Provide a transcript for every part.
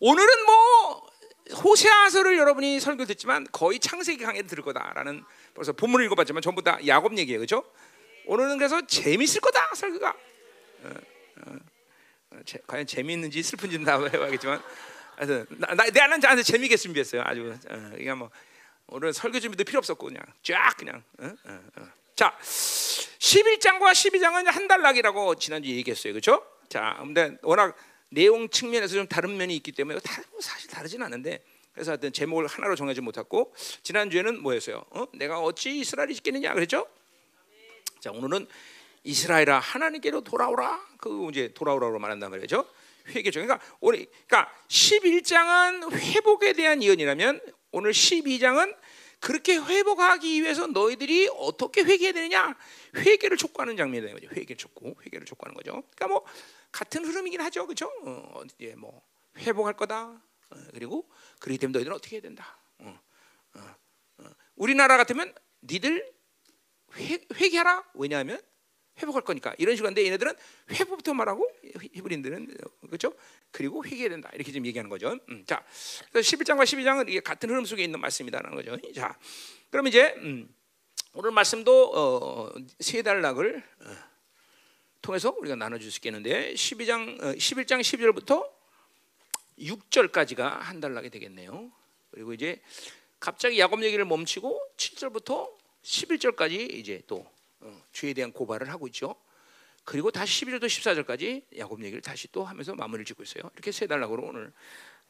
오늘은 뭐 호세아서를 여러분이 설교 듣지만 거의 창세기 강의를 들을 거다라는 벌써 본문을 읽어봤지만 전부 다 야곱 얘기예요, 그렇죠? 오늘은 그래서 재밌을 거다 설교가. 어, 어, 어, 제, 과연 재미있는지 슬픈지는 다 해봐야겠지만, 하여튼 나, 나, 나는 저한테 재미있게 준비했어요. 아주 어, 이게 뭐 오늘 설교 준비도 필요 없었고 그냥 쫙 그냥. 어? 어, 어. 자, 11장과 12장은 한 달락이라고 지난주에 얘기했어요, 그렇죠? 자, 근데 워낙 내용 측면에서 좀 다른 면이 있기 때문에 다, 사실 다르진 않은데 그래서 하여튼 제목을 하나로 정하지 못했고 지난주에는 뭐였어요? 어? 내가 어찌 이스라엘이 지겠느냐 그랬죠? 자 오늘은 이스라엘아 하나님께로 돌아오라 그 이제 돌아오라고 말한단 말이죠. 회개죠. 그러니까 오늘 그러니까 11장은 회복에 대한 예언이라면 오늘 12장은 그렇게 회복하기 위해서 너희들이 어떻게 회개해야 되느냐? 회개를 촉구하는 장면이 되는 거죠. 회개 촉구, 회개를 촉구하는 거죠. 그러니까 뭐 같은 흐름이긴 하죠, 그렇죠? 어, 예, 뭐 회복할 거다. 어, 그리고 그렇기 때문에 너희들은 어떻게 해야 된다. 어, 어, 어. 우리나라 같으면 니들 회, 회개하라. 왜냐하면 회복할 거니까 이런 식으로 하는데 얘네들은 회복부터 말하고 히브리인들은 그렇죠? 그리고 회개해야 된다 이렇게 지금 얘기하는 거죠. 음, 자, 11장과 12장은 이게 같은 흐름 속에 있는 말씀이다라는 거죠. 자, 그럼 이제 음, 오늘 말씀도 어, 세 단락을 어, 통해서 우리가 나눠줄 수 있겠는데 12장, 어, 11장 12절부터 6절까지가 한 단락이 되겠네요. 그리고 이제 갑자기 야곱 얘기를 멈추고 7절부터 11절까지 이제 또 어, 주에 대한 고발을 하고 있죠. 그리고 다시 11절부터 14절까지 야곱 얘기를 다시 또 하면서 마무리를 짓고 있어요. 이렇게 세 단락으로 오늘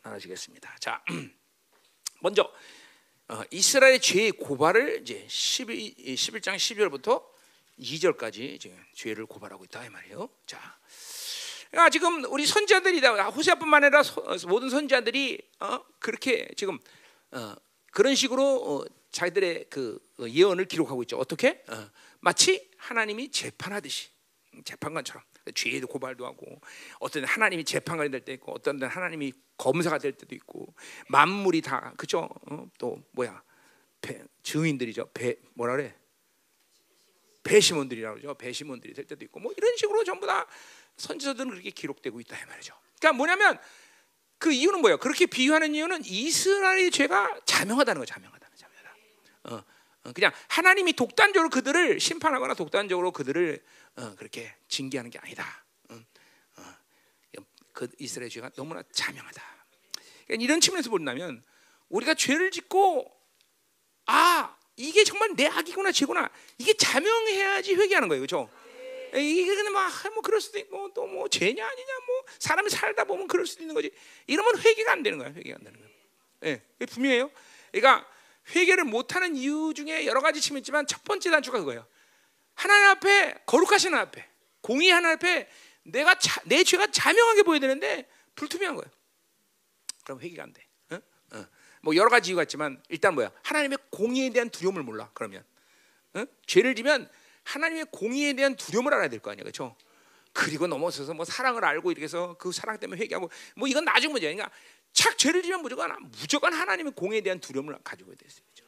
나눠지겠습니다. 자, 먼저 어, 이스라엘의 죄의 고발을 이제 12, 11장 12절부터 2절까지 이제 죄를 고발하고 있다 이 말이에요. 자, 그러니까 지금 우리 선지자들이다 호세아뿐만 아니라 소, 모든 선지자들이 어, 그렇게 지금 어, 그런 식으로 어, 자기들의 그 예언을 기록하고 있죠. 어떻게? 어, 마치 하나님이 재판하듯이 재판관처럼 죄에도 고발도 하고 어떤 하나님이 재판관이 될 때 있고 어떤 데 하나님이 검사가 될 때도 있고 만물이 다 그죠? 어? 또 뭐야 배, 증인들이죠. 배 뭐라 그래? 배심원들이라고 그러죠. 배심원들이 될 때도 있고 뭐 이런 식으로 전부 다 선지서들은 그렇게 기록되고 있다 이 말이죠. 그러니까 뭐냐면 그 이유는 뭐예요? 그렇게 비유하는 이유는 이스라엘의 죄가 자명하다는 거 자명하다는 자명하다. 어, 어, 그냥 하나님이 독단적으로 그들을 심판하거나 독단적으로 그들을 어, 그렇게 징계하는 게 아니다. 어, 어, 그 이스라엘 죄가 너무나 자명하다. 그러니까 이런 측면에서 본다면 우리가 죄를 짓고 아 이게 정말 내 악이구나 죄구나 이게 자명해야지 회개하는 거예요, 그렇죠? 이게 근데 막뭐 그럴 수도 있고 또 뭐 죄냐 아니냐 뭐 사람이 살다 보면 그럴 수도 있는 거지. 이러면 회개가 안 되는 거야. 회개가 안 되는 거야. 예, 네, 분명해요. 그러니까 회개를 못하는 이유 중에 여러 가지 측면이 있지만 첫 번째 단추가 그거예요. 하나님 앞에 거룩하신 하나님 앞에 공의 하나님 앞에 내가 자, 내 죄가 자명하게 보여야 되는데 불투명한 거예요. 그럼 회개가 안 돼. 뭐 여러 가지 이유가 있지만 일단 뭐야? 하나님의 공의에 대한 두려움을 몰라. 그러면 어? 죄를 지면 하나님의 공의에 대한 두려움을 알아야 될 거 아니야, 그렇죠? 그리고 넘어서서 뭐 사랑을 알고 이렇게 해서 그 사랑 때문에 회개하고 뭐 이건 나중 문제야. 그러니까 착 죄를 지면 무조건 무조건 하나님의 공에 대한 두려움을 가지고 있어야 되죠.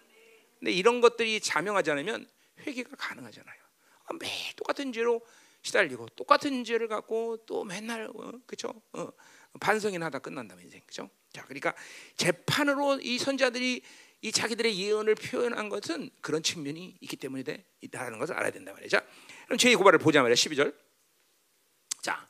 근데 이런 것들이 자명하지 않으면 회개가 가능하잖아요. 아, 매 똑같은 죄로 시달리고 똑같은 죄를 갖고 또 맨날 어, 그죠? 어, 반성이나 하다 끝난다면 인생 그죠? 자, 그러니까 재판으로 이 선자들이 이 자기들의 예언을 표현한 것은 그런 측면이 있기 때문에 있다는 것을 알아야 된다 말이죠. 그럼 제 고발을 보자 말이야. 12절. 자,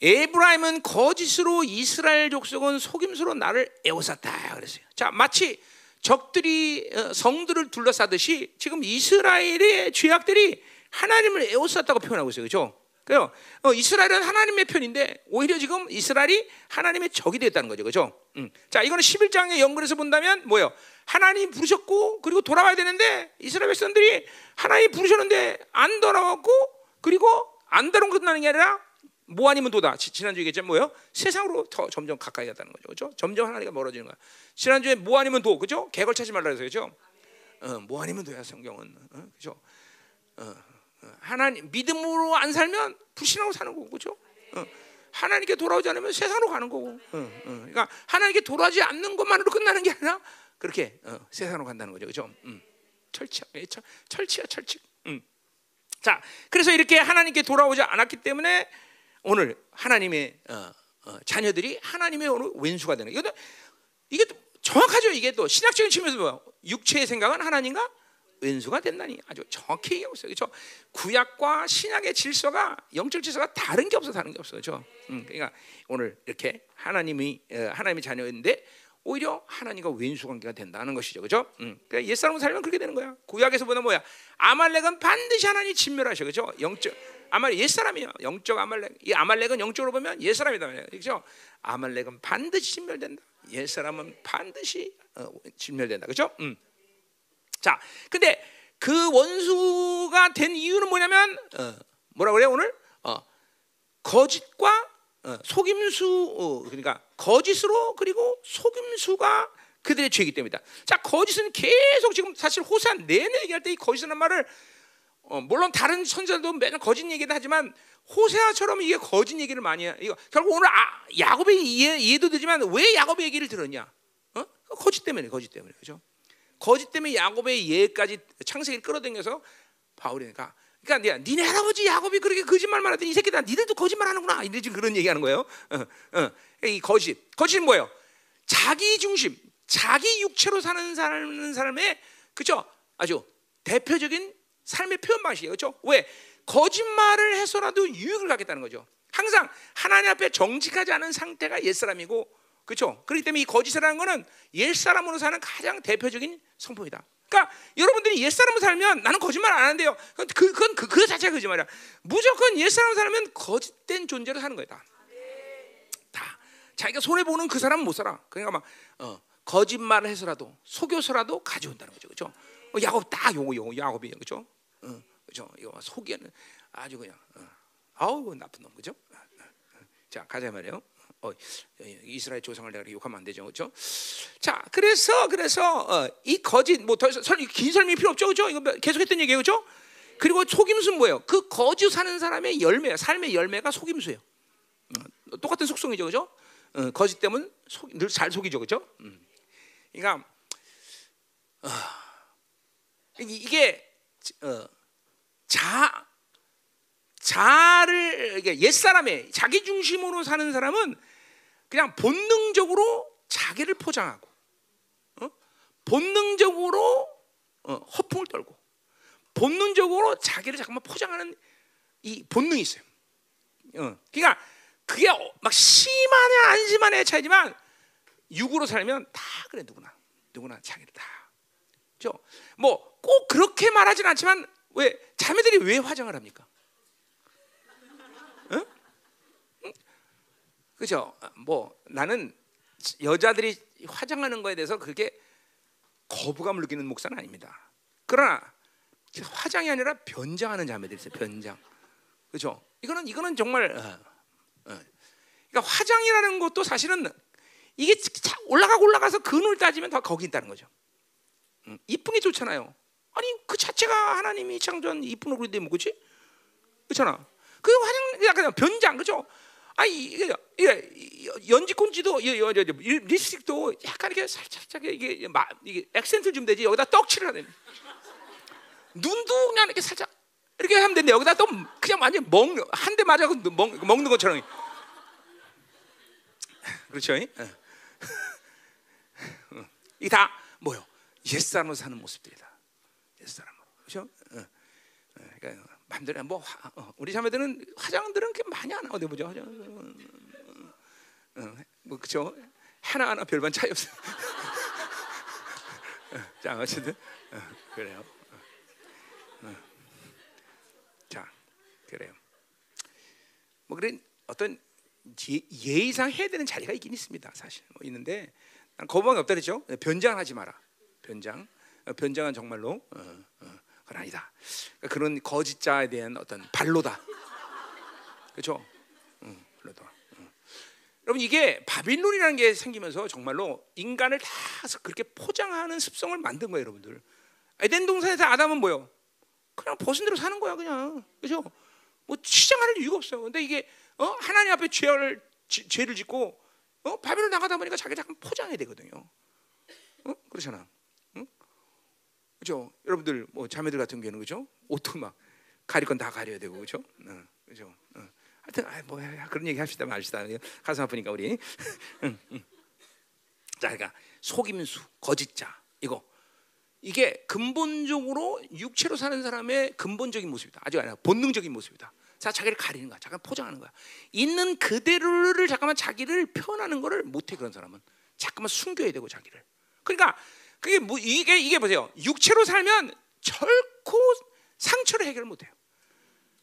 에브라임은 거짓으로 이스라엘 족속은 속임수로 나를 에워쌌다 그랬어요. 자, 마치 적들이 어, 성들을 둘러싸듯이 지금 이스라엘의 죄악들이 하나님을 에워쌌다고 표현하고 있어요. 그렇죠? 그래요. 어, 이스라엘은 하나님의 편인데 오히려 지금 이스라엘이 하나님의 적이 됐다는 거죠. 그렇죠? 음. 자, 이거는 11장의 연결해서 본다면 뭐예요? 하나님 부르셨고 그리고 돌아와야 되는데 이스라엘 백성들이 하나님 부르셨는데 안 돌아왔고 그리고 안 돌아온 끝나는 게 아니라 뭐 아니면 도다. 지난주에 얘기했잖아요. 뭐예요? 세상으로 더 점점 가까이 갔다는 거죠. 그렇죠? 점점 하나님과 멀어지는 거야. 지난주에 뭐 아니면 도. 그죠? 개걸 찾지 말라 그래서 그죠? 어, 뭐 아니면 도야 성경은. 어, 그죠? 어, 어, 하나님 믿음으로 안 살면 불신하고 사는 거고. 어, 하나님께 돌아오지 않으면 세상으로 가는 거고. 어, 어. 그러니까 하나님께 돌아오지 않는 것만으로 끝나는 게 아니라 그렇게 어, 세상으로 간다는 거죠. 그죠? 음. 철치야. 철, 철치야, 철칙. 음. 자, 그래서 이렇게 하나님께 돌아오지 않았기 때문에 오늘 하나님의 자녀들이 하나님의 어느 왼수가 되는. 이것도 이게 또 정확하죠. 이게 또 신학적인 측면에서 뭐야? 육체의 생각은 하나님과 왼수가 된다니 아주 정확히 얘기하고 있어요. 그렇죠? 구약과 신약의 질서가 영적 질서가 다른 게 없어 다른 게 없어. 그렇죠? 음, 그러니까 오늘 이렇게 하나님이 어, 하나님의 자녀인데 오히려 하나님과 왼수 관계가 된다는 것이죠. 그죠? 음. 그러니까 옛사람 살면 그렇게 되는 거야. 구약에서 보면 뭐야? 아말렉은 반드시 하나님 진멸하셔. 그죠? 영적 아말렉 옛사람이야. 영적 아말렉. 이 아말렉은 영적으로 보면 옛사람이다 말이야. 그죠? 아말렉은 반드시 진멸된다. 옛사람은 반드시 어, 진멸된다. 그죠? 음. 자, 근데 그 원수가 된 이유는 뭐냐면 어, 뭐라 그래요 오늘? 어, 거짓과 어, 속임수 어, 그러니까 거짓으로 그리고 속임수가 그들의 죄이기 때문이다. 자, 거짓은 계속 지금 사실 호세아 내내 얘기할 때 이 거짓이라는 말을 어, 물론 다른 선자들도 맨날 거짓 얘기도 하지만 호세아처럼 이게 거짓 얘기를 많이 해. 이거 결국 오늘 아, 야곱의 이해, 이해도 되지만 왜 야곱의 얘기를 들었냐? 어? 거짓 때문에 거짓 때문에 그죠? 거짓 때문에 야곱의 예까지 창세기를 끌어당겨서 바울이니까 그러니까 니네 할아버지 야곱이 그렇게 거짓말만 하더니 이 새끼들 니들도 거짓말 하는구나 이제 지금 그런 얘기하는 거예요. 어, 어. 이 거짓 거짓은 뭐예요? 자기 중심, 자기 육체로 사는 사는 사람의 그죠? 아주 대표적인 삶의 표현 방식이에요. 그렇죠? 왜 거짓말을 해서라도 유익을 갖겠다는 거죠. 항상 하나님 앞에 정직하지 않은 상태가 옛사람이고 그렇죠? 그렇기 때문에 이 거짓이라는 거는 옛 사람으로 사는 가장 대표적인 성품이다. 그러니까 여러분들이 옛 사람으로 살면 나는 거짓말 안 하는데요. 그건 그, 그건 그, 그 자체가 거짓말이야. 무조건 옛 사람으로 살면 거짓된 존재로 사는 거야. 다. 다. 자기가 손해 보는 그 사람은 못 살아. 그러니까 막 어, 거짓말을 해서라도 속여서라도 가져온다는 거죠. 그죠? 어, 야곱 딱 요거 요거 야곱이에요. 그죠? 어, 그죠? 이거 속이는 아주 그냥 어. 아우 나쁜 놈 어, 어. 자 가자 말이에요. 어, 이스라엘 조상을 내가 욕하면 안 되죠, 그렇죠? 자, 그래서 그래서 어, 이 거짓 뭐더긴 설명이 필요 없죠, 그렇죠? 이거 계속했던 얘기예요, 그렇죠? 그리고 속임수는 뭐예요? 그 거짓 사는 사람의 열매, 삶의 열매가 속임수예요. 어, 똑같은 속성이죠, 그렇죠? 어, 거짓 때문에 늘 잘 속이죠, 그렇죠? 음. 그러니까 어, 이게 어, 자 자를 이게 옛 사람의 자기 중심으로 사는 사람은 그냥 본능적으로 자기를 포장하고 어? 본능적으로 어, 허풍을 떨고 본능적으로 자기를 잠깐만 포장하는 이 본능이 있어요. 어, 그러니까 그게 막 심하냐 안 심하냐의 차이지만 육으로 살면 다 그래 누구나 누구나 자기를 다. 뭐꼭 그렇게 말하진 않지만 왜 자매들이 왜 화장을 합니까? 그죠? 뭐 나는 여자들이 화장하는 거에 대해서 그게 거부감을 느끼는 목사는 아닙니다. 그러나 화장이 아니라 변장하는 자매들 있어요. 변장. 그죠? 이거는 이거는 정말 어, 어. 그러니까 화장이라는 것도 사실은 이게 올라가고 올라가서 근을 따지면 다 거기 있다는 거죠. 음, 이쁜 게 좋잖아요. 아니 그 자체가 하나님이 창조한 이쁜 얼굴인데 뭐 그렇지? 그렇잖아. 그 화장 약간 변장 그죠? 아니 이게, 이게 연지콘지도 립스틱도 약간 이렇게 살짝 이게 마, 이게 액센트 좀 되지 여기다 떡칠을 하는 눈도 그냥 이렇게 살짝 이렇게 하면 되는데 여기다 또 그냥 완전 먹는 한대 맞아서 먹, 먹는 것처럼 그렇죠? 이게 다 뭐요? 옛사람으로 사는 모습들이다. 옛사람으로 그렇죠? 그러니까 맘대로 뭐 어, 우리 자매들은 화장들은 그렇게 많이 안 하거든 보죠. 화장. 어, 어, 뭐 그죠? 하나 하나 별반 차이 없어. 자 어쨌든 그래요. 자 그래요. 뭐 그래 어떤 예, 의상 해야 되는 자리가 있긴 있습니다. 사실 뭐 있는데 난 거부감이 없다 그랬죠. 변장하지 마라. 변장. 변장은 정말로 어, 어. 그건 아니다. 그러니까 그런 거짓자에 대한 어떤 발로다. 그렇죠? 응, 발로다. 응. 여러분 이게 바빌론이라는 게 생기면서 정말로 인간을 다 그렇게 포장하는 습성을 만든 거예요, 여러분들. 에덴 동산에서 아담은 뭐요? 그냥 벗은 대로 사는 거야, 그냥. 그죠? 뭐 시장할 이유가 없어요. 근데 이게 어? 하나님 앞에 죄를 지, 죄를 짓고 어? 바빌론 나가다 보니까 자기 잠깐 포장해야 되거든요. 어? 그렇잖아. 그죠? 여러분들 뭐 자매들 같은 경우는 그죠? 옷도 막 가릴 건 다 가려야 되고 그죠? 어, 그죠? 어. 하여튼 아, 뭐 그런 얘기 합시다 말시다. 가슴 아프니까 우리. 응, 응. 자, 그러니까 속임수, 거짓자 이거 이게 근본적으로 육체로 사는 사람의 근본적인 모습이다. 아주 아니라 본능적인 모습이다. 자, 자기를 가리는 거야. 잠깐 포장하는 거야. 있는 그대로를 잠깐만 자기를 표현하는 거를 못해 그런 사람은 잠깐만 숨겨야 되고 자기를. 그러니까 그게 뭐 이게 이게 보세요. 육체로 살면 결코 상처를 해결 못 해요.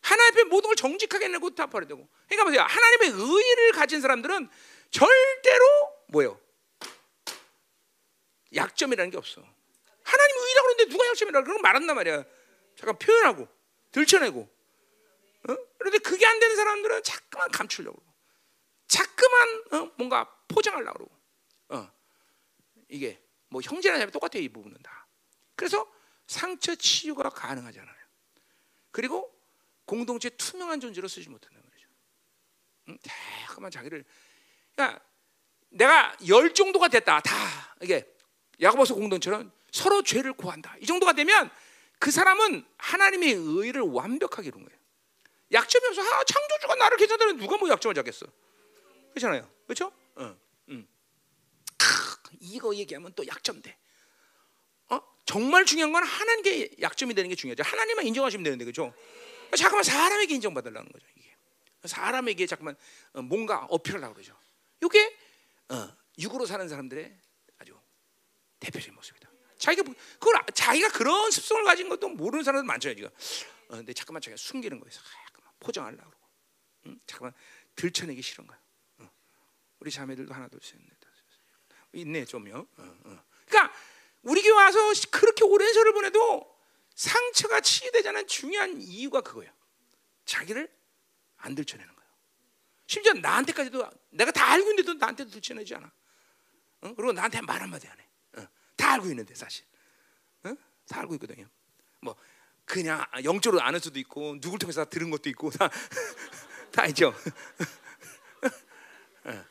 하나님 앞에 모든 걸 정직하게 내고 다 버려야 되고. 그러니까 보세요. 하나님의 의를 가진 사람들은 절대로 뭐예요? 약점이라는 게 없어. 하나님 의라고 그러는데 누가 약점이라고 그런 거 말한단 말이야. 잠깐 표현하고 들춰내고. 어? 그런데 그게 안 되는 사람들은 자꾸만 감추려고. 자꾸만 어? 뭔가 포장하려고 그러고. 어. 이게 뭐 형제나 자매 똑같아 이 부분은 다. 그래서 상처 치유가 가능하잖아요. 그리고 공동체 투명한 존재로 쓰지 못한다는 거죠. 응? 자꾸만 자기를 그러니까 내가 열 정도가 됐다. 다 이게 야고보서 공동체는 서로 죄를 구한다. 이 정도가 되면 그 사람은 하나님의 의를 완벽하게 이룬 거예요. 약점이 없어. 아, 창조주가 나를 괜찮다는 누가 뭐 약점을 잡겠어? 그렇잖아요. 그렇죠? 응. 응. 이거 얘기하면 또 약점돼. 어? 정말 중요한 건 하나님께 약점이 되는 게 중요하죠. 하나님만 인정하시면 되는데 그죠? 잠깐만 사람에게 인정받으려는 거죠. 이게 사람에게 잠깐만 어, 뭔가 어필하려고 그러죠. 이게 어, 육으로 사는 사람들의 아주 대표적인 모습이다. 자기가 뭐, 그걸 자기가 그런 습성을 가진 것도 모르는 사람들 많잖아요. 지금. 어, 근데 잠깐만 자기가 숨기는 거예요. 잠깐만 포장하려고 그러고, 응? 잠깐만 들춰내기 싫은 거야. 어. 우리 자매들도 하나 둘 셋. 넷. 있네 좀요. 어, 어. 그러니까 우리 교회 와서 그렇게 오랜 세월을 보내도 상처가 치유되지 않은 중요한 이유가 그거예요. 자기를 안 들춰내는 거예요. 심지어 나한테까지도 내가 다 알고 있는데도 나한테도 들춰내지 않아. 어? 그리고 나한테 말 한마디 안 해. 어. 다 알고 있는데 사실. 어? 다 알고 있거든요. 뭐 그냥 영적으로 아는 수도 있고 누굴 통해서 들은 것도 있고 다, 다 있죠. 어.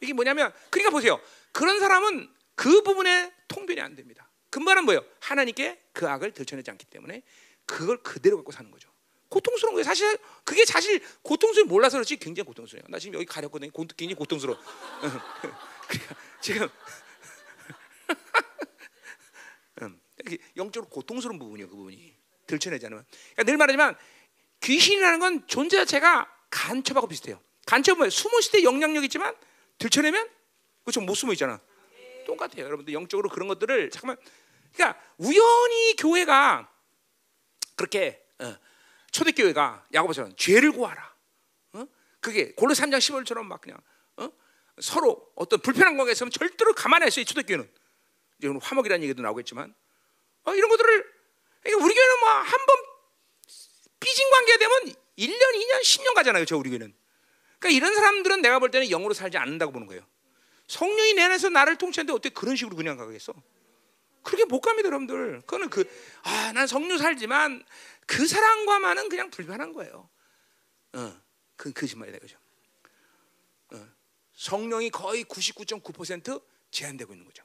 이게 뭐냐면 그러니까 보세요. 그런 사람은 그 부분에 통변이 안 됩니다. 그 말은 뭐예요? 하나님께 그 악을 들춰내지 않기 때문에 그걸 그대로 갖고 사는 거죠. 고통스러운 거예요. 사실 그게 사실 고통스러운 몰라서 그렇지 굉장히 고통스러워요. 나 지금 여기 가렸거든요. 굉장히 고통스러워. 지금 영적으로 고통스러운 부분이에요. 그 부분이 들춰내지 않으면. 그러니까 늘 말하지만 귀신이라는 건 존재 자체가 간첩하고 비슷해요. 간첩은 뭐예요? 숨었을 때 영향력 있지만 들춰내면 그렇죠 못 숨어 있잖아. 똑같아요. 여러분들 영적으로 그런 것들을 잠깐만 그러니까 우연히 교회가 그렇게 어, 초대교회가 야고보처럼 죄를 구하라. 어? 그게 골로 3장 15절처럼 막 그냥 어? 서로 어떤 불편한 관계에 있으면 절대로 가만히 있어요. 초대교회는. 이제 화목이라는 얘기도 나오겠지만 어, 이런 것들을 그러니까 우리 교회는 뭐 한 번 삐진 관계 되면 1년, 2년, 10년 가잖아요. 저 우리 교회는. 그러니까 이런 사람들은 내가 볼 때는 영으로 살지 않는다고 보는 거예요. 성령이 내 안에서 나를 통치하는데 어떻게 그런 식으로 그냥 가겠어? 그렇게 못 갑니다, 여러분들. 그거는 그, 아, 난 성령 살지만 그 사람과만은 그냥 불편한 거예요. 어, 그 거짓말이다, 그죠? 어, 성령이 거의 99.9% 제한되고 있는 거죠.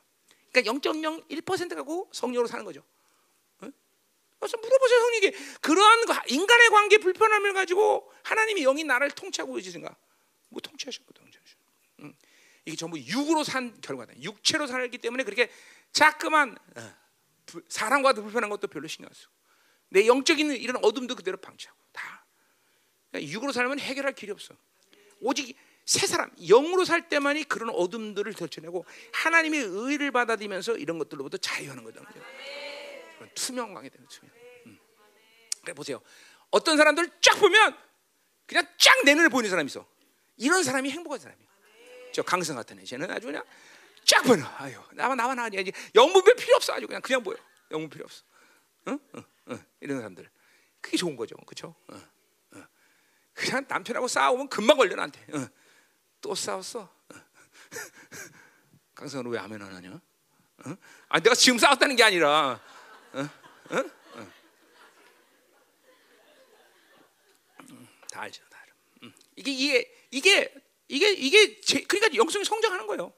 그러니까 0.01% 가고 성령으로 사는 거죠. 어? 그래서 물어보세요, 성령에게. 그러한 인간의 관계 불편함을 가지고 하나님이 영이 나를 통치하고 계시는가? 뭐 통치하셨거든요. 응. 이게 전부 육으로 산 결과다. 육체로 살기 때문에 그렇게 자꾸만 어, 사람과 불편한 것도 별로 신경 안 쓰고 내 영적인 이런 어둠도 그대로 방치하고 다 그러니까 육으로 살면 해결할 길이 없어. 오직 새 사람 영으로 살 때만이 그런 어둠들을 덜쳐내고 하나님의 의를 받아들이면서 이런 것들로부터 자유하는 거죠. 투명하게 되는 투명. 음. 그래 보세요. 어떤 사람들 쫙 보면 그냥 쫙 내 눈에 보이는 사람이 있어. 이런 사람이 행복한 사람이야. 저 강성 같은 애, 쟤는 아주 그냥 쫙 보여. 아유, 나와 나와 나와. 이제 영문별 필요 없어. 아주 그냥 그냥 보여. 영문 필요 없어. 응? 응, 응. 이런 사람들 그게 좋은 거죠, 그렇죠? 응, 응. 그냥 남편하고 싸우면 금방 걸려 나한테. 응. 또 싸웠어. 강성은 왜 아멘 안 하냐? 응? 아, 내가 지금 싸웠다는 게 아니라, 응? 응? 응. 다 알죠, 다 알아. 응. 이게 이게 이게 이게 이게 제, 그러니까 영성이 성장하는 거예요.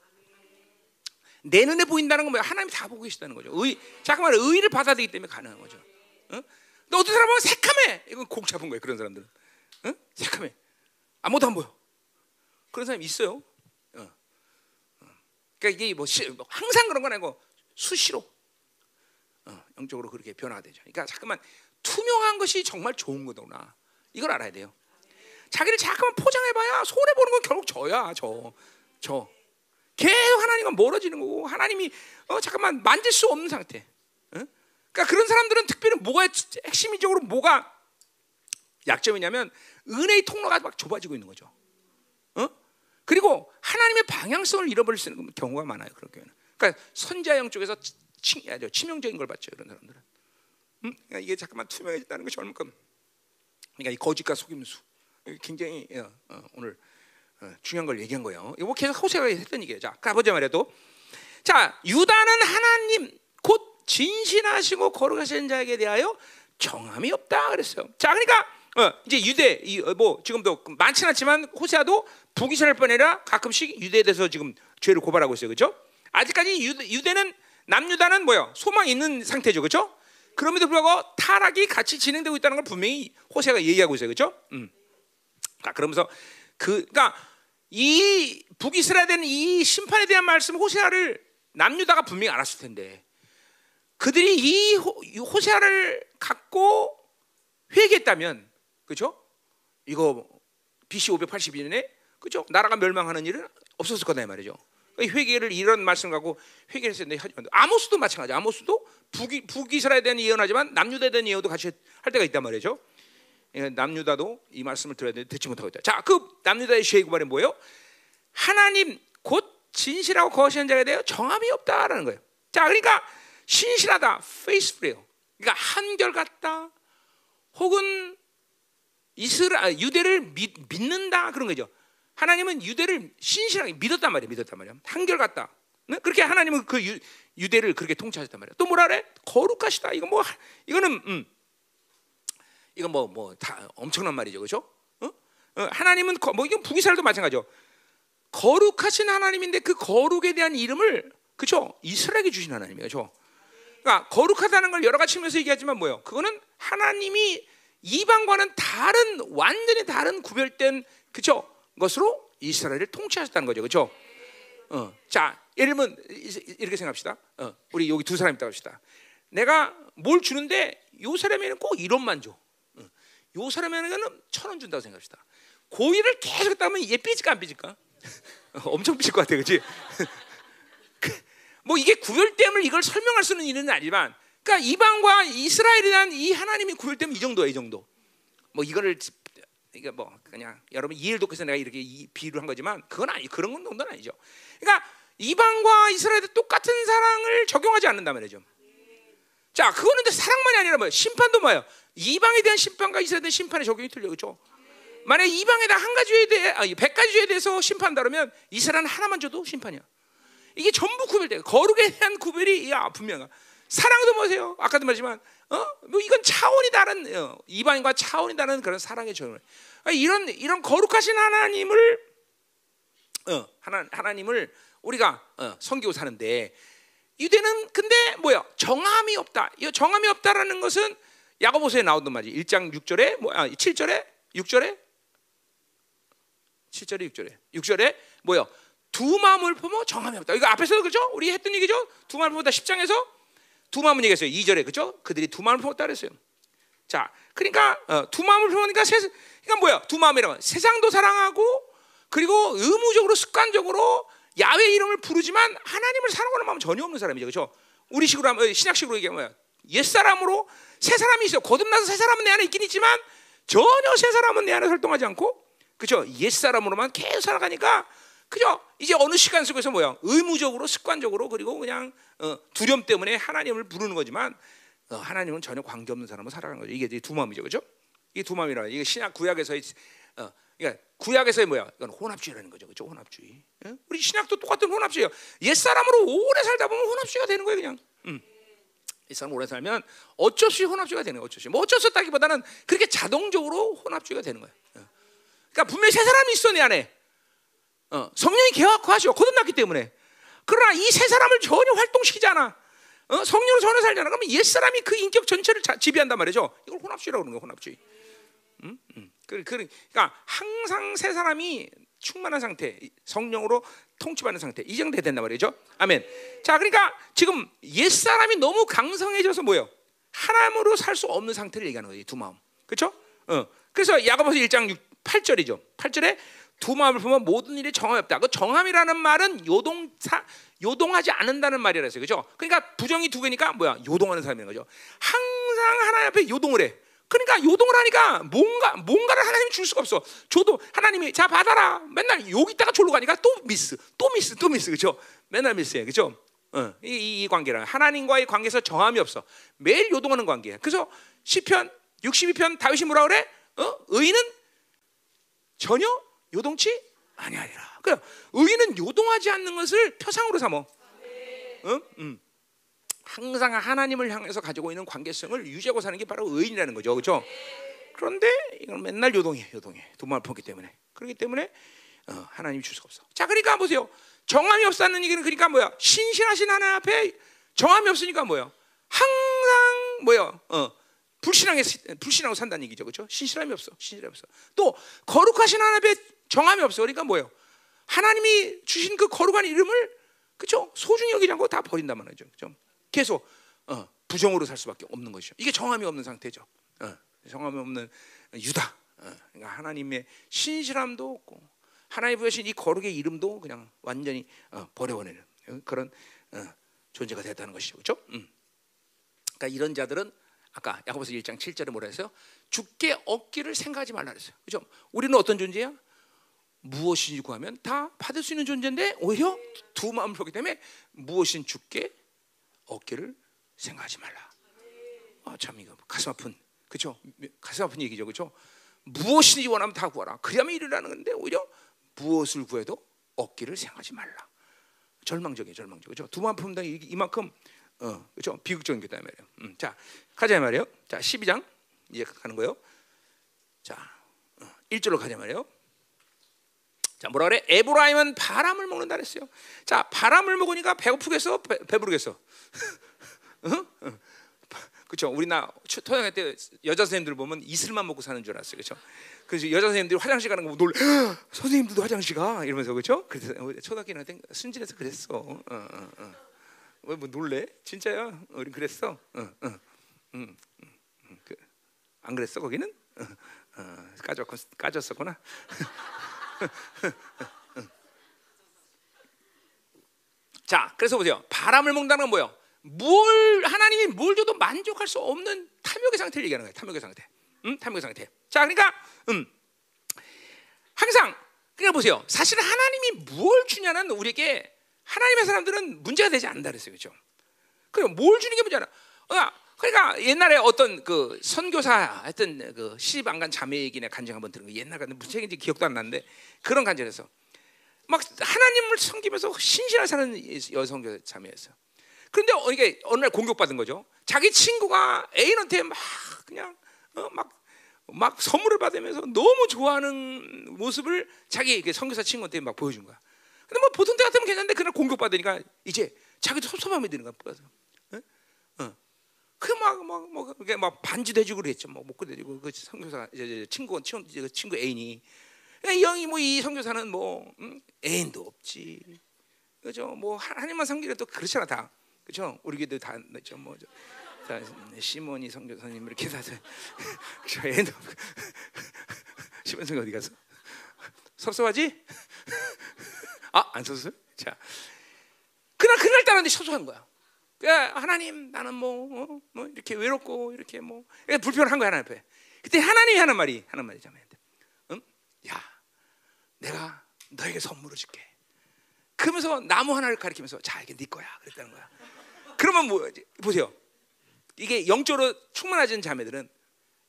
내 눈에 보인다는 건 뭐야? 하나님이 다 보고 계시다는 거죠. 의, 잠깐만 의를 받아들이기 때문에 가능한 거죠. 어? 근데 어떤 사람은 새카매. 이건 공 잡은 거예요. 그런 사람들은. 어? 새카매. 아무도 안 보여. 그런 사람이 있어요. 그러니까 이게 뭐, 시, 뭐 항상 그런 건 아니고 수시로 어, 영적으로 그렇게 변화가 되죠. 그러니까 잠깐만 투명한 것이 정말 좋은 거구나. 이걸 알아야 돼요. 자기를 잠깐만 포장해봐야 손해 보는 건 결국 저야 저 저. 계속 하나님과 멀어지는 거고 하나님이 어, 잠깐만 만질 수 없는 상태. 어? 그러니까 그런 사람들은 특별히 뭐가 핵심적으로 뭐가 약점이냐면 은혜의 통로가 막 좁아지고 있는 거죠. 어? 그리고 하나님의 방향성을 잃어버릴 수 있는 경우가 많아요. 그런 경우는. 그러니까 선자형 쪽에서 치, 치명적인 걸 받죠. 이런 사람들은. 음? 그러니까 이게 잠깐만 투명해졌다는 것이 얼마큼 그러니까 이 거짓과 속임수 굉장히 어, 어, 오늘 어, 중요한 걸 얘기한 거예요. 이거 계속 호세가 했던 얘기예요. 자, 가보자 말해도 자 유다는 하나님 곧 진실하시고 거룩하신 자에게 대하여 정함이 없다 그랬어요. 자, 그러니까 어, 이제 유대 이, 어, 뭐 지금도 많지는 않지만 호세아도 북이스라엘 뿐 아니라 가끔씩 유대에 대해서 지금 죄를 고발하고 있어요, 그렇죠? 아직까지 유대, 유대는 남유다는 뭐요? 소망이 있는 상태죠, 그렇죠? 그럼에도 불구하고 타락이 같이 진행되고 있다는 걸 분명히 호세가 얘기하고 있어요, 그렇죠? 음. 자, 그러면서 그, 그러니까 이 북이스라엘은 이 심판에 대한 말씀 호세아를 남유다가 분명히 알았을 텐데 그들이 이 호, 세아를 갖고 회개했다면 그죠? 이거 BC 582년에 그죠? 나라가 멸망하는 일은 없었을 거다 이 말이죠. 회개를 이런 말씀 갖고 회개를 했는데 아모스도 마찬가지. 아모스도 북이 북이스라엘에 대한 예언하지만 남유다에 대한 예언도 같이 할 때가 있단 말이죠. 예, 남유다도 이 말씀을 들어야 되는데 듣지 못하고 있다. 자, 그 남유다의 죄의 구발이 뭐예요? 하나님 곧 진실하고 거시한 자에 대해 정함이 없다라는 거예요. 자, 그러니까 신실하다, 페이스풀이에요. 그러니까 한결같다, 혹은 이스라 아, 유대를 믿, 믿는다 그런 거죠. 하나님은 유대를 신실하게 믿었단 말이에요. 믿었단 말이에요. 한결같다. 네? 그렇게 하나님은 그 유, 유대를 그렇게 통치하셨단 말이에요. 또 뭐라 그래? 거룩하시다. 이거 뭐 이거는 음, 이건 뭐 뭐 다 엄청난 말이죠, 그렇죠? 어? 어, 하나님은 거, 뭐 이건 북이스라엘도 마찬가지죠. 거룩하신 하나님인데 그 거룩에 대한 이름을 그렇죠? 이스라엘에게 주신 하나님이에요, 그렇죠? 그러니까 거룩하다는 걸 여러 가지 측면에서 얘기하지만 뭐요? 그거는 하나님이 이방과는 다른 완전히 다른 구별된 그렇죠? 것으로 이스라엘을 통치하셨다는 거죠, 그렇죠? 어, 자, 예를 들면 이렇게 생각합시다. 어, 우리 여기 두 사람 있다 합시다. 내가 뭘 주는데 요 사람에는 꼭 1원만 줘. 요 사람에게는 천 원 준다고 생각합시다. 고의를 계속 했다면 얘 삐질까 안 삐질까? 엄청 삐질 것 같아, 그렇지? 뭐 이게 구별됨을 이걸 설명할 수는 있는 아니지만, 그러니까 이방과 이스라엘에 대한 이 하나님이 구별됨 이 정도야, 이 정도. 뭐 이거를 이게 뭐 그냥 여러분 이해를 돕기 위해서 내가 이렇게 비유를 한 거지만 그건 아니 그런 건 정도는 아니죠. 그러니까 이방과 이스라엘에 똑같은 사랑을 적용하지 않는다 말이죠. 자, 그거는 사랑만이 아니라 뭐예요? 심판도 뭐예요? 이방에 대한 심판과 이스라엘에 대한 심판의 적용이 틀려 그렇죠? 만약 이방에 대한 한 가지 죄에 대해 아니 백 가지 죄에 대해서 심판다 그러면 이스라엘은 하나만 줘도 심판이야. 이게 전부 구별돼. 거룩에 대한 구별이 야 분명하. 사랑도 보세요. 아까도 말했지만 어? 뭐 이건 차원이 다른 어, 이방인과 차원이 다른 그런 사랑의 정을. 아, 이런 이런 거룩하신 하나님을 어, 하나 하나님을 우리가 어, 섬기고 사는데 유대는 근데 뭐야? 정함이 없다. 이 정함이 없다라는 것은 야고보서에 나오던 말이 1장 6절에 뭐 아, 7절에 6절에 7절에 6절에 6절에 뭐요? 두 마음을 품어 정함이 없다. 이거 앞에서도 그죠? 우리 했던 얘기죠? 두 마음을 품었다 10장에서 두 마음을 얘기했어요. 2절에 그죠? 그들이 두 마음을 품었다 그랬어요. 자, 그러니까 어, 두 마음을 품으니까 세, 그러니까 뭐야? 두 마음이라면 세상도 사랑하고 그리고 의무적으로 습관적으로 야외 이름을 부르지만 하나님을 사랑하는 마음 전혀 없는 사람이죠. 그렇죠? 우리식으로 하면 신학식으로 얘기하면 옛 사람으로 새 사람이 있어. 거듭나서 새 사람은 내 안에 있긴 있지만 전혀 새 사람은 내 안에 활동하지 않고 그죠? 옛 사람으로만 계속 살아가니까 그죠? 이제 어느 시간 속에서 뭐야? 의무적으로 습관적으로 그리고 그냥 어, 두려움 때문에 하나님을 부르는 거지만 어, 하나님은 전혀 관계 없는 사람으로 살아가는 거죠. 이게 두 마음이죠. 그죠? 이게 두 마음이라 이게 신약 구약에서의 어, 그러니까 구약에서의 뭐야? 이건 혼합주의라는 거죠. 그죠? 혼합주의. 예? 우리 신약도 똑같은 혼합주의예요. 옛 사람으로 오래 살다 보면 혼합주의가 되는 거예요, 그냥. 음. 이 사람 오래 살면 어쩔 수 없이 혼합주의가 되는 거예요. 어쩔 수 없이. 뭐 어쩔 수 없다기보다는 그렇게 자동적으로 혼합주의가 되는 거예요. 예. 그러니까 분명히 세 사람이 있어 내 안에. 어, 성령이 개혁하시고 거듭났기 때문에. 그러나 이 세 사람을 전혀 활동시키지 않아. 어? 성령으로 전혀 살지 않아. 그러면 옛 사람이 그 인격 전체를 자, 지배한단 말이죠. 이걸 혼합주의라고 그러는 거예요. 혼합주의. 음? 음. 그, 그, 그러니까 항상 새 사람이 충만한 상태, 성령으로 통치받는 상태 이 정도 된단 말이죠. 아멘. 자, 그러니까 지금 옛 사람이 너무 강성해져서 뭐요? 하나님으로 살 수 없는 상태를 얘기하는 거예요. 두 마음. 그렇죠? 어. 그래서 야고보서 1장 6, 8절이죠. 8절에 두 마음을 보면 모든 일이 정함이 없다. 그 정함이라는 말은 요동사 요동하지 않는다는 말이라 했어요. 그죠? 그러니까 부정이 두 개니까 뭐야? 요동하는 사람인 거죠. 항상 하나님 앞에 요동을 해. 그러니까 요동을 하니까 뭔가 뭔가를 하나님이 줄 수가 없어. 저도 하나님이 자 받아라. 맨날 여기 있다가 졸로 가니까 또 미스, 또 미스, 또 미스. 그죠? 맨날 미스해. 그죠? 어, 이, 이, 이 관계라 하나님과의 관계에서 정함이 없어. 매일 요동하는 관계야. 그래서 시편 62편 다윗이 뭐라 그래? 어? 의인은 전혀 요동치 아니하리라. 그래 의인은 요동하지 않는 것을 표상으로 삼어. 응? 음. 항상 하나님을 향해서 가지고 있는 관계성을 유지하고 사는 게 바로 의인이라는 거죠, 그렇죠? 그런데 이건 맨날 요동해, 요동해. 돈만 벌기 때문에. 그렇기 때문에 어, 하나님이 줄 수가 없어. 자, 그러니까 보세요. 정함이 없다는 얘기는 그러니까 뭐야? 신실하신 하나님 앞에 정함이 없으니까 뭐야? 항상 뭐야? 어, 불신하게 불신하고 산다는 얘기죠, 그렇죠? 신실함이 없어, 신실함이 없어. 또 거룩하신 하나님 앞에 정함이 없어. 그러니까 뭐예요? 하나님이 주신 그 거룩한 이름을 그죠? 소중히 여기지 않고 다 버린단 말이죠. 그죠? 계속 어, 부정으로 살 수밖에 없는 것이죠. 이게 정함이 없는 상태죠. 어, 정함이 없는 유다. 어, 그러니까 하나님의 신실함도 없고 하나님 부여신 이 거룩의 이름도 그냥 완전히 어, 버려버리는 그런 어, 존재가 됐다는 것이죠. 그렇죠? 음. 그러니까 이런 자들은 아까 야고보서 1장 7절에 뭐라 했어요? 죽게 얻기를 생각하지 말라 그랬어요. 그죠? 우리는 어떤 존재야? 무엇이지 구하면 다 받을 수 있는 존재인데 오히려 두 마음을 보기 때문에 무엇인 죽게 얻기를 생각하지 말라. 아, 참 이거 가슴 아픈 그죠? 가슴 아픈 얘기죠, 그죠? 무엇이든지 원하면 다 구하라. 그래야만 이르라는 건데 오히려 무엇을 구해도 얻기를 생각하지 말라. 절망적이에요, 절망적. 그죠? 두 마음 품다 이만큼 어, 그죠? 비극적인 게다 말이에요. 음, 자, 가자 말이에요. 자, 12장 이제 가는 거예요. 자, 어, 1절로 가자 말이에요. 자, 뭐라 그래? 에브라임은 바람을 먹는다 그랬어요. 자, 바람을 먹으니까 배고프겠어? 배, 배부르겠어? 그렇죠. 우리 나 토양할 때 여자 선생님들 보면 이슬만 먹고 사는 줄 알았어요. 그렇죠. 그래서 여자 선생님들이 화장실 가는 거 놀래. 선생님들도 화장실 가 이러면서 그렇죠. 그래서 초등학교 때 순진해서 그랬어. 어, 어, 어. 왜뭐 놀래? 진짜야? 우리 그랬어. 어, 어, 음, 음, 그, 안 그랬어 거기는? 어, 어, 까졌 까졌었구나. 자, 그래서 보세요. 바람을 먹는다는 건 뭐예요? 뭘 하나님이 뭘 줘도 만족할 수 없는 탐욕의 상태를 얘기하는 거예요. 탐욕의 상태. 음? 탐욕의 상태. 자, 그러니까 음. 항상 그러니까 보세요. 사실 하나님이 뭘 주냐는 우리에게 하나님의 사람들은 문제가 되지 않는다 그랬어요. 그렇죠? 그럼 뭘 주는 게 문제냐? 그러니까 옛날에 어떤 그 선교사 했던 그 시집 안간 자매 얘기나 간증 한번 들은 거 옛날 같은 무슨 책인지 기억도 안 나는데 그런 간증에서 막 하나님을 섬기면서 신실하게 사는 여성교 자매였어요. 그런데 이게 어느 날 공격받은 거죠. 자기 친구가 애인한테 막 그냥 어, 막, 막 선물을 받으면서 너무 좋아하는 모습을 자기 선교사 친구한테 막 보여준 거야. 근데 뭐 보통 때 같으면 괜찮은데 그날 공격받으니까 이제 자기도 섭섭함이 드는 거야. 어. 그막막뭐 뭐, 그게 막 반지도 해주고 그랬죠. 뭐 목도 해주고 그 선교사 친구 친구 그 친구 애인이 이 형이 뭐 이 선교사는 뭐 음? 애인도 없지. 그죠? 뭐 하나님만 섬기려 또 그렇잖아 다. 그죠? 우리 교도 다 그죠? 뭐 저, 자, 시몬이 선교사님 이렇게 다 저 애도 시몬 선 어디 갔어? 섭섭하지? 아, 안 섭섭? 자, 그날 그날 따라는데 섭섭한 거야. 하나님 나는 뭐, 어, 뭐 이렇게 외롭고 이렇게 뭐 불편한 거야 하나님 앞에. 그때 하나님이 하는 말이 하는 말이잖아요. 응? 야, 내가 너에게 선물을 줄게. 그러면서 나무 하나를 가리키면서 자 이게 네 거야 그랬다는 거야. 그러면 뭐 보세요. 이게 영적으로 충만하진 자매들은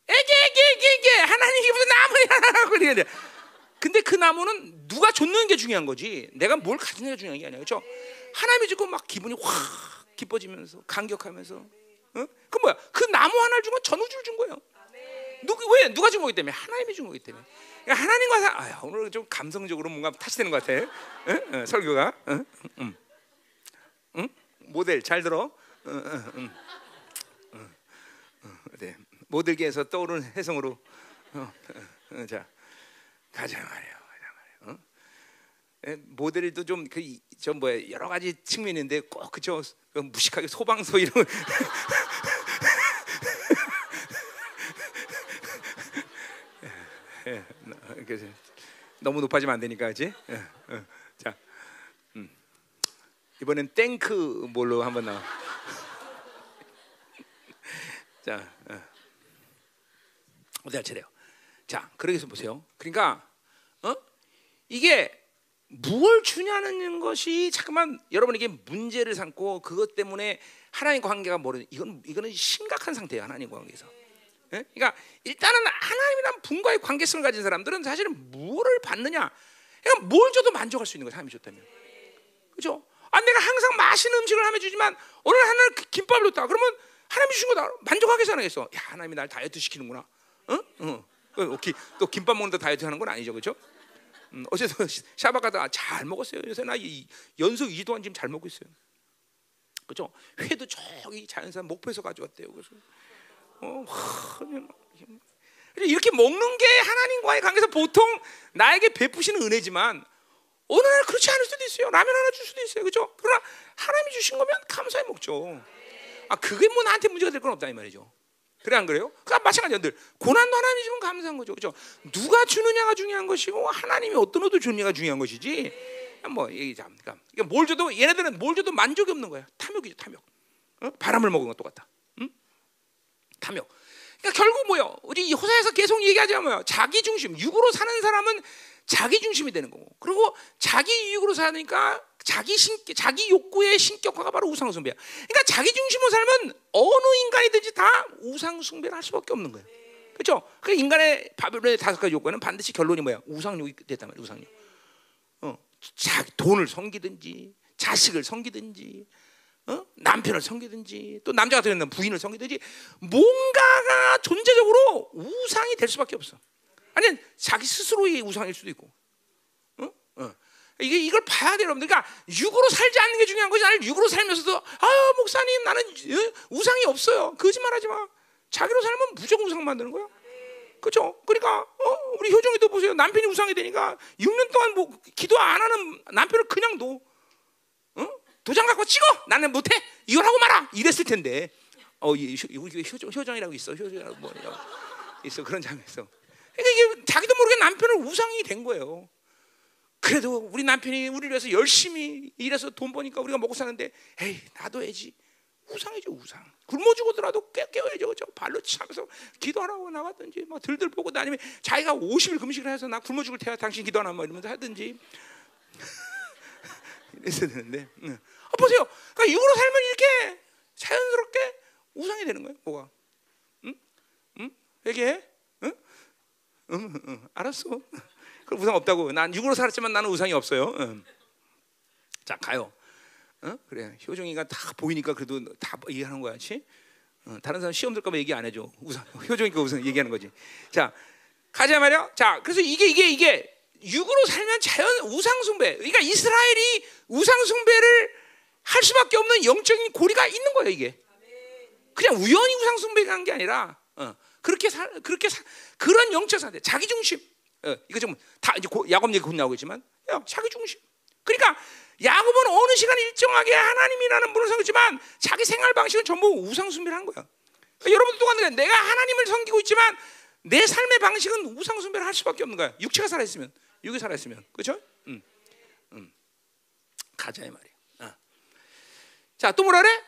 에게 에게 에게 에게 하나님이 무슨 나무야 그러는데 근데 그 나무는 누가 줬는 게 중요한 거지 내가 뭘 가지는 게 중요한 게 아니야 그렇죠? 하나님이 주고 막 기분이 확 기뻐지면서 감격하면서 어? 그 뭐야 그 나무 하나를 준 건 전 우주를 준 거예요 누구 왜 누가 준 거기 때문에 하나님이 준 거기 때문에 그러니까 하나님과 사, 아, 오늘 좀 감성적으로 뭔가 타치되는 것 같아 응? 응, 설교가 응? 응. 응? 모델 잘 들어 네. 모델계에서 떠오르는 혜성으로 어, 어, 자 가자 말이야. 어? 에, 모델도 좀그좀 뭐야 여러 가지 측면인데 꼭 그저 그 무식하게 소방서 이런 예, 나- 그래서 너무 높아지면 안 되니까, 그지? 예, 어. 자, 음. 이번엔 땡크 뭘로 한번 나와. 자, 어. 어디 할 차례요? 자, 그러게 해서 보세요. 그러니까, 어? 이게 무엇 주냐는 것이 잠깐만 여러분에게 문제를 삼고 그것 때문에 하나님과 관계가 모르는 이건 이거는 심각한 상태예요 하나님과 관계에서. 예? 그러니까 일단은 하나님이란 분과의 관계성을 가진 사람들은 사실은 뭐를 받느냐? 그러니까 뭘 줘도 만족할 수 있는 거예요. 하나님이 줬다면. 그죠? 아, 내가 항상 맛있는 음식을 하면 주지만 오늘 하나는 그 김밥을 줬다. 그러면 하나님이 주신 거다. 만족하게 살아야겠어. 야, 하나님이 날 다이어트 시키는구나. 어? 어. 그, 기- 또 김밥 먹는다 다이어트 하는 건 아니죠. 그죠? 음, 어제도 샤바 가다 잘 먹었어요. 요새 나 이- 연속 2주 동안 지금 잘 먹고 있어요. 그죠? 회도 저기 자연산 목포에서 가져왔대요. 그래서 어, 하, 그냥 그래서 이렇게 먹는 게 하나님과의 관계에서 보통 나에게 베푸시는 은혜지만 어느 날 그렇지 않을 수도 있어요. 라면 하나 줄 수도 있어요. 그죠? 그러나 하나님이 주신 거면 감사히 먹죠. 아, 그게 뭐 나한테 문제가 될 건 없다 이 말이죠. 그래 안 그래요? 그러니까 마찬가지로 늘 고난도 하나님이 주면 감사한 거죠. 그죠? 누가 주느냐가 중요한 것이고 하나님이 어떤 옷도 주느냐가 중요한 것이지. 뭐 얘기자. 그러니까 이게 뭘 줘도 얘네들은 뭘 줘도 만족이 없는 거야. 탐욕이죠, 탐욕. 어? 바람을 먹은 것 똑같다. 응? 탐욕. 그러니까 결국 뭐요? 우리 이 호사에서 계속 얘기하자면 뭐요? 자기 중심, 육으로 사는 사람은 자기 중심이 되는 거고. 그리고 자기 육으로 사니까 자기 신 자기 욕구의 신격화가 바로 우상 숭배야. 그러니까 자기 중심으로 살면 어느 인간이든지 다 우상 숭배를 할 수밖에 없는 거예요. 그렇죠? 그 인간의 바벨론의 다섯 가지 욕구는 반드시 결론이 뭐야? 우상욕이 됐단 말이야. 우상욕. 어, 자, 돈을 섬기든지 자식을 섬기든지 어? 남편을 섬기든지 또 남자가 되는 부인을 섬기든지 뭔가가 존재적으로 우상이 될 수밖에 없어. 아니 자기 스스로의 우상일 수도 있고. 이게 이걸 봐야 돼요, 여러분들. 그러니까 육으로 살지 않는 게 중요한 거지. 아니 육으로 살면서도 아 목사님 나는 어? 우상이 없어요. 거짓말하지 마. 자기로 살면 무조건 우상 만드는 거야. 그렇죠? 그러니까 어? 우리 효정이도 보세요. 남편이 우상이 되니까 6년 동안 뭐 기도 안 하는 남편을 그냥 놓. 어? 도장 갖고 찍어. 나는 못해. 이걸 하고 말아. 이랬을 텐데. 어, 이 효- 효정, 효정이라고 있어. 효정이라고 뭐 있어. 그런 장면 있어. 그러니까 이게 자기도 모르게 남편을 우상이 된 거예요. 그래도 우리 남편이 우리를 위해서 열심히 일해서 돈 버니까 우리가 먹고 사는데 에이 나도 해지 우상이죠 우상 굶어 죽어더라도 깨, 깨워야죠 그죠 발로 차면서 기도하라고 나왔든지 뭐 들들 보고 아니면 자기가 50일 금식을 해서 나 굶어 죽을 테야 당신 기도하나 뭐 이러면서 하든지 이랬어야 되는데 응. 아, 보세요 그러니까 육으로 살면 이렇게 자연스럽게 우상이 되는 거예요 뭐가 응? 응? 얘기해? 응? 응, 응, 알았어. 그 우상 없다고. 난 육으로 살았지만 나는 우상이 없어요. 응. 자 가요. 어? 그래 효정이가 다 보이니까 그래도 다 얘기하는 거야, 지 어, 다른 사람 시험 들까봐 얘기 안 해줘. 우상 효정이가 우상 얘기하는 거지. 자 가자 말이야. 자 그래서 이게 이게 이게 육으로 살면 자연 우상 숭배. 그러니까 이스라엘이 우상 숭배를 할 수밖에 없는 영적인 고리가 있는 거예요, 이게. 그냥 우연히 우상 숭배가 한게 아니라 어, 그렇게 살 그렇게 사, 그런 영적 상태, 자기 중심. 어, 이거 좀 다 이제 고, 야곱 얘기 곧 나오겠지만, 야, 자기 중심. 그러니까 야곱은 어느 시간 일정하게 하나님이라는 분을 섬기지만 자기 생활 방식은 전부 우상 숭배를 한 거야. 그러니까 여러분도 똑같은. 내가 하나님을 섬기고 있지만 내 삶의 방식은 우상 숭배를 할 수밖에 없는 거야. 육체가 살아 있으면, 육이 살아 있으면, 그렇죠? 음, 음. 가자 이 말이야. 어. 자, 또 뭐라 그래?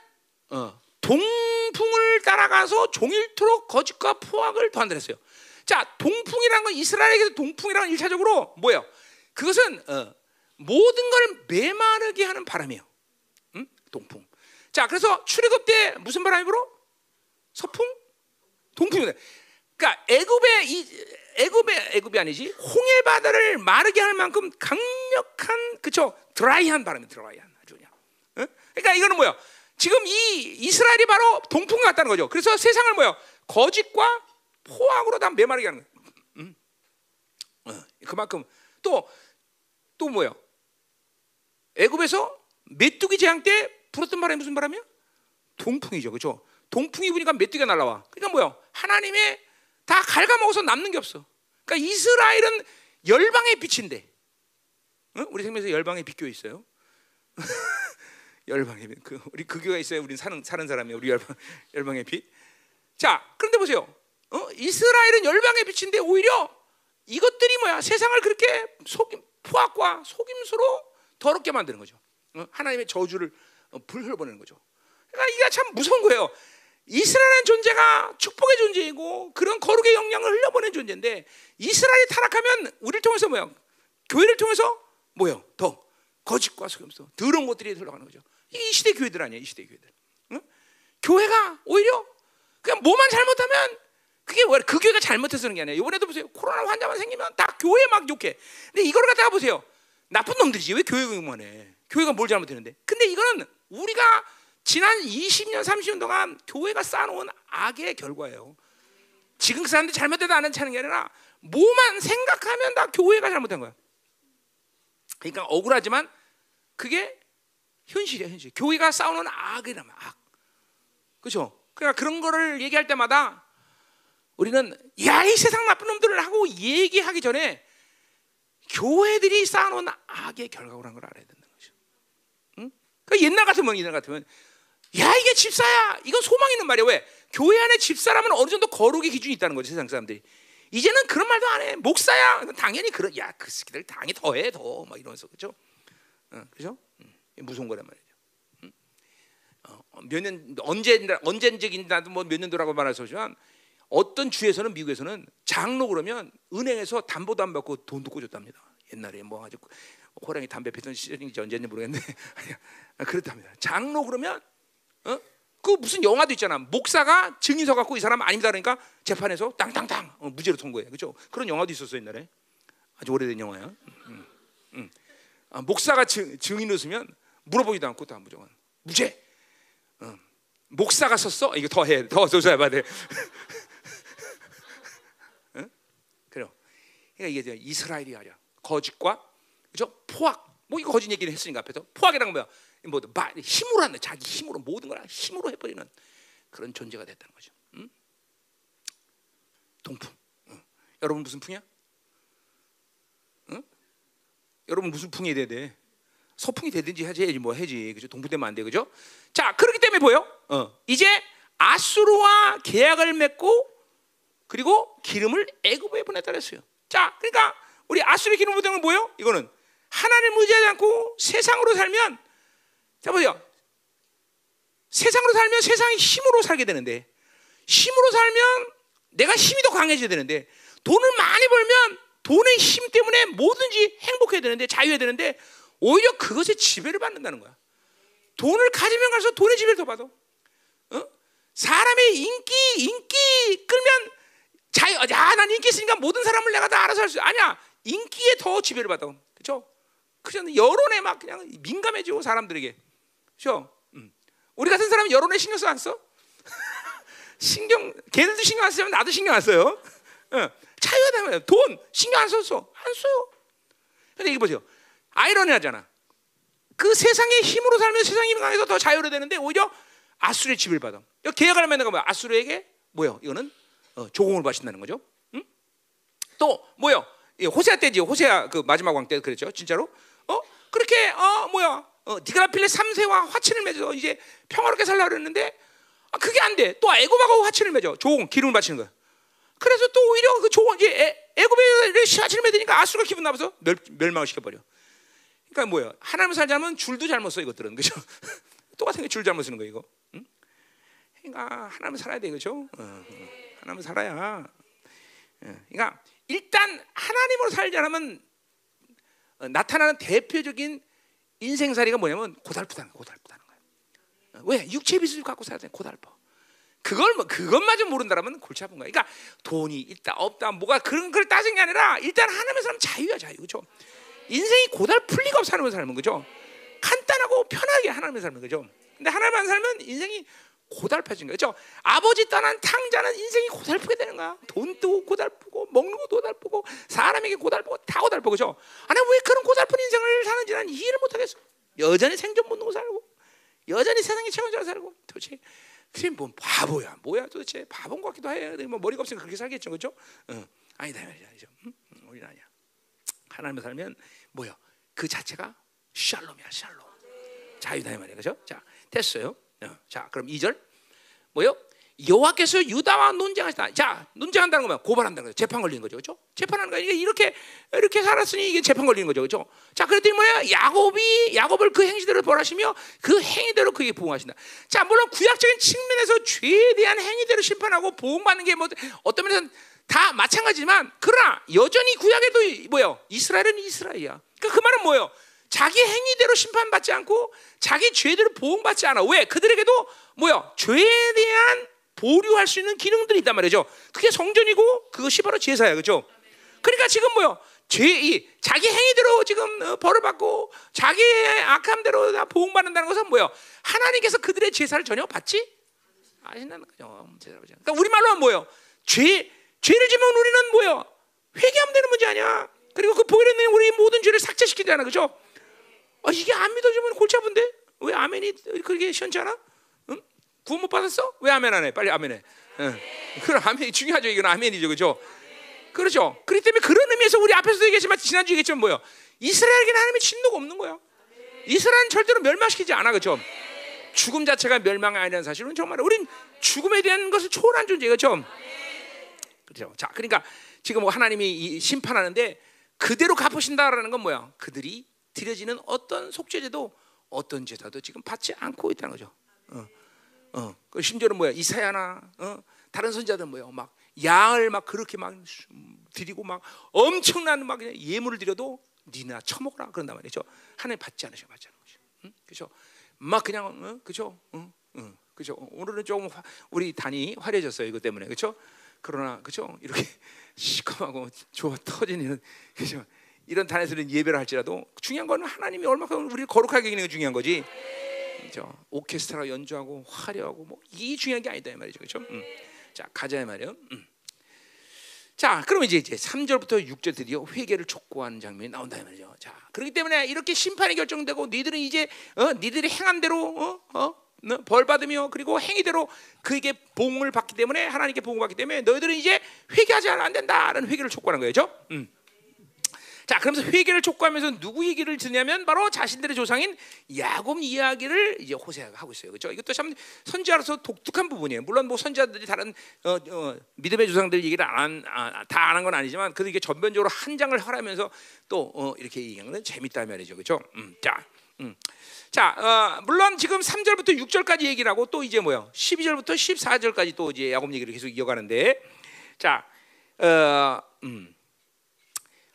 어. 동풍을 따라가서 종일토록 거짓과 포악을 더한다 했어요. 자, 동풍이라는 건 이스라엘에게서 동풍이라는 건 일차적으로 뭐예요? 그것은 어, 모든 걸 메마르게 하는 바람이에요. 응? 동풍. 자, 그래서 출애굽 때 무슨 바람이 불어? 서풍? 동풍이 그러니까 애굽의 이 애굽의 애굽이 아니지 홍해 바다를 마르게 할 만큼 강력한 그쵸 드라이한 바람이 드라이한 아주 그냥. 응? 그러니까 이거는 뭐야? 지금 이 이스라엘이 바로 동풍 같다는 거죠. 그래서 세상을 뭐요? 거짓과 포악으로 다 메마르게 하는 거예요. 음. 어, 그만큼 또 또 뭐요? 애굽에서 메뚜기 재앙 때 불었던 바람이 무슨 바람이야? 동풍이죠, 그렇죠? 동풍이 부니까 메뚜기가 날라와. 그러니까 뭐요? 하나님의 다 갉아먹어서 남는 게 없어. 그러니까 이스라엘은 열방의 빛인데, 어? 우리 생명에서 열방의 빛교회 있어요. 열방의 빛. 그 우리 그 교회 있어요. 우리 사는 사는 사람이 우리 열방 열방의 빛. 자, 그런데 보세요. 어? 이스라엘은 열방의 빛인데 오히려 이것들이 뭐야? 세상을 그렇게 속임 포악과 속임수로 더럽게 만드는 거죠. 어? 하나님의 저주를 어, 불 흘러보내는 거죠. 그러니까 이게 참 무서운 거예요. 이스라엘은 존재가 축복의 존재이고 그런 거룩의 영향을 흘려보낸 존재인데 이스라엘이 타락하면 우리를 통해서 뭐야? 교회를 통해서 뭐요? 더 거짓과 속임수, 더러운 것들이 흘러가는 거죠. 이 시대 교회들 아니에요, 이 시대 교회들. 응? 교회가 오히려 그냥 뭐만 잘못하면 그게 그 교회가 잘못해서 그런 게 아니에요. 이번에도 보세요. 코로나 환자만 생기면 다 교회 막 욕해. 근데 이걸 갖다가 보세요. 나쁜 놈들이지 왜 교회 응원해? 교회가 뭘 잘못했는데? 근데 이거는 우리가 지난 20년, 30년 동안 교회가 쌓아놓은 악의 결과예요. 지금 그 사람들이 잘못해도 안 차는 게 아니라 뭐만 생각하면 다 교회가 잘못한 거야. 그러니까 억울하지만 그게 현실이야, 현실. 교회가 싸우는 악이라면 악. 그렇죠? 그러니까 그런 거를 얘기할 때마다 우리는 야 이 세상 나쁜 놈들을 하고 얘기하기 전에 교회들이 쌓아놓은 악의 결과라는 걸 알아야 된다는 거죠. 응? 그 옛날 같으면 옛날 같으면 야 이게 집사야. 이건 소망 있는 말이야. 왜? 교회 안에 집사라면 어느 정도 거룩의 기준이 있다는 거지 세상 사람들이. 이제는 그런 말도 안 해. 목사야. 당연히 그런 야그 새끼들 당연히 더해 더 막 이러면서 그죠 응, 그죠? 응. 무서운 거란 말이죠. 응? 어, 몇년 언제 언젠적인다도 뭐 몇 년도라고 말하지만 어떤 주에서는 미국에서는 장로 그러면 은행에서 담보도 안 받고 돈도 꿔줬답니다 옛날에 뭐 아주 호랑이 담배 피던 시절인지 언제인지 모르겠는데 그렇답니다 장로 그러면 어? 그 무슨 영화도 있잖아. 목사가 증인서 갖고 이 사람 아닙니다 그러니까 재판에서 땅땅땅 어, 무죄로 통고해. 그렇죠? 그런 영화도 있었어 옛날에. 아주 오래된 영화야. 음, 음. 음. 아, 목사가 증, 증인을 쓰면 물어보지도 않고 다 무조건 무죄. 어. 목사가 썼어? 이거 더 해, 더 조사해봐야 돼. 어? 그래요. 그러니까 이게 이스라엘이 아니야. 거짓과 그죠? 포악. 뭐 이거 거짓 얘기를 했으니까 앞에서 포악이란 뭐야? 뭐 힘으로 하는 자기 힘으로 모든 걸 힘으로 해버리는 그런 존재가 됐다는 거죠. 응? 동풍. 응. 여러분 무슨 풍이야? 응? 여러분 무슨 풍이 돼야 돼? 서풍이 되든지 해야지 뭐 해지 그죠? 동풍 되면 안 돼, 그죠? 자 그렇기 때문에 보여. 어. 이제 아수르와 계약을 맺고 그리고 기름을 애굽에 보냈다 그랬어요. 자, 그러니까 우리 아수르 기름 부은 건 뭐예요? 이거는 하나님 의지하지 않고 세상으로 살면 자 보세요. 세상으로 살면 세상의 힘으로 살게 되는데 힘으로 살면 내가 힘이 더 강해져야 되는데 돈을 많이 벌면 돈의 힘 때문에 뭐든지 행복해야 되는데 자유해야 되는데 오히려 그것에 지배를 받는다는 거야. 돈을 가지면 갈수록 돈의 지배를 더 받아. 어? 사람의 인기 인기 끌면 자유. 야, 난 인기 있으니까 모든 사람을 내가 다 알아서 할 수. 아니야. 인기에 더 지배를 받아. 그렇죠? 그냥 여론에 막 그냥 민감해지고 사람들에게. 그렇죠? 음. 우리 같은 사람은 여론에 신경 써 안 써? 신경 걔들도 신경 안 쓰면 나도 신경 안 써요. 어. 차이가 나면 돈 신경 안 썼어 안 써요. 근데 이게 보세요. 아이러니하잖아. 그 세상의 힘으로 살면 세상이 강해서 더 자유로 되는데 오히려 아수르의 집을 받아. 계약을 하면 내가 뭐야? 아수르에게 뭐요? 이거는 어, 조공을 바친다는 거죠. 응? 또 뭐요? 호세아 때지 호세아 그 마지막 왕 때 그랬죠. 진짜로? 어 그렇게 어 뭐야? 어, 디그라필레 3세와 화친을 맺어 이제 평화롭게 살라 그랬는데 아, 그게 안 돼. 또 애굽하고 화친을 맺어. 조공 기름을 바치는 거야. 그래서 또 오히려 그 조공 이제 애굽에 화친을 맺으니까 아수가 기분 나빠서 멸, 멸망을 시켜버려. 그러니까 뭐야? 하나님 살자면 줄도 잘못 써 이것들은 그죠? 똑같은 게 줄 잘못 쓰는 거 이거. 응? 그러니까 하나님 살아야 돼 그죠? 어, 어. 하나님 살아야. 어, 그러니까 일단 하나님으로 살자면 어, 나타나는 대표적인 인생살이가 뭐냐면 고달프다는 거야. 고달프다는 거야. 왜? 육체 빚을 갖고 살아야 돼. 고달퍼. 그걸 뭐 그것마저 모른다라면 골치 아픈 거야. 그러니까 돈이 있다 없다 뭐가 그런 걸 따진 게 아니라 일단 하나님의 사람 자유야 자유 그죠? 인생이 고달플 리가 없어 하나님의 삶은 그죠? 간단하고 편하게 하나님의 삶은 그죠? 근데 하나님만 살면 인생이 고달파진 거죠. 아버지 떠난 탕자는 인생이 고달프게 되는 거야. 돈도 고달프고 먹는 것도 고달프고 사람에게 고달프고 다 고달프고 그죠. 아니 왜 그런 고달픈 인생을 사는지 난 이해를 못 하겠어. 여전히 생존 본능으로 살고 여전히 세상의 최선을 살고 도대체 그게 뭐 바보야 뭐야 도대체 바본 것 같기도 해. 뭐 머리가 없으니까 그렇게 살겠죠 그죠. 어. 아니다 말이죠. 응? 우리는 아니야. 하나님을 살면 뭐요? 그 자체가 샬롬이야, 샬롬. 자유다 이 말이야, 그죠? 자, 됐어요. 어, 자, 그럼 2절 뭐요? 여호와께서 유다와 논쟁하시다. 자, 논쟁한다는 거면 고발한다는 거죠. 재판 걸리는 거죠, 그렇죠? 재판하는. 이게 이렇게 이렇게 살았으니 이게 재판 걸리는 거죠, 그렇죠? 자, 그랬더니 뭐야? 야곱이 야곱을 그 행실대로 벌하시며 그 행위대로 그에게 보응하신다. 자, 물론 구약적인 측면에서 죄에 대한 행위대로 심판하고 보응받는 게 뭐 어떤 면에서는 다 마찬가지지만 그러나 여전히 구약에도 뭐요? 이스라엘은 이스라엘이야. 그러니까 그 말은 뭐예요? 자기 행위대로 심판받지 않고 자기 죄대로 보응받지 않아. 왜? 그들에게도 뭐요? 죄에 대한 보류할 수 있는 기능들이 있단 말이죠. 그게 성전이고 그것이 바로 제사야, 그렇죠? 그러니까 지금 뭐요? 죄, 이 자기 행위대로 지금 어, 벌을 받고 자기의 악함대로 다 보응받는다는 것은 뭐요? 하나님께서 그들의 제사를 전혀 받지 아신다는 거죠. 받지. 그러니까 우리 말로 하면 뭐요? 죄 죄를 지면 우리는 뭐요? 회개하면 되는 문제 아니야. 그리고 그 보혈의 능력 우리 모든 죄를 삭제시키잖아, 그렇죠? 아, 이게 안 믿어지면 골치 아픈데 왜 아멘이 그렇게 시원찮아? 응? 구원 못 받았어? 왜 아멘 안 해? 빨리 아멘 해. 응. 그럼 아멘이 중요하죠. 이건 아멘이죠, 그렇죠? 그렇죠. 그렇기 때문에 그런 의미에서 우리 앞에서도 얘기했지만 지난주 얘기했지만 뭐요? 이스라엘에게는 하나님의 진노가 없는 거야. 이스라엘은 절대로 멸망시키지 않아, 그렇죠? 죽음 자체가 멸망이 아니라는 사실은 정말 우린 죽음에 대한 것을 초월한 존재, 그렇죠? 그렇죠. 자, 그러니까 지금 뭐 하나님이 이 심판하는데 그대로 갚으신다라는 건 뭐야? 그들이 드려지는 어떤 속죄제도 어떤 제사도 지금 받지 않고 있다는 거죠. 어, 어. 그 심지어는 뭐야? 이사야나 어? 다른 선자들 뭐야? 막 양을 막 그렇게 막 드리고 막 엄청난 막 예물을 드려도 니나 처먹어라 그런단 말이죠. 하나님 받지 않으셔, 받지 않은 거죠. 응? 그죠? 막 그냥 어? 응. 그죠? 오늘은 조금 화, 우리 단이 화려해졌어요 이것 때문에 그죠? 그러나 그죠? 이렇게 시커하고 좋아 터지는 그죠? 이런 단에서는 예배를 할지라도 중요한 건 하나님이 얼마큼 우리를 거룩하게 기는 게 중요한 거지. 그죠? 오케스트라 연주하고 화려하고 뭐 이 중요한 게 아니다 이 말이죠, 그렇죠? 음. 자 가자 이 말이요. 음. 자, 그럼 이제 이제 3절부터 6절 드디어 회개를 촉구하는 장면이 나온다 이 말이죠. 자, 그렇기 때문에 이렇게 심판이 결정되고 니들은 이제 어, 니들이 행한 대로 어, 어, 벌 받으며 그리고 행위대로 그에게 복을 받기 때문에 하나님께 복을 받기 때문에 너희들은 이제 회개하지 않으면 안 된다라는 회개를 촉구하는 거죠. 음. 자, 그러면서 회개를 촉구하면서 누구 얘기를 듣냐면 바로 자신들의 조상인 야곱 이야기를 이제 호세아가 하고 있어요. 그렇죠? 이것도 참 선지자로서 독특한 부분이에요. 물론 뭐 선지자들이 다른 어, 어, 믿음의 조상들 얘기를 안, 아, 다 아는 건 아니지만 그들 이게 전면적으로 한 장을 하라면서 또 어, 이렇게 얘기하는 건 재밌다 말이죠. 그렇죠? 음, 자, 음. 자, 어, 물론 지금 3절부터 6절까지 얘기를 하고 또 이제 뭐요? 12절부터 14절까지 또 이제 야곱 얘기를 계속 이어가는데, 자, 어, 음.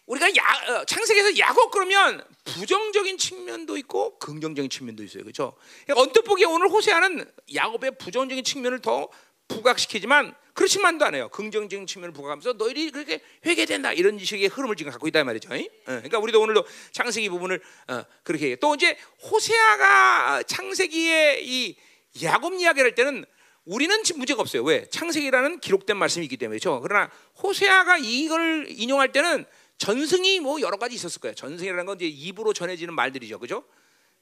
우리가 야, 어, 창세기에서 야곱 그러면 부정적인 측면도 있고 긍정적인 측면도 있어요, 그렇죠? 언뜻 보기에 오늘 호세아는 야곱의 부정적인 측면을 더 부각시키지만 그렇지만도 않아요. 긍정적인 측면을 부각하면서 너희들이 그렇게 회개된다 이런 식의 흐름을 지금 갖고 있다 말이죠. 어, 그러니까 우리도 오늘도 창세기 부분을 어, 그렇게 해요. 또 이제 호세아가 창세기의 이 야곱 이야기를 할 때는 우리는 문제가 없어요. 왜? 창세기라는 기록된 말씀이 있기 때문에 그렇죠. 그러나 호세아가 이걸 인용할 때는 전승이 뭐 여러 가지 있었을 거예요. 전승이라는 건 이제 입으로 전해지는 말들이죠, 그죠?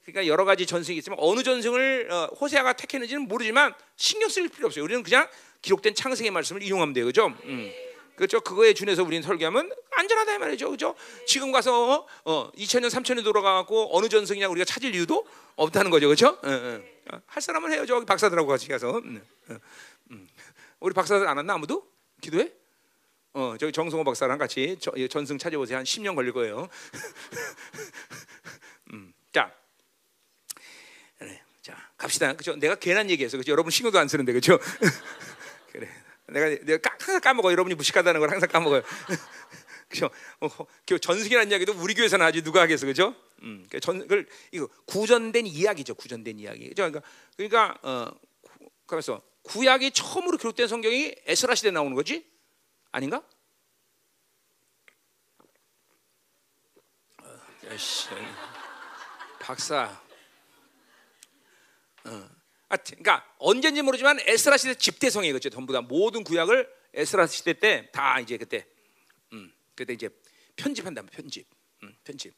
그러니까 여러 가지 전승이 있지만 어느 전승을 어, 호세아가 택했는지는 모르지만 신경 쓸 필요 없어요. 우리는 그냥 기록된 창세기 말씀을 인용하면 돼요, 그죠? 음. 그렇죠. 그거에 준해서 우리는 설교하면 안전하다 말이죠, 그죠? 지금 가서 어, 2000년, 3000년 돌아가고 어느 전승이냐 우리가 찾을 이유도 없다는 거죠, 그죠? 어, 어. 할 사람은 해요, 저기 박사들하고 같이 가서. 음, 음. 우리 박사들 안 왔나 아무도? 기도해? 어, 저기 정성호 박사랑 같이 저, 전승 찾아보세요. 한 10년 걸릴 거예요. 음, 자, 네, 자 갑시다. 그죠? 내가 괜한 얘기해서 그죠? 여러분 신경도 안 쓰는데 그죠? 그래. 내가 내가 항상 까먹어. 여러분이 무식하다는 걸 항상 까먹어요. 그죠? 어, 그 전승이라는 이야기도 우리 교회에서는 아직 누가 하겠어, 그죠? 음, 그 전, 그 이거 구전된 이야기죠, 구전된 이야기. 그죠? 그러니까, 그러니까 어, 그래서 구약이 처음으로 기록된 성경이 에스라 시대 에 나오는 거지? 아닌가? 어, 박사. 어. 아, 그러니까 언제인지 모르지만 에스라 시대 집대성이에요, 그죠? 전부 다 모든 구약을 에스라 시대 때 다 이제 그때, 음, 그때 이제 편집한다, 편집, 음, 편집.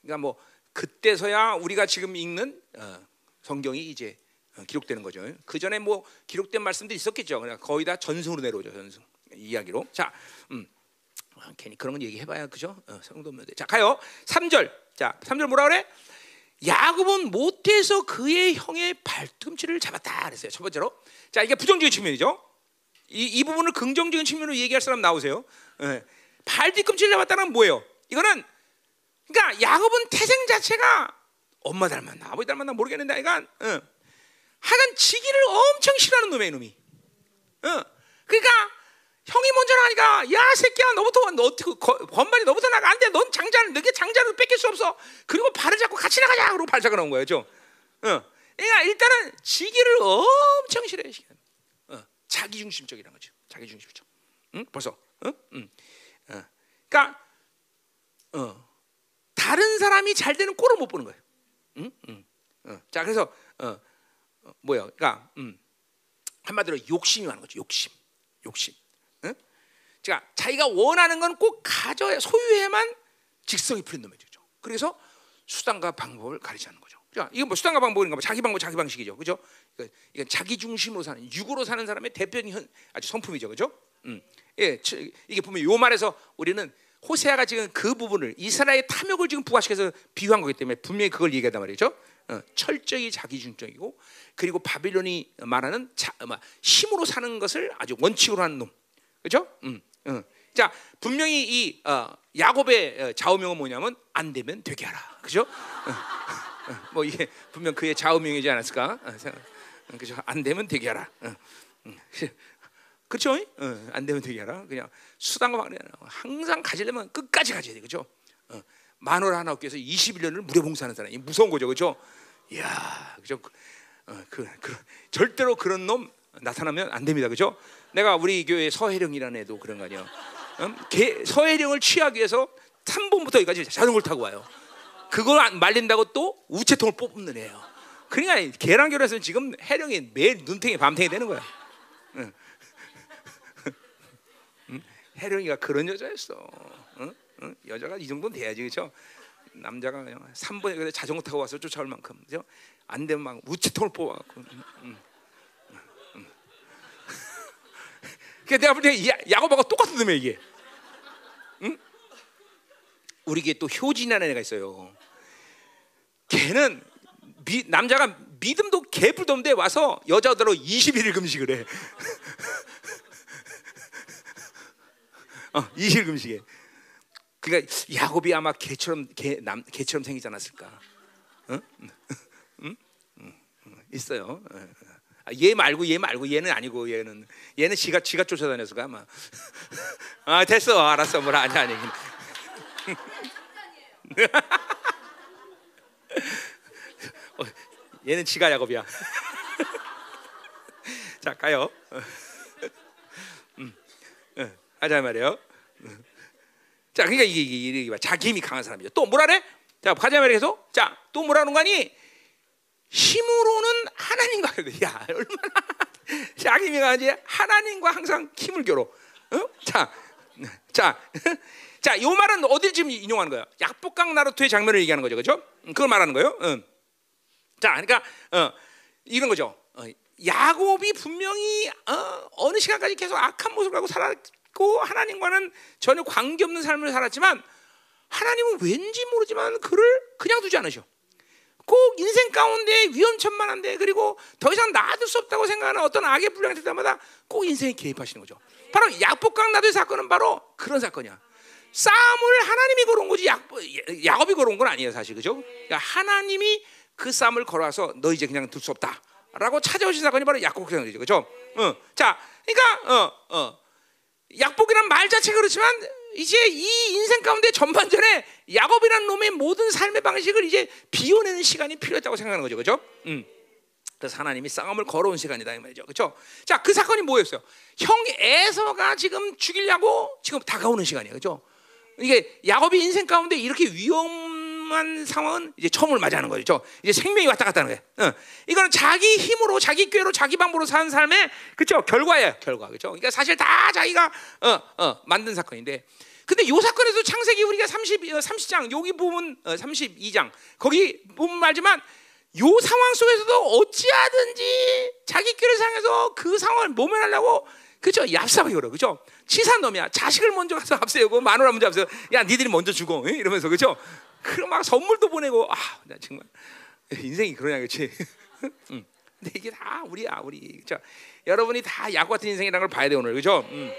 그러니까 뭐 그때서야 우리가 지금 읽는 어, 성경이 이제 어, 기록되는 거죠. 그 전에 뭐 기록된 말씀도 있었겠죠. 그냥 거의 다 전승으로 내려오죠, 전승. 이야기로. 자, 음. 아, 괜히 그런 건 얘기해봐야 그죠? 어, 성도 없는데. 자 가요. 3절. 자 3절 뭐라 그래? 야곱은 못해서 그의 형의 발꿈치를 잡았다 그랬어요. 첫 번째로. 자 이게 부정적인 측면이죠. 이, 이 부분을 긍정적인 측면으로 얘기할 사람 나오세요. 예. 발 뒤꿈치를 잡았다는 뭐예요? 이거는 그러니까 야곱은 태생 자체가 엄마 닮았나 아버지 닮았나 모르겠는데 그러니까 어. 하여간 지기를 엄청 싫어하는 놈의 놈이. 어. 그러니까 형이 먼저 나가니까 야 새끼야 너부터 너 어떻게 건반이 너부터 나가 안돼 넌 장자를 너게 장자를 뺏길 수 없어 그리고 발을 잡고 같이 나가자 그러고 발 잡아 놓은 거예요 어. 그러니까 일단은 지기를 엄청 싫어해 어. 자기 중심적이라는 거죠 자기 중심적 응? 벌써 응? 응. 어. 그러니까 어. 다른 사람이 잘 되는 꼴을 못 보는 거예요 응? 응. 어. 자 그래서 어. 어, 뭐야 그러니까 음. 한마디로 욕심이 많은 거죠 욕심 욕심 자, 자기가 원하는 건 꼭 가져야 소유해만 직성이 풀린 놈이죠. 그래서 수단과 방법을 가르치는 거죠. 자, 이건 뭐 수단과 방법인가 뭐 자기 방법 자기 방식이죠. 그죠? 이건 자기 중심으로 사는 육으로 사는 사람의 대표적인 아주 성품이죠. 그죠? 음. 예, 이게 보면 요 말에서 우리는 호세아가 지금 그 부분을 이스라엘의 탐욕을 지금 부각시켜서 비유한 거기 때문에 분명히 그걸 얘기하단 말이죠. 어, 철저히 자기중적이고 그리고 바빌론이 말하는 자, 뭐, 힘으로 사는 것을 아주 원칙으로 하는 놈, 그렇죠? 음. 어. 자 분명히 이 어, 야곱의 어, 좌우명은 뭐냐면 안 되면 되게 하라, 그죠? 어, 어, 뭐 이게 분명 그의 좌우명이지 않았을까? 그죠? 안 되면 되게 하라. 음. 그렇죠? 안 되면 되게 하라. 그냥 수단과 방법 항상 가지려면 끝까지 가져야 돼, 그죠? 만월 하나 얻기 위해서 21년을 무료 봉사하는 사람이 무서운 거죠, 그죠? 이야, 그죠? 어, 그, 그, 절대로 그런 놈 나타나면 안 됩니다, 그죠? 내가 우리 교회 서해령이라는 애도 그런 거 아니야. 음? 서해령을 취하기 위해서 3번부터 여기까지 자전거를 타고 와요. 그걸 안 말린다고 또 우체통을 뽑는 애예요. 그러니까 계란교에서는 지금 해령이 매일 눈탱이 밤탱이 되는 거야. 응. 응? 해령이가 그런 여자였어. 응? 응? 여자가 이 정도는 돼야지 그렇죠? 남자가 그냥 3번에 자전거 타고 와서 쫓아올 만큼 그죠? 안 되면 막 우체통을 뽑아갖고 그러니까 내가 볼 때 야곱하고 똑같은 놈이야 이게. 응? 우리 에게 또 효진이라는 애가 있어요. 걔는 미, 남자가 믿음도 개뿔도 없는데 와서 여자들로 21일 금식을 해. 어, 20일 금식에. 그러니까 야곱이 아마 개처럼 개, 남, 개처럼 생기지 않았을까? 응? 응? 응? 있어요. 아, 얘 말고 얘 말고 얘는 아니고 얘는 얘는 지가 지가 쫓아다녔을까 아마. 아 됐어 알았어 뭐라 아니 아니. 어, 얘는 지가 야곱이야. 자 가요. 음, 음, 하자 말이에요. 자 그러니까 이게 이게, 이게 자기 힘이 강한 사람이죠. 또 뭐라 그래? 자 가자 말이에서 자또 뭐라는 거니? 힘으로는 하나님과 야 얼마나 자기가 강하지 하나님과 항상 힘을 겨뤄. 어? 자, 자, 자, 요 말은 어딜 지금 인용하는 거야? 약복강 나루토의 장면을 얘기하는 거죠, 그렇죠? 그걸 말하는 거예요. 응. 자, 그러니까 어, 이런 거죠. 어, 야곱이 분명히 어, 느 시간까지 계속 악한 모습을 하고 살았고 하나님과는 전혀 관계 없는 삶을 살았지만 하나님은 왠지 모르지만 그를 그냥 두지 않으셔. 꼭 인생 가운데 위험천만한데 그리고 더 이상 놔둘 수 없다고 생각하는 어떤 악의 불량이 될 때마다 꼭 인생에 개입하시는 거죠. 바로 약복강 나도의 사건은 바로 그런 사건이야. 싸움을 하나님이 걸은 거지 약, 야곱이 걸은 건 아니에요 사실 그죠? 그러니까 하나님이 그 싸움을 걸어서 너 이제 그냥 둘 수 없다라고 찾아오신 사건이 바로 약복강이죠 그죠? 어, 자, 그러니까 어, 어, 약복이란 말 자체가 그렇지만 이제 이 인생 가운데 전반전에 야곱이라는 놈의 모든 삶의 방식을 이제 비워내는 시간이 필요했다고 생각하는 거죠, 그렇죠? 음. 그래서 하나님이 싸움을 걸어온 시간이다 이 말이죠, 그렇죠? 자, 그 사건이 뭐였어요? 형 에서가 지금 죽이려고 지금 다가오는 시간이에요, 그렇죠? 이게 야곱이 인생 가운데 이렇게 위험 한 상황은 이제 처음을 맞이하는 거죠. 이제 생명이 왔다 갔다 하는 거예요. 어. 이거는 자기 힘으로, 자기 꾀로, 자기 방법으로 사는 삶의 그렇죠 결과예요, 결과 그렇죠. 그러니까 사실 다 자기가 어, 어, 만든 사건인데 근데 이 사건에서 창세기 우리가 30, 30장 어, 여기 보면 32장 어, 거기 보면 말지만 요 상황 속에서도 어찌하든지 자기 길을 상해서 그 상황을 모면하려고 그죠? 얍삽하게 그러 그죠? 치사한 놈이야. 자식을 먼저 가서 앞세우고 마누라 먼저 앞세우고 야 니들이 먼저 응? 이러면서 그죠? 그럼 막 선물도 보내고 아, 나 정말 인생이 그러냐 그렇지? 응. 근데 이게 다 우리야 우리. 자, 여러분이 다 야구 같은 인생이라는 걸 봐야 돼 오늘 그죠? 응.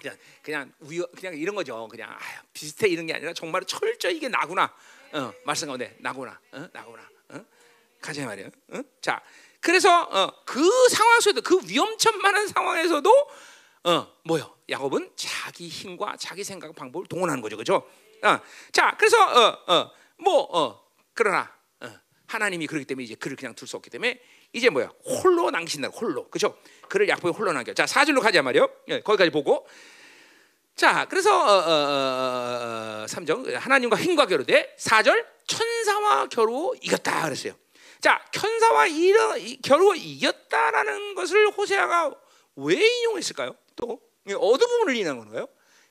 그냥 그냥 우여 그냥 이런 거죠. 그냥 아유, 비슷해 이런 게 아니라 정말 철저히 이게 나구나. 어, 말씀 가운데 나구나. 어? 나구나. 어? 가자 말이야. 어? 자, 그래서 어, 그 상황 속에도 그 위험천만한 상황에서도 어, 뭐요? 야곱은 자기 힘과 자기 생각 방법을 동원하는 거죠, 그렇죠? 어, 자, 그래서 어, 어, 뭐 어, 그러나 어, 하나님이 그렇기 때문에 이제 그를 그냥 둘 수 없기 때문에 이제 뭐야? 홀로 남기신다, 홀로, 그렇죠? 그를 약속에 홀로 남겨. 자, 사절로 가자 말이요. 예, 거기까지 보고. 자, 그래서 어, 어, 어, 3절 하나님과 힘과 겨루되 4절 천사와 겨루 이겼다 그랬어요. 자, 천사와 이러, 겨루 이겼다라는 것을 호세아가 왜 인용했을까요? 또 어느 부분을 인용한 건가요?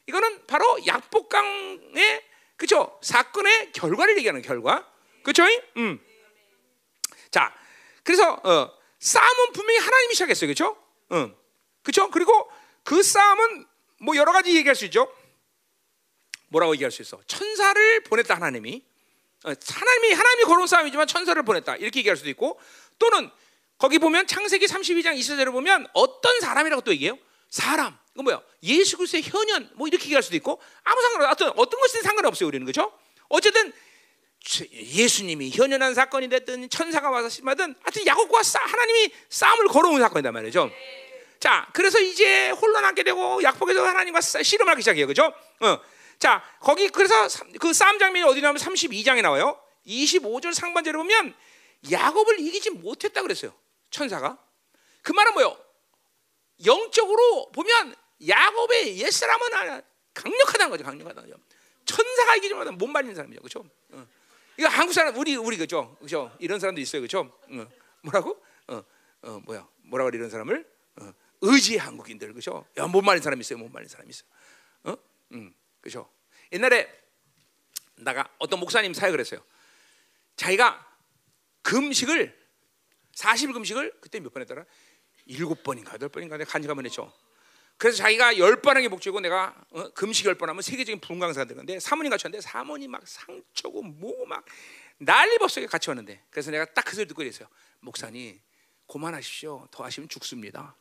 이거는 바로 약복강의 그죠 사건의 결과를 얘기하는 결과, 그렇죠? 음. 자, 그래서 어, 싸움은 분명히 하나님이 시작했어요, 그렇죠? 음. 그렇죠? 그리고 그 싸움은 뭐 여러 가지 얘기할 수 있죠. 뭐라고 얘기할 수 있어? 천사를 보냈다 하나님이. 어, 하나님이 하나님이 걸어온 싸움이지만 천사를 보냈다 이렇게 얘기할 수도 있고 또는 거기 보면 창세기 32장 20절에 보면 어떤 사람이라고 또 얘기해요? 사람. 그 뭐야? 예수 그리스도의 현현 뭐 이렇게 얘기할 수도 있고 아무 상관없어. 어떤 어떤 것이든 상관없어요 우리는 그죠? 어쨌든 예수님이 현현한 사건이 됐든 천사가 와서 심하든 하여튼 야곱과 싸, 하나님이 싸움을 걸어온 사건이단 말이죠. 자, 그래서 이제 혼란하게 되고 약복에서 하나님과 씨름을 하기 시작해요. 그죠? 어. 자, 거기 그래서 그 싸움 장면이 어디 나오면 32장에 나와요. 25절 상반절에 보면 야곱을 이기지 못했다 그랬어요. 천사가. 그 말은 뭐요? 영적으로 보면 야곱의 옛사람은 강력하다는 거죠. 강력하다는 거죠. 천사가 이기지 못하면 못 말리는 사람이죠. 그렇죠? 어. 이거 한국 사람 우리 우리 그죠? 그죠? 이런 사람도 있어요. 그죠? 어. 뭐라고? 어. 어 뭐야? 뭐라고 이런 사람을 어. 의지의 한국인들 그죠? 야, 못 말리는 사람 있어요. 못 말리는 사람 있어. 어? 음. 그죠? 옛날에 나가 어떤 목사님 사역을 했어요. 자기가 금식을 40일 금식을 그때 몇 번 했더라? 일곱 번인가 여덟 번인가 간직하면 했죠. 그래서 자기가 열 번하게 목주고 내가 어, 금식 열번 하면 세계적인 분강사가 되는데 사모님 같이 왔는데 사모님 막 상처고 뭐 막 난리 법석에 같이 왔는데 그래서 내가 딱 그 소리 듣고 이랬어요. 목사님 그만하십시오. 더 하시면 죽습니다.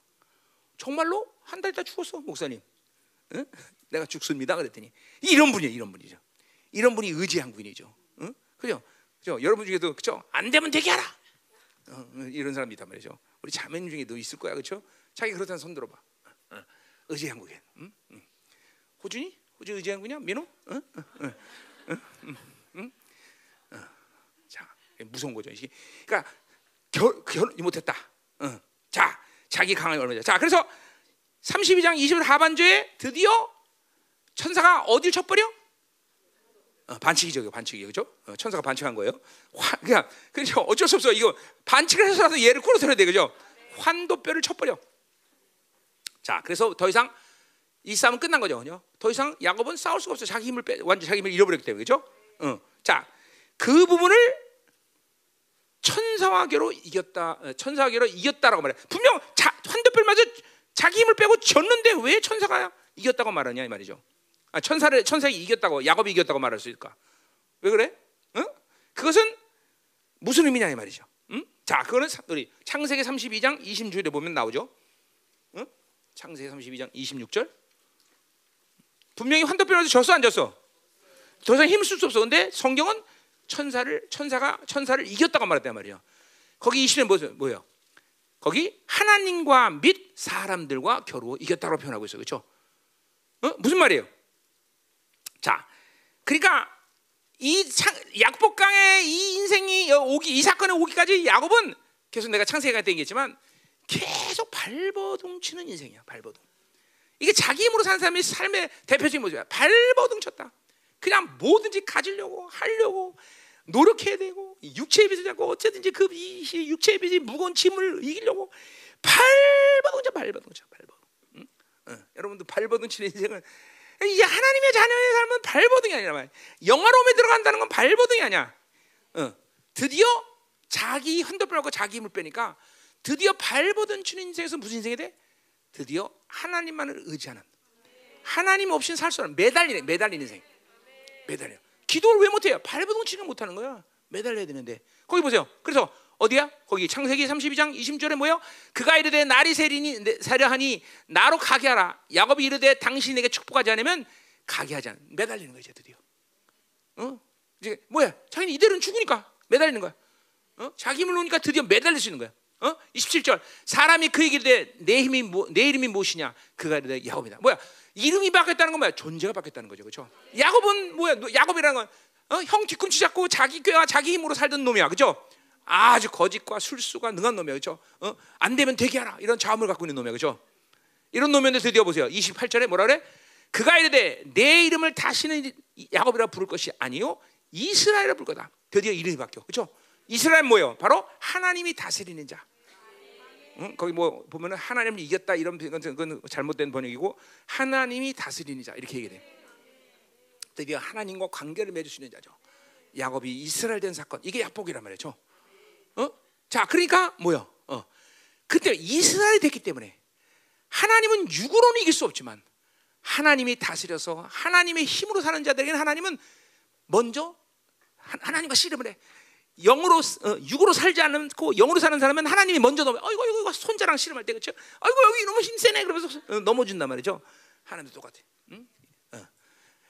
정말로 한 달 있다 죽었어 목사님. 응? 내가 죽습니다. 그랬더니 이런 분이에요. 이런 분이죠. 이런 분이 의지한 분이죠. 응? 그죠? 그죠? 여러분 중에도 그죠? 안 되면 되게 하라. 어, 이런 사람이 있단 말이죠. 우리 자매님 중에도 있을 거야, 그렇죠? 자기 그렇다는 손 들어봐. 어, 어. 의지 한국인. 응? 응. 호준이? 호준 의지 한국이냐? 민호? 응? 응? 응? 응? 자, 무서운 거죠. 이게. 그러니까 결, 결 못했다. 응. 자, 자기 강함이 얼마냐. 자, 그래서 32장 20절 하반주에 드디어 천사가 어디를 쳐버려? 어, 반칙이죠, 반칙이 그죠? 어, 천사가 반칙한 거예요. 화, 그냥 그렇죠. 어쩔 수 없어. 이거 반칙을 해서라도 얘를 끌어들여야 돼, 그죠? 환도뼈를 쳐버려. 자, 그래서 더 이상 이 싸움은 끝난 거죠? 더 이상 야곱은 싸울 수가 없어. 자기 힘을 빼, 완전 자기 힘을 잃어버렸기 때문에, 그죠? 어. 자, 그 부분을 천사와 겨로 이겼다. 어, 천사와 겨로 이겼다라고 말해. 분명 자, 환도뼈를 맞아 자기 힘을 빼고 졌는데 왜 천사가 이겼다고 말하냐 이 말이죠. 아, 천사를 천사가 이겼다고 야곱이 이겼다고 말할 수 있을까? 왜 그래? 응? 그것은 무슨 의미냐 이 말이죠. 응? 자, 그거는 우리 창세기 32장 26절에 보면 나오죠. 응? 창세기 32장 26절. 분명히 환도뼈에서 졌어 안 졌어? 더 이상 힘을 쓸수 없어. 근데 성경은 천사를 천사가 천사를 이겼다고 말했단 말이야. 거기 20년 뭐예요? 뭐예요? 거기 하나님과 및 사람들과 겨루 이겼다고 표현하고 있어. 그렇죠? 어? 무슨 말이에요? 자, 그러니까 이 약복강의 이 인생이 오기 이 사건에 오기까지 야곱은 계속 내가 창세기가 때 얘기했지만 계속 발버둥 치는 인생이야. 발버둥. 이게 자기 힘으로 사는 사람의 삶의 대표적인 모습이야. 발버둥 쳤다. 그냥 뭐든지 가지려고 하려고 노력해야 되고 육체의 빚을 잡고 어쨌든지 그 육체의 빚이 무거운 짐을 이기려고 발버둥 쳐 발버둥. 응? 응. 여러분도 발버둥 치는 인생은 이제 하나님의 자녀의 삶은 발버둥이 아니라 말. 영화로움에 들어간다는 건 발버둥이 아니야. 어. 드디어 자기 흔들빼고 자기 힘을 빼니까 드디어 발버둥 치는 인생에서 무슨 인생이 돼? 드디어 하나님만을 의지하는 하나님 없이는 살 수 없는 매달리는 매달리는 인생. 매달려. 기도를 왜 못해요? 발버둥 치는 못하는 거야. 매달려야 되는데 거기 보세요. 그래서 어디야? 거기 창세기 32장 20절에 뭐요? 그가 이르되 날이 세리니 세려하니 나로 가게 하라. 야곱이 이르되 당신에게 축복하지 않으면 가게 하지 않. 매달리는 거야 이제 드디어. 어? 이제 뭐야? 자기는 이대로는 죽으니까 매달리는 거야. 어? 자기 놓으니까 드디어 매달릴 수 있는 거야. 어? 27절 사람이 그에게 이르되 내 힘이 뭐, 내 이름이 무엇이냐? 그가 이르되 야곱이다. 뭐야? 이름이 바뀌었다는 건 뭐야? 존재가 바뀌었다는 거죠, 그렇죠? 야곱은 뭐야? 야곱이라는 건 어? 형 뒤꿈치 잡고 자기 꾀와 자기 힘으로 살던 놈이야, 그렇죠? 아주 거짓과 술수가 능한 놈이야, 그렇죠? 어? 안 되면 되게 하라 이런 자음을 갖고 있는 놈이야, 그렇죠? 이런 놈인데 드디어 보세요. 28절에 뭐라 그래? 그가 이르되 내 이름을 다시는 야곱이라 부를 것이 아니요 이스라엘이라 부를 거다. 드디어 이름이 바뀌어, 그렇죠? 이스라엘 뭐예요? 바로 하나님이 다스리는 자. 응? 거기 뭐 보면은 하나님을 이겼다 이런 그건 잘못된 번역이고 하나님이 다스리는 자 이렇게 얘기돼. 드디어 하나님과 관계를 맺을 수 있는 자죠. 야곱이 이스라엘 된 사건 이게 약복이란 말이죠. 어? 자, 그러니까 뭐요? 어. 그때 이스라엘이 됐기 때문에 하나님은 육으로는 이길 수 없지만 하나님이 다스려서 하나님의 힘으로 사는 자들에게는 하나님은 먼저 하나님과 씨름을 해. 영으로 어, 육으로 살지 않고 영으로 사는 사람은 하나님이 먼저 넘어. 어이구 이거 손자랑 씨름할 때 그렇죠? 어이구 여기 너무 힘세네 그러면서 어, 넘어준단 말이죠. 하나님도 똑같아. 응? 어.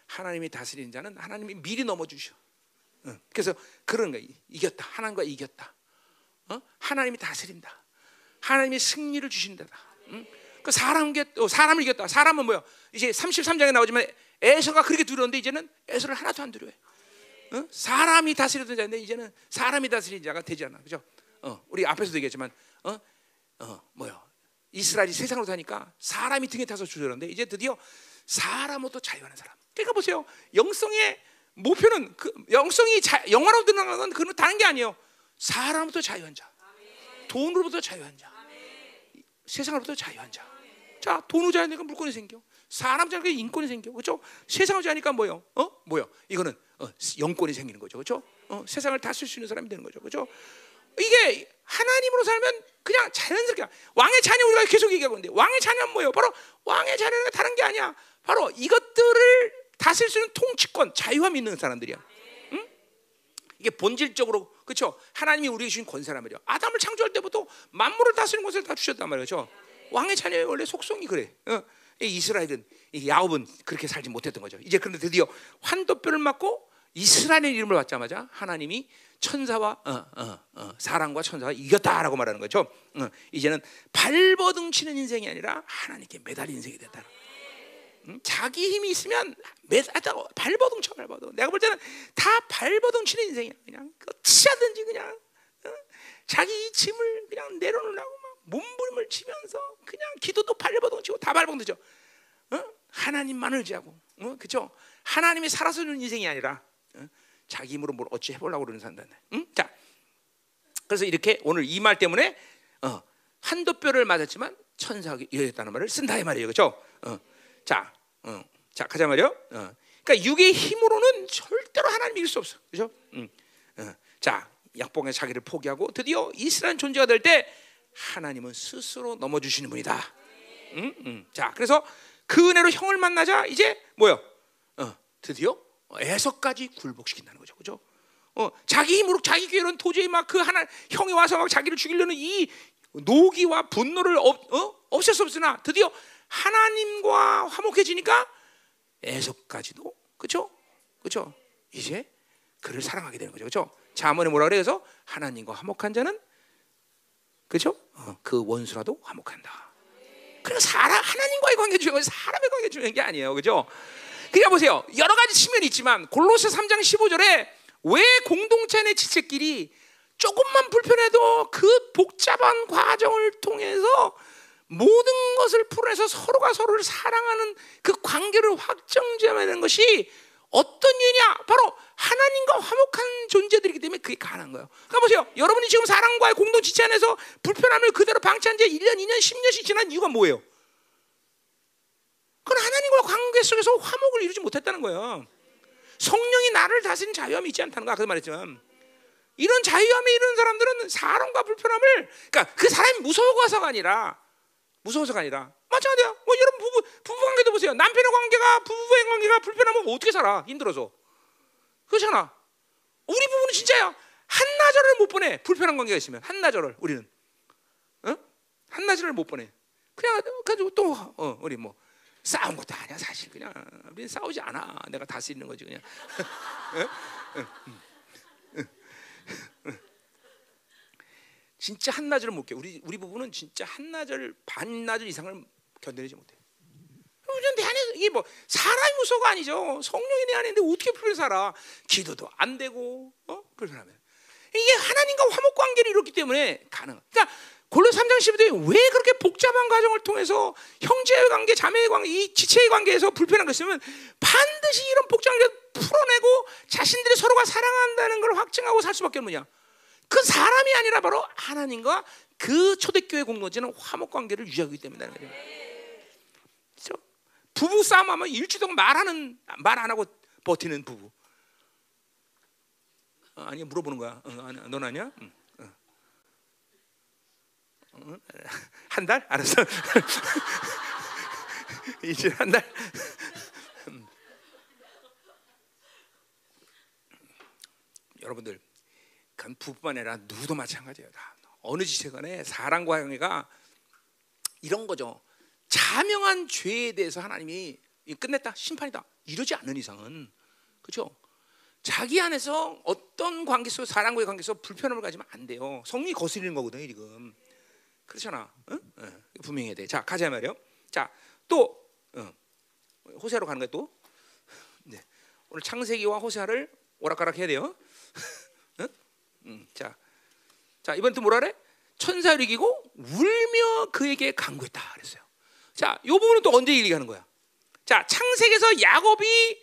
하나님이 다스리는 자는 하나님이 미리 넘어 주셔. 응. 그래서 그런 거 이겼다. 하나님과 이겼다. 어? 하나님이 다스린다. 하나님이 승리를 주신다다. 응? 그 사람 어, 사람을 이겼다. 사람은 뭐야? 이제 33장에 나오지만 에서가 그렇게 두려운데 이제는 에서를 하나도 안 두려워해. 어? 사람이 다스리던 자인데 이제는 사람이 다스리는 자가 되지 않아. 그죠? 어, 우리 앞에서도 얘기했지만 어? 어, 뭐야? 이스라엘이 세상으로 사니까 사람이 등에 타서 주저는데 이제 드디어 사람으로도 자유하는 사람. 그러니까 보세요. 영성의 목표는 그 영성이 자, 영화로 드러나는 건 그는 다른 게 아니에요. 사람부터 자유한 자, 돈으로부터 자유한 자, 세상으로부터 자유한 자. 자, 돈으로 자유하니까 물건이 생겨. 사람 자니까 인권이 생겨. 그렇죠? 세상을 자니까 뭐요? 어? 뭐요? 이거는 어, 영권이 생기는 거죠. 그렇죠? 어, 세상을 다 쓸 수 있는 사람이 되는 거죠. 그렇죠? 이게 하나님으로 살면 그냥 자연스럽게 왕의 자녀 우리가 계속 얘기하고 있는데 왕의 자녀는 뭐예요? 바로 왕의 자녀는 다른 게 아니야. 바로 이것들을 다스릴 수 있는 통치권, 자유함 있는 사람들이야. 응? 이게 본질적으로 그렇죠? 하나님이 우리에게 주신 권세란 말이야. 아담을 창조할 때부터 만물을 다스리는 것을 다 주셨단 말이죠. 왕의 자녀의 원래 속성이 그래. 어? 이스라엘은 야곱은 그렇게 살지 못했던 거죠. 이제 그런데 드디어 환도뼈를 맞고 이스라엘의 이름을 받자마자 하나님이 천사와 어, 어, 어, 사람과 천사가 이겼다라고 말하는 거죠. 어, 이제는 발버둥 치는 인생이 아니라 하나님께 매달린 인생이. 응? 자기 힘이 있으면 매달다 발버둥 쳐 발버둥. 내가 볼 때는 다 발버둥 치는 인생이야. 그냥 어찌하든지 그냥 어? 자기 짐을 그냥 내려놓으려고 막 몸부림을 치면서 그냥 기도도 발버둥 치고 다 치죠. 어? 하나님만을 지하고, 어? 그죠? 하나님이 살아서 는 인생이 아니라 어? 자기 힘으로 뭘 어찌 해보려고 그러는 산다. 응? 자, 그래서 이렇게 오늘 이 말 때문에 어, 한도뼈를 맞았지만 천사가 이어졌다는 말을 쓴다 이 말이에요, 그렇죠? 어, 자, 어, 자 가자 말이요. 어. 그러니까 육의 힘으로는 절대로 하나님 이길 수 없어, 그렇죠? 음, 어. 자, 약봉의 자기를 포기하고 드디어 이스라엘 존재가 될 때 하나님은 스스로 넘어주시는 분이다. 음, 음. 자, 그래서 그 은혜로 형을 만나자 이제 뭐요? 어, 드디어 애서까지 굴복시킨다는 거죠, 그죠? 어, 자기 힘으로 자기 기회로는 도저히 막 그 하나 형이 와서 막 자기를 죽이려는 이 노기와 분노를 없, 어? 없앨 수 없으나 드디어 하나님과 화목해지니까 애서까지도 그죠? 그죠? 이제 그를 사랑하게 되는 거죠, 그죠? 자문에 뭐라 그래서 하나님과 화목한 자는 그죠? 어, 그 원수라도 화목한다. 그러니까 사람 하나님과의 관계 중요한 사람의 관계 중요한 게 아니에요, 그죠? 그러니까 보세요. 여러 가지 측면이 있지만 골로새 3장 15절에 왜 공동체 내 지체끼리 조금만 불편해도 그 복잡한 과정을 통해서 모든 것을 풀어내서 서로가 서로를 사랑하는 그 관계를 확정지어내는 것이 어떤 이유냐? 바로 하나님과 화목한 존재들이기 때문에 그게 가능한 거예요. 그러니까 보세요. 여러분이 지금 사랑과의 공동 지체 안에서 불편함을 그대로 방치한 지 1년, 2년, 10년씩 지난 이유가 뭐예요? 그건 하나님과 관계 속에서 화목을 이루지 못했다는 거예요. 성령이 나를 다스리는 자유함이 있지 않다는 거 아까 말했지만 이런 자유함이 이런 사람들은 사람과 불편함을 그러니까 그 사람이 무서워서가 아니라 무서워서가 아니라 막 마찬가지야. 뭐 여러분 부부 부부 관계도 보세요. 남편의 관계가 부부의 관계가 불편하면 어떻게 살아? 힘들어서. 그렇잖아. 우리 부부는 진짜야. 한나절을 못 보내. 불편한 관계가 있으면 한나절을 우리는. 어? 한나절을 못 보내. 그냥 가지고 또 어, 우리 뭐 싸운 것도 아니야 사실 그냥 우리는 싸우지 않아. 내가 다스리는 거지 그냥. 진짜 한나절을 못 겨. 우리 우리 부부는 진짜 한나절 반나절 이상을 견뎌내지 못해. 그럼 내 안에 이게 뭐 사람이 무서가 아니죠. 성령이 내 안에 있는데 어떻게 불편 살아? 기도도 안 되고 어? 불편하면 이게 하나님과 화목 관계를 이뤘기 때문에 가능. 그러니까 골로 3장 12절에 왜 그렇게 복잡한 과정을 통해서 형제의 관계, 자매의 관계, 이 지체의 관계에서 불편한 것 있으면 반드시 이런 복잡한 걸 풀어내고 자신들이 서로가 사랑한다는 걸 확증하고 살 수밖에 없느냐. 그 사람이 아니라 바로 하나님과 그 초대교회 공동체는 화목 관계를 유지하기 때문에 거죠. 부부 싸움하면 일주일 동안 말하는 말 안 하고 버티는 부부. 어, 아니 물어보는 거야. 어, 넌 아니야? 응. 어. 한 달? 알았어. 이제 한 달. 여러분들 간 부부만 아니라 누구도 마찬가지예요. 다. 어느 지체간에 사랑과 형애가 이런 거죠. 자명한 죄에 대해서 하나님이 끝냈다 심판이다 이러지 않는 이상은 그렇죠. 자기 안에서 어떤 관계 속 사랑과의 관계 속 불편함을 가지면 안 돼요. 성리 거스리는 거거든요 지금. 그렇잖아. 응? 응. 분명해야 돼. 자 가자 말이요. 자또 응. 호세로 가는 거야 또. 네. 오늘 창세기와 호세를 오락가락 해야 돼요. 음, 자, 자 이번 또 뭐라 그래? 천사를 이기고 울며 그에게 강구했다 그랬어요. 자, 이 부분은 또 언제 얘기하는 거야? 자, 창세기에서 야곱이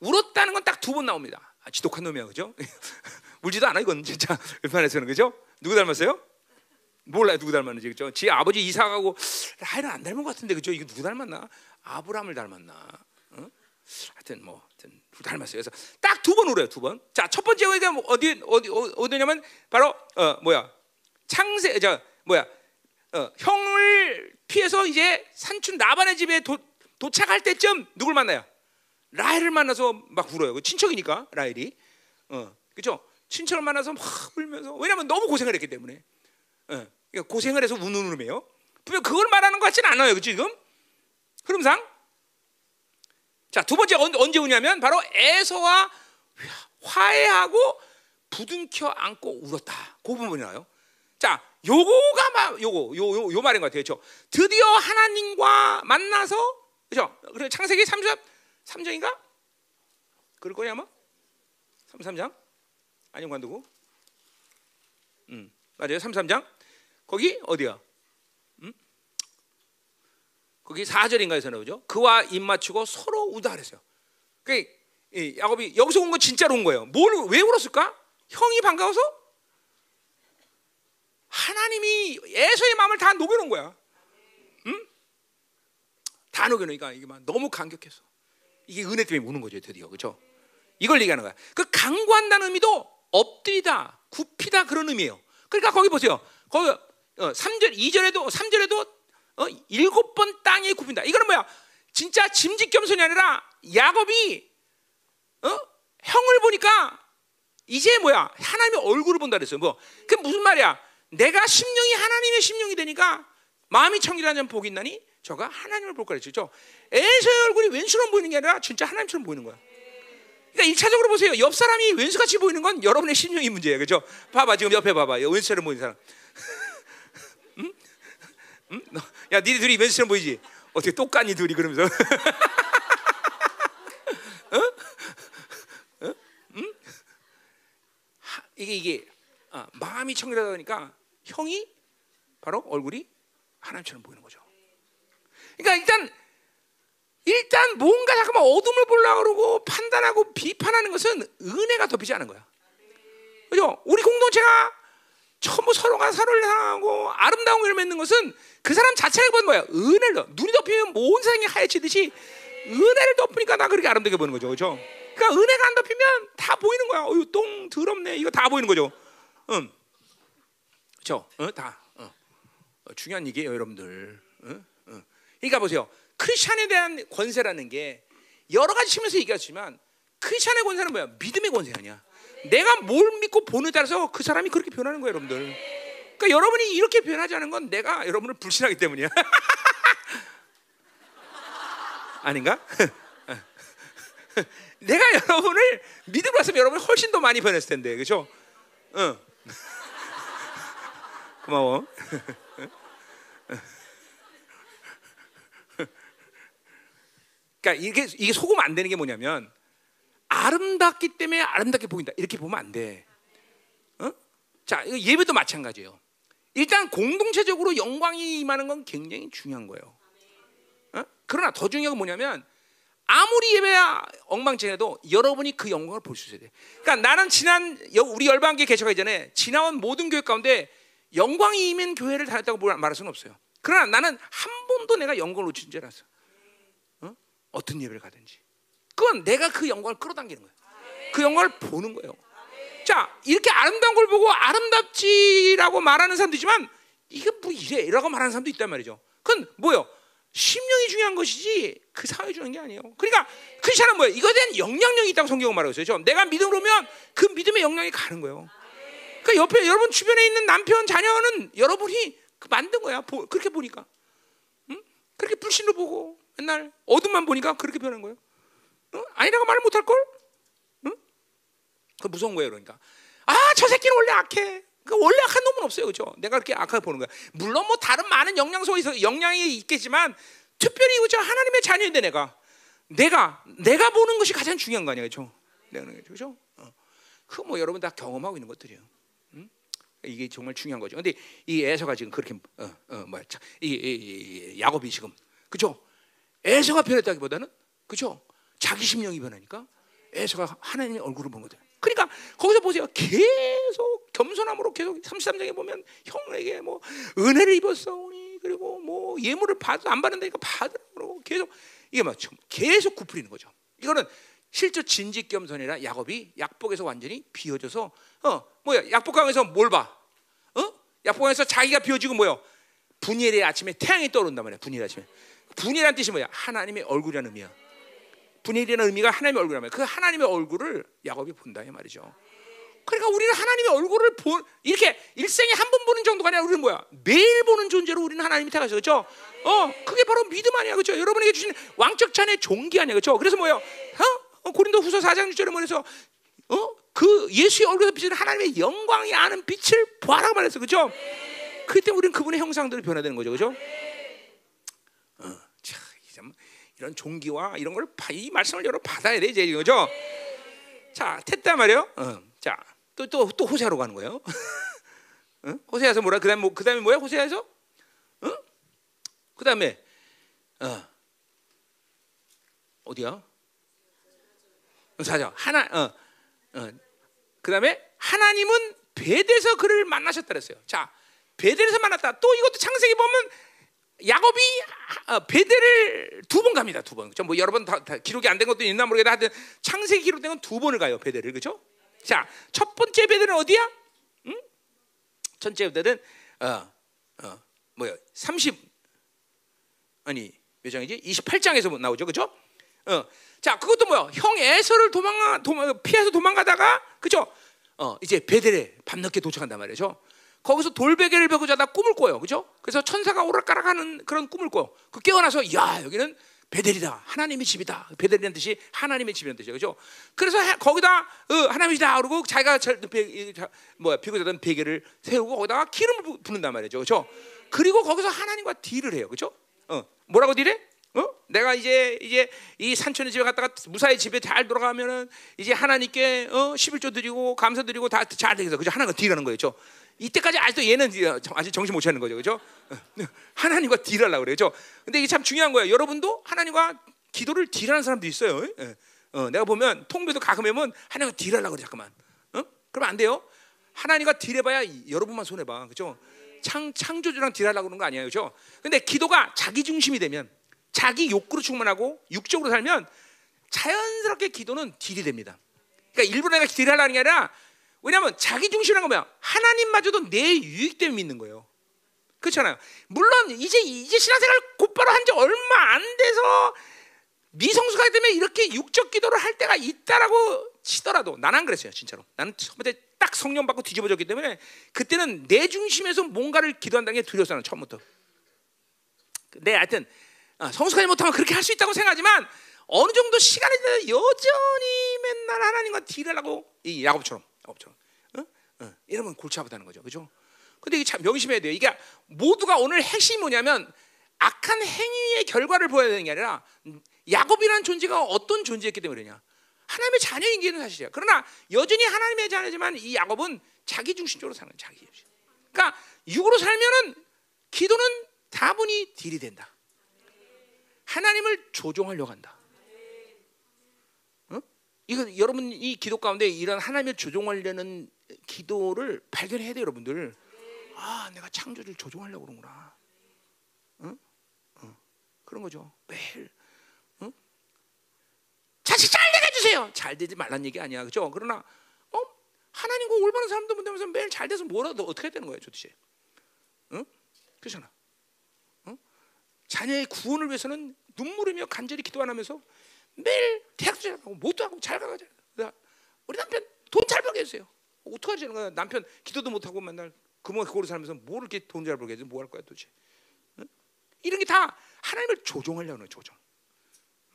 울었다는 건 딱 두 번 나옵니다. 아, 지독한 놈이야, 그죠? 울지도 않아 이건 진짜 웬만해서는 그죠? 누구 닮았어요? 몰라요 누구 닮았는지 그죠? 지 아버지 이삭하고 라헬은 안 닮은 것 같은데 그죠? 이거 누구 닮았나? 아브라함을 닮았나? 어? 하여튼 뭐 하여튼 닮았어요. 그래서 딱 두 번 울어요. 두 번. 자, 첫 번째 가뭐 어디 어디 어디냐면 바로 어 뭐야? 창세 저 뭐야? 어, 형을 피해서 이제 산춘 나반의 집에 도, 도착할 때쯤 누굴 만나요? 라헬을 만나서 막 울어요. 그 친척이니까 라헬이. 어, 그죠? 친척을 만나서 막 울면서 왜냐면 너무 고생을 했기 때문에. 어, 그러니까 고생을 해서 우는 울음이에요. 분명 그걸 말하는 것 같지는 않아요. 그치, 지금? 흐름상 자, 두 번째 언제 오냐면 바로 에서와 화해하고 부둥켜 안고 울었다. 그 부분이 나요. 자, 요거가 막 요거 요 요 요 말인 것 같아요. 그렇죠? 드디어 하나님과 만나서 그렇죠? 그래 창세기 3장 3장인가? 그럴 거냐 아마? 33장? 아니면 관두고. 음, 맞아요. 33장. 거기 어디야? 거기 4절인가에서 나오죠. 그와 입 맞추고 서로 우다 그랬어요. 그 야곱이 여기서 온 건 진짜로 온 거예요. 뭘 왜 울었을까? 형이 반가워서 하나님이 에서의 마음을 다 녹여놓은 거야. 응? 다 녹여놓으니까 이게 막 너무 감격해서 이게 은혜 때문에 우는 거죠, 드디어 그렇죠? 이걸 얘기하는 거야. 그 강구한다는 의미도 엎드리다, 굽히다 그런 의미예요. 그러니까 거기 보세요. 거기 어, 3절, 2절에도 3절에도 어, 일곱 번 땅에 굽힌다. 이거는 뭐야? 진짜 짐짓 겸손이 아니라 야곱이 어? 형을 보니까 이제 뭐야? 하나님의 얼굴을 본다 그랬어요. 뭐? 그 무슨 말이야? 내가 심령이 하나님의 심령이 되니까 마음이 청결한 복이 있나니 저가 하나님을 볼 거라 했죠. 에서의 얼굴이 왼수처럼 보이는 게 아니라 진짜 하나님처럼 보이는 거야. 그러니까 일차적으로 보세요. 옆 사람이 왼수같이 보이는 건 여러분의 심령이 문제예요. 그죠? 봐봐 지금 옆에 봐봐. 왼수처럼 보이는 사람. 응? 응? 야, 니네 둘이 왼수처럼 보이지? 어떻게 똑같니 둘이 그러면서? 어? 어? 응? 하, 이게 이게 아, 마음이 청결하다 보니까 형이 바로 얼굴이 하나님처럼 보이는 거죠. 그러니까 일단 일단 뭔가 잠깐만 어둠을 보려고 그러고 판단하고 비판하는 것은 은혜가 덮이지 않은 거야. 그죠? 우리 공동체가 전부 서로가 서로를 사랑하고 아름다운 걸 맺는 것은 그 사람 자체가 보는 거야. 은혜를 눈이 덮이면 온 세상이 하얘지듯이 은혜를 덮으니까 나 그렇게 아름답게 보는 거죠. 그죠? 그러니까 은혜가 안 덮이면 다 보이는 거야. 어유 똥 더럽네. 이거 다 보이는 거죠. 응. 그죠? 어, 다. 어. 어, 중요한 얘기예요, 여러분들. 어? 어. 그러니까 보세요. 크리스천에 대한 권세라는 게 여러 가지 측면에서 얘기하지만 크리스천의 권세는 뭐야? 믿음의 권세 아니야. 내가 뭘 믿고 보느냐에 따라서 그 사람이 그렇게 변하는 거예요, 여러분들. 그러니까 여러분이 이렇게 변하지 않은 건 내가 여러분을 불신하기 때문이야. 아닌가? 내가 여러분을 믿음으로 왔으면 여러분이 훨씬 더 많이 변했을 텐데, 그렇죠? 응. 고마워. 그러니까 이게 이게 속으면 안 되는 게 뭐냐면 아름답기 때문에 아름답게 보인다 이렇게 보면 안 돼. 어? 자 예배도 마찬가지예요. 일단 공동체적으로 영광이 임하는 건 굉장히 중요한 거예요. 어? 그러나 더 중요한 건 뭐냐면 아무리 예배야 엉망진해도 여러분이 그 영광을 볼 수 있어야 돼. 그러니까 나는 지난 우리 열방계 개척하기 전에 지나온 모든 교회 가운데 영광이 임한 교회를 다녔다고 말할 수는 없어요. 그러나 나는 한 번도 내가 영광을 놓친 줄 알았어. 어? 어떤 예배를 가든지. 그건 내가 그 영광을 끌어당기는 거예요. 그 영광을 보는 거예요. 자, 이렇게 아름다운 걸 보고 아름답지라고 말하는 사람도 있지만 이게 뭐 이래? 라고 말하는 사람도 있단 말이죠. 그건 뭐요? 심령이 중요한 것이지 그 사회 중요한 게 아니에요. 그러니까 크리스천은 뭐예요? 이거에 대한 영향력이 있다고 성경은 말하고 있어요. 내가 믿음으로 오면 그 믿음의 영향이 가는 거예요. 그러니까 옆에 여러분 주변에 있는 남편, 자녀는 여러분이 그 만든 거야. 보, 그렇게 보니까. 응? 그렇게 불신으로 보고 맨날 어둠만 보니까 그렇게 변한 거예요. 응? 아니라고 말 못할 걸? 응? 그 무서운 거예요, 그러니까. 아, 저 새끼는 원래 악해. 그 원래 악한 놈은 없어요, 그렇죠? 내가 그렇게 악하게 보는 거야. 물론 뭐 다른 많은 영향소에 서 영향이 있겠지만 특별히 그죠 하나님의 자녀인데 내가 내가 내가 보는 것이 가장 중요한 거 아니야, 그렇죠? 내가 그렇죠? 어. 그뭐 여러분 다 경험하고 있는 것들이에요. 응? 이게 정말 중요한 거죠. 근데 이 에서가 지금 그렇게 어, 어 뭐야? 이, 이, 이 야곱이 지금 그죠? 에서가 변했다기보다는 그죠? 자기 심령이 변하니까 에서가 하나님의 얼굴을 본 거죠. 그러니까 거기서 보세요. 계속 겸손함으로 계속 33장에 보면 형에게 뭐 은혜를 입었사오니 그리고 뭐 예물을 받, 안 받는다니까 받으라고 계속 이게 뭐 계속 구부리는 거죠. 이거는 실제 진직 겸손이라 야곱이 약복에서 완전히 비워져서 어 뭐야 약복강에서 뭘 봐? 어? 약복강에서 자기가 비워지고 뭐요? 분일의 아침에 태양이 떠오른단 말이야. 분일 아침에. 분이라는 뜻이 뭐야? 하나님의 얼굴이라는 의미야. 분일이라는 의미가 하나님의 얼굴이라면 그 하나님의 얼굴을 야곱이 본다 이 말이죠. 그러니까 우리는 하나님의 얼굴을 보 이렇게 일생에 한 번 보는 정도가 아니라 우리는 뭐야? 매일 보는 존재로 우리는 하나님이 택하셔 그렇죠? 어, 그게 바로 믿음 아니야 그렇죠? 여러분에게 주신 왕적 찬의 종기 아니야 그렇죠? 그래서 뭐예요? 어? 고린도 후서 4장 6절에 뭐래서 어? 그 예수의 얼굴에서 비치는 하나님의 영광이 아는 빛을 보아라고 말했어 그렇죠? 그때 우리는 그분의 형상대로 변화되는 거죠 그렇죠? 어, 참, 이런 종기와 이런 걸 이 말씀을 여러 받아야 돼 이제 그죠? 자, 됐단 말이요. 어, 자, 또 또 또 호세아로 가는 거예요. 어? 호세아서 뭐라? 그 다음 뭐 그 다음에 뭐야? 호세아서? 어? 그 다음에 어. 어디야? 사자 하나 어. 어. 그 다음에 하나님은 베델에서 그를 만나셨다 그랬어요. 자, 베델에서 만났다. 또 이것도 창세기 보면 야곱이 어, 베델을 두 번 갑니다. 두 번. 그죠? 뭐 여러 번 다, 다 기록이 안 된 것도 있나 모르겠다. 하여튼 창세기 기록된 건 두 번을 가요. 베델을. 그죠? 자, 첫 번째 베델은 어디야? 응? 첫째 베델은 어, 어, 뭐야? 30 아니, 몇 장이지? 28장에서 나오죠. 그죠? 어. 자, 그것도 뭐야? 형 에서를 도망가 도망 피해서 도망가다가 그죠? 어, 이제 베델에 밤늦게 도착한단 말이죠. 거기서 돌베개를 베고 자다 꿈을 꿔요. 그죠? 그래서 천사가 오락가락하는 그런 꿈을 꿔요. 그 깨어나서 야 여기는 베델이다. 하나님의 집이다. 베델이라는 뜻이 하나님의 집이라는 뜻이죠. 그죠? 그래서 거기다 어, 하나님의 집이다. 그러고 자기가 베, 뭐야 비고 자던 베개를 세우고 거기다가 기름을 붓는단 말이죠. 그죠? 그리고 거기서 하나님과 딜을 해요. 그죠? 어, 뭐라고 딜해? 어? 내가 이제 이제 이 산천의 집에 갔다가 무사히 집에 잘 돌아가면은 이제 하나님께 어 11조 드리고 감사 드리고 다 잘 되겠어. 그죠? 하나님과 딜하는 거죠. 이때까지 아직도 얘는 아직 정신 못 차리는 거죠. 그죠? 하나님과 딜하려고 그래죠. 근데 이게 참 중요한 거예요. 여러분도 하나님과 기도를 딜하는 사람도 있어요. 예. 어, 내가 보면 통배도 가끔 하면 하나님과 딜하려고 그래 잠깐만. 어? 그러면 안 돼요. 하나님과 딜해봐야 여러분만 손해 봐. 그죠? 창 창조주랑 딜하려고 그러는 거 아니에요. 그죠? 근데 기도가 자기 중심이 되면 자기 욕구로 충만하고 육적으로 살면 자연스럽게 기도는 딜이 됩니다. 그러니까 일부러 내가 딜하려는 게 아니라 왜냐하면 자기 중심이란 거면 하나님마저도 내 유익 때문에 믿는 거예요. 그렇잖아요. 물론 이제 이제 신앙생활 곧바로 한 지 얼마 안 돼서 미성숙하기 때문에 이렇게 육적 기도를 할 때가 있다라고 치더라도 나는 안 그랬어요, 진짜로. 나는 처음에 딱 성령 받고 뒤집어졌기 때문에 그때는 내 중심에서 뭔가를 기도한다는 게 두려웠어요, 처음부터. 네, 하여튼 어, 성숙하지 못하면 그렇게 할 수 있다고 생각하지만 어느 정도 시간이 되면 여전히 맨날 하나님과 딜을 하고 이 야곱처럼, 야곱처럼, 어? 어, 이러면 골치 아프다는 거죠, 그죠? 근데 이게 참 명심해야 돼요. 이게 모두가 오늘 핵심이 뭐냐면 악한 행위의 결과를 보여야 되는 게 아니라 야곱이라는 존재가 어떤 존재였기 때문에 그러냐. 하나님의 자녀인 게 사실이야. 그러나 여전히 하나님의 자녀지만 이 야곱은 자기 중심적으로 사는 자기 중심. 그러니까 육으로 살면은 기도는 다분히 딜이 된다. 하나님을 조종하려고 한다. 어? 이거 여러분 이 기도 가운데 이런 하나님을 조종하려는 기도를 발견해야 돼요, 여러분들. 아, 내가 창조를 조종하려고 그러구나. 응? 응. 그런 거죠. 매일. 응? 자식 잘 되게 해주세요. 잘 되지 말란 얘기 아니야, 그죠? 그러나 어? 하나님과 올바른 사람도 만나면서 매일 잘 돼서 뭐라도 어떻게 되는 거예요, 도대체? 응? 그렇잖아. 응? 자녀의 구원을 위해서는 눈물이며 간절히 기도 안 하면서 매일 대학도 잘 가고 못도 하고 잘 가가자. 우리 남편 돈 잘 벌게 해주세요. 어떡하지? 남편 기도도 못하고 맨날 그만 그거로 살면서 뭘 이렇게 돈 잘 벌게 해서 뭐 할 거야 도대체? 응? 이런 게 다 하나님을 조종하려는 조종.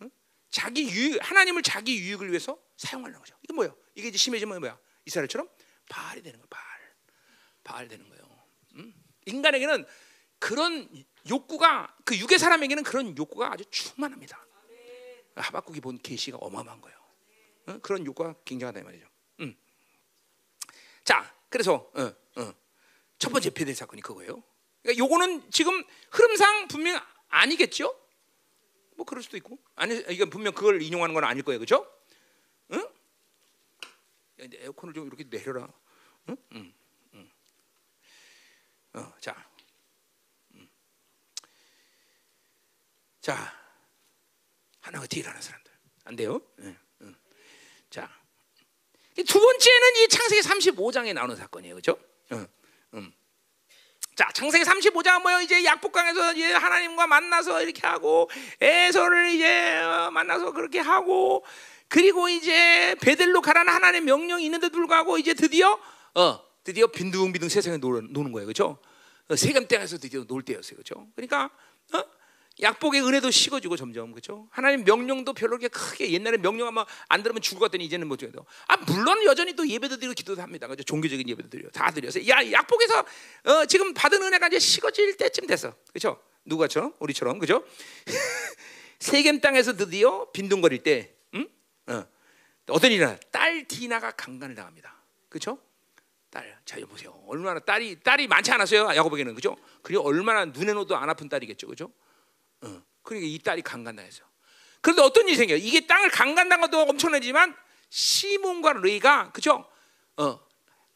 응? 자기 유익, 하나님을 자기 유익을 위해서 사용하려는 거죠. 이게 뭐예요? 이게 이제 심해지면 뭐야? 이스라엘처럼 바알이 되는 거야. 바알, 바알 되는 거예요. 응? 인간에게는 그런 욕구가 그 육의 사람에게는 그런 욕구가 아주 충만합니다. 하박국이 본 계시가 어마어마한 거예요. 응? 그런 욕구가 굉장하다 이 말이죠. 응. 자, 그래서 어, 어. 첫 번째 베델 사건이 그거예요. 그러니까 요거는 지금 흐름상 분명 아니겠죠? 뭐 그럴 수도 있고 아니 이건 분명 그걸 인용하는 건 아닐 거예요, 그렇죠? 응? 에어컨을 좀 이렇게 내려라. 응? 응. 응. 어, 자, 자 하나가 딜하는 사람들 안 돼요? 응. 응. 자, 두 번째는 이 창세기 35장에 나오는 사건이에요, 그렇죠? 응. 음. 자, 창세기 35장은 뭐예요? 이제 약복강에서 이제 하나님과 만나서 이렇게 하고 에서를 이제 어, 만나서 그렇게 하고 그리고 이제 베델로 가라는 하나님의 명령이 있는데 불구하고 이제 드디어 어 드디어 빈둥빈둥 세상에 노는, 거예요, 그렇죠? 어, 세금 땅에서 드디어 놀 때였어요, 그렇죠? 그러니까 어? 약복의 은혜도 식어지고 점점 그렇죠. 하나님 명령도 별로 그렇게 크게 옛날에 명령 아마 안 들으면 죽을 것 같더니 이제는 뭐 어떻게 아 물론 여전히 또 예배도 드리고 기도도 합니다. 그죠? 종교적인 예배도 드려요. 다 드려서 야 약복에서 어, 지금 받은 은혜가 이제 식어질 때쯤 됐어. 그렇죠? 누가처럼 우리처럼 그죠? 세겜 땅에서 드디어 빈둥거릴 때, 응? 어. 어떤 일이나 딸 디나가 강간을 당합니다. 그렇죠? 딸, 자 보세요. 얼마나 딸이 딸이 많지 않았어요. 야곱에게는 그죠? 그리고 얼마나 눈에 넣어도 안 아픈 딸이겠죠, 그죠? 어. 그러니까 이 딸이 강간당했어. 그런데 어떤 일이 생겨요? 이게 땅을 강간당한 것도 엄청나지만 시몬과 레이가 그죠? 어,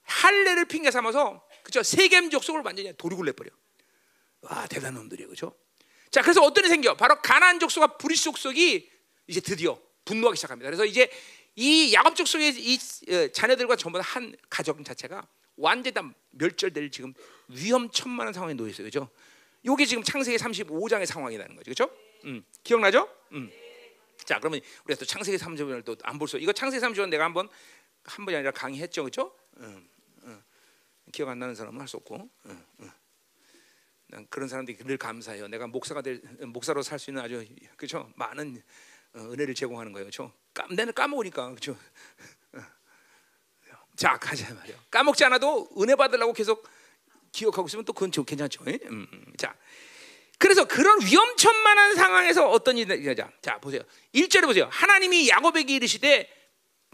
할례를 핑계 삼아서 그죠? 세겜 족속을 완전히 도륙을 내버려. 와 대단한 놈들이에요, 그죠? 자, 그래서 어떤 일이 생겨? 바로 가나안 족속과 브리 족속이 이제 드디어 분노하기 시작합니다. 그래서 이제 이 야곱 족속의 이 어, 자녀들과 전부 다한 가족 자체가 완전히 다 멸절될 지금 위험천만한 상황에 놓여 있어요, 그죠? 요게 지금 창세기 35장의 상황이라는 거죠. 그렇죠? 음, 기억나죠? 음. 자, 그러면 우리가 또 창세기 35장을 또 안 볼 수. 이거 창세기 35장 내가 한번 한 번이 아니라 강의했죠. 그렇죠? 음, 음. 기억 안 나는 사람은 할 수 없고. 음, 음. 난 그런 사람들이 늘 감사해요. 내가 목사가 될 목사로 살 수 있는 아주 그렇죠? 많은 어, 은혜를 제공하는 거예요. 그렇죠? 까, 내는 까먹으니까 그렇죠? 자, 가자 말이요. 까먹지 않아도 은혜 받으려고 계속 기억하고 있으면 또 그건 좀 괜찮죠. 음, 음. 자, 그래서 그런 위험천만한 상황에서 어떤 일이 자, 자 보세요. 1절에 보세요. 하나님이 야곱에게 이르시되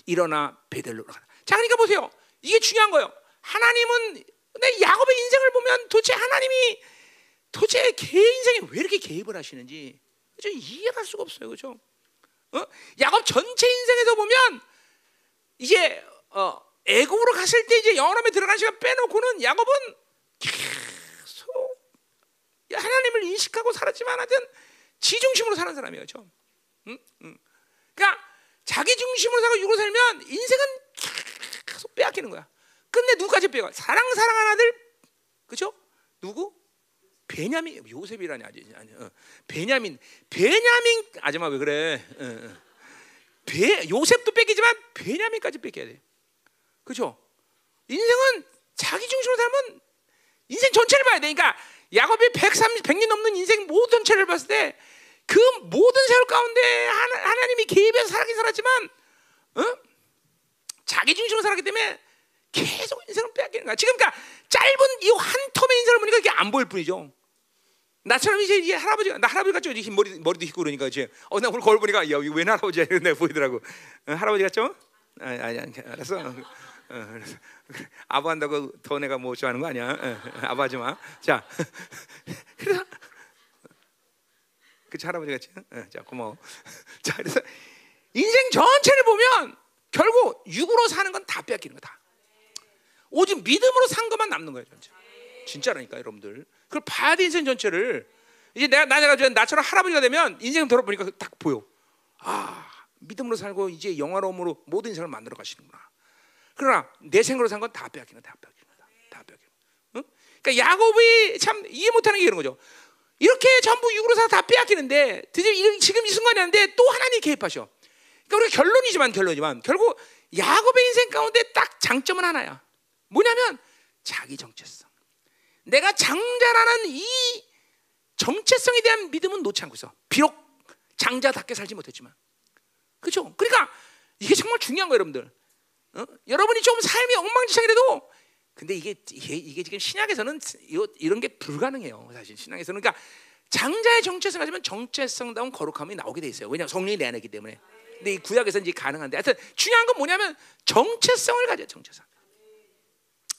일어나 베델로 가라. 자, 그러니까 보세요. 이게 중요한 거예요. 하나님은 내 야곱의 인생을 보면 도대체 하나님이 도대체 걔 인생에 왜 이렇게 개입을 하시는지 그죠? 이해할 수가 없어요. 그죠? 어? 야곱 전체 인생에서 보면 이제 어, 애굽으로 갔을 때 이제 영원함에 들어간 시간 빼놓고는 야곱은 계속 하나님을 인식하고 살았지만 하여튼 지중심으로 사는 사람이에요. 저. 응? 응. 그러니까 자기 중심으로 살고 육으로 살면 인생은 계속 빼앗기는 거야. 끝내 누구까지 빼가? 사랑 사랑하는 아들, 그죠? 누구? 베냐민 요셉이라니 아니 아니 어. 베냐민 베냐민 아줌마 왜 그래? 어, 어. 베 요셉도 뺏기지만 베냐민까지 뺏겨야 돼. 그렇죠? 인생은 자기 중심으로 살면 인생 전체를 봐야 돼. 그러니까 야곱이 130, 100년 넘는 인생 모든 전체를 봤을 때 그 모든 세월 가운데 하나, 님이 개입해서 살긴 살았지만 어? 자기 중심으로 살았기 때문에 계속 인생을 빼앗기는 거야. 지금 그러니까 짧은 이 한 텀의 인생을 보니까 이게 안 보일 뿐이죠. 나처럼 이제 이 할아버지가 나 할아버지 같죠? 이제 머리 머리도 his고 그러니까 이제 어나 오늘 거울 보니까 야 이거 웬 할아버지야 이런 내 보이더라고. 어, 할아버지 같죠? 아니 아니, 알았어. 어, 그래서 아부 한다고 더 내가 뭐 좋아하는 거 아니야? 어, 아부 하지 마. 자, 그래서 그 할아버지 같지? 어, 자 고마워. 자 그래서 인생 전체를 보면 결국 육으로 사는 건 다 빼앗기는 거다. 오직 믿음으로 산 것만 남는 거예요, 전체. 진짜라니까 여러분들. 그걸 봐야 돼 인생 전체를. 이제 내가 나가 나처럼 할아버지가 되면 인생 돌아보니까 딱 보여. 아 믿음으로 살고 이제 영화로움으로 모든 인생을 만들어 가시는구나. 그러나 내 생으로 산 건 다 빼앗기는 다 빼앗기는 거다. 다 빼앗기는. 응? 그러니까 야곱이 참 이해 못하는 게 이런 거죠. 이렇게 전부 육으로 사다 빼앗기는데 드디어 지금 이 순간이 왔는데 또 하나님이 개입하셔. 그러니까 우리 결론이지만 결론이지만 결국 야곱의 인생 가운데 딱 장점은 하나야. 뭐냐면 자기 정체성. 내가 장자라는 이 정체성에 대한 믿음은 놓지 않고 있어. 비록 장자답게 살지 못했지만. 그렇죠? 그러니까 이게 정말 중요한 거예요, 여러분들. 어? 여러분이 좀 삶이 엉망진창이라도 근데 이게, 이게, 지금 신약에서는 이런 게 불가능해요. 사실 신약에서는 그러니까 장자의 정체성 가지면 정체성다운 거룩함이 나오게 돼 있어요. 왜냐하면 성령이 내 안에 있기 때문에. 근데 이 구약에서는 이제 가능한데 하여튼 중요한 건 뭐냐면 정체성을 가져 정체성.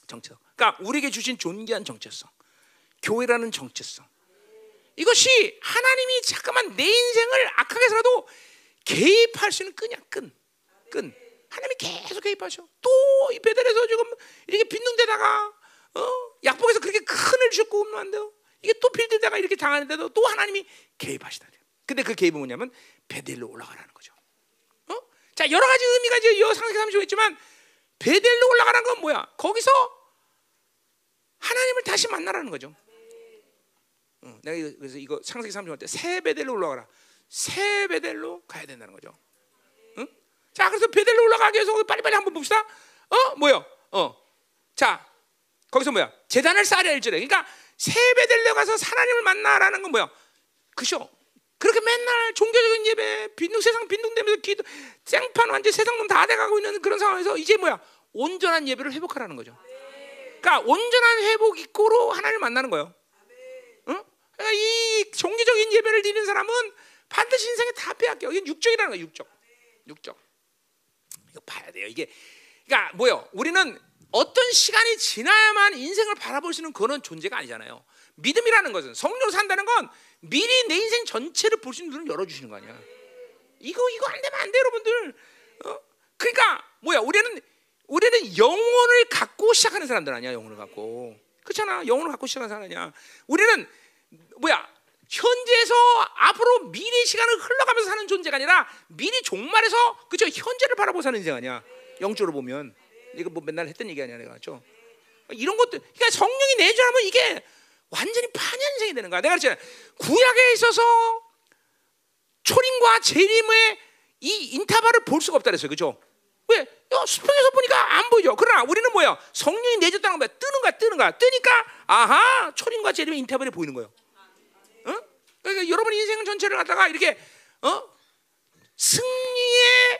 정체성. 그러니까 우리에게 주신 존귀한 정체성. 교회라는 정체성. 이것이 하나님이 잠깐만 내 인생을 악하게 살아도 개입할 수 있는 끈이야, 끈. 끈. 하나님이 계속 개입하셔. 또이 베델에서 지금 이렇게 빈둥대다가 어? 약복에서 그렇게 큰을 주셨고 안 돼요. 이게 또 빌드다가 이렇게 당하는데도 또 하나님이 개입하시다. 근데 그 개입은 뭐냐면 베델로 올라가라는 거죠. 어? 자 여러 가지 의미가 이제 여 상세 30에 있지만 베델로 올라가는 건 뭐야? 거기서 하나님을 다시 만나라는 거죠. 어, 내가 그래서 이거 창세기 30할 때새 베델로 올라가라. 새 베델로 가야 된다는 거죠. 응? 자, 그래서 베델로 올라가기 위해서 빨리빨리 한번 봅시다. 어, 뭐요? 어, 자, 거기서 뭐야? 재단을 쌓아야 할지래. 그러니까 새 베델로 가서 하나님을 만나라는 건 뭐야? 그죠? 그렇게 맨날 종교적인 예배, 빈둥 세상 빈둥대면서 기도, 생판 완전 세상 놈다 돼가고 있는 그런 상황에서 이제 뭐야? 온전한 예배를 회복하라는 거죠. 그러니까 온전한 회복 입고로 하나님을 만나는 거예요. 응? 그러니까 이 종교적인 예배를 드리는 사람은 반드시 인생에 다 빼앗겨. 이게 육적이라는 거야, 육적. 육적. 이거 봐야 돼요. 이게 그러니까 뭐요? 우리는 어떤 시간이 지나야만 인생을 바라볼 수 있는 그런 존재가 아니잖아요. 믿음이라는 것은 성령으로 산다는 건 미리 내 인생 전체를 볼 수 있는 눈을 열어주시는 거 아니야. 이거 이거 안 되면 안 돼, 여러분들. 어? 그러니까 뭐야? 우리는 우리는 영혼을 갖고 시작하는 사람들 아니야, 영혼을 갖고. 그렇잖아. 영혼을 갖고 시작하는 사람 아니야. 우리는 뭐야? 현재에서 앞으로 미래 시간을 흘러가면서 사는 존재가 아니라 미리 종말에서 그죠? 현재를 바라보고 사는 인생 아니야. 영적으로 보면. 이거 뭐 맨날 했던 얘기 아니야, 내가 그죠? 이런 것들 그러니까 성령이 내주하면 이게 완전히 판연생이 되는 거야. 내가 그랬잖아. 구약에 있어서 초림과 재림의 이 인터벌을 볼 수가 없다 그랬어요. 그죠? 왜? 수평에서 보니까 안 보이죠. 그러나 우리는 뭐야? 성령이 내줬다는 거야. 뜨는 거야, 뜨는 거야. 뜨니까 아하, 초림과 재림의 인터벌이 보이는 거예요. 어? 그러니까 여러분 인생 전체를 갖다가 이렇게 어? 승리의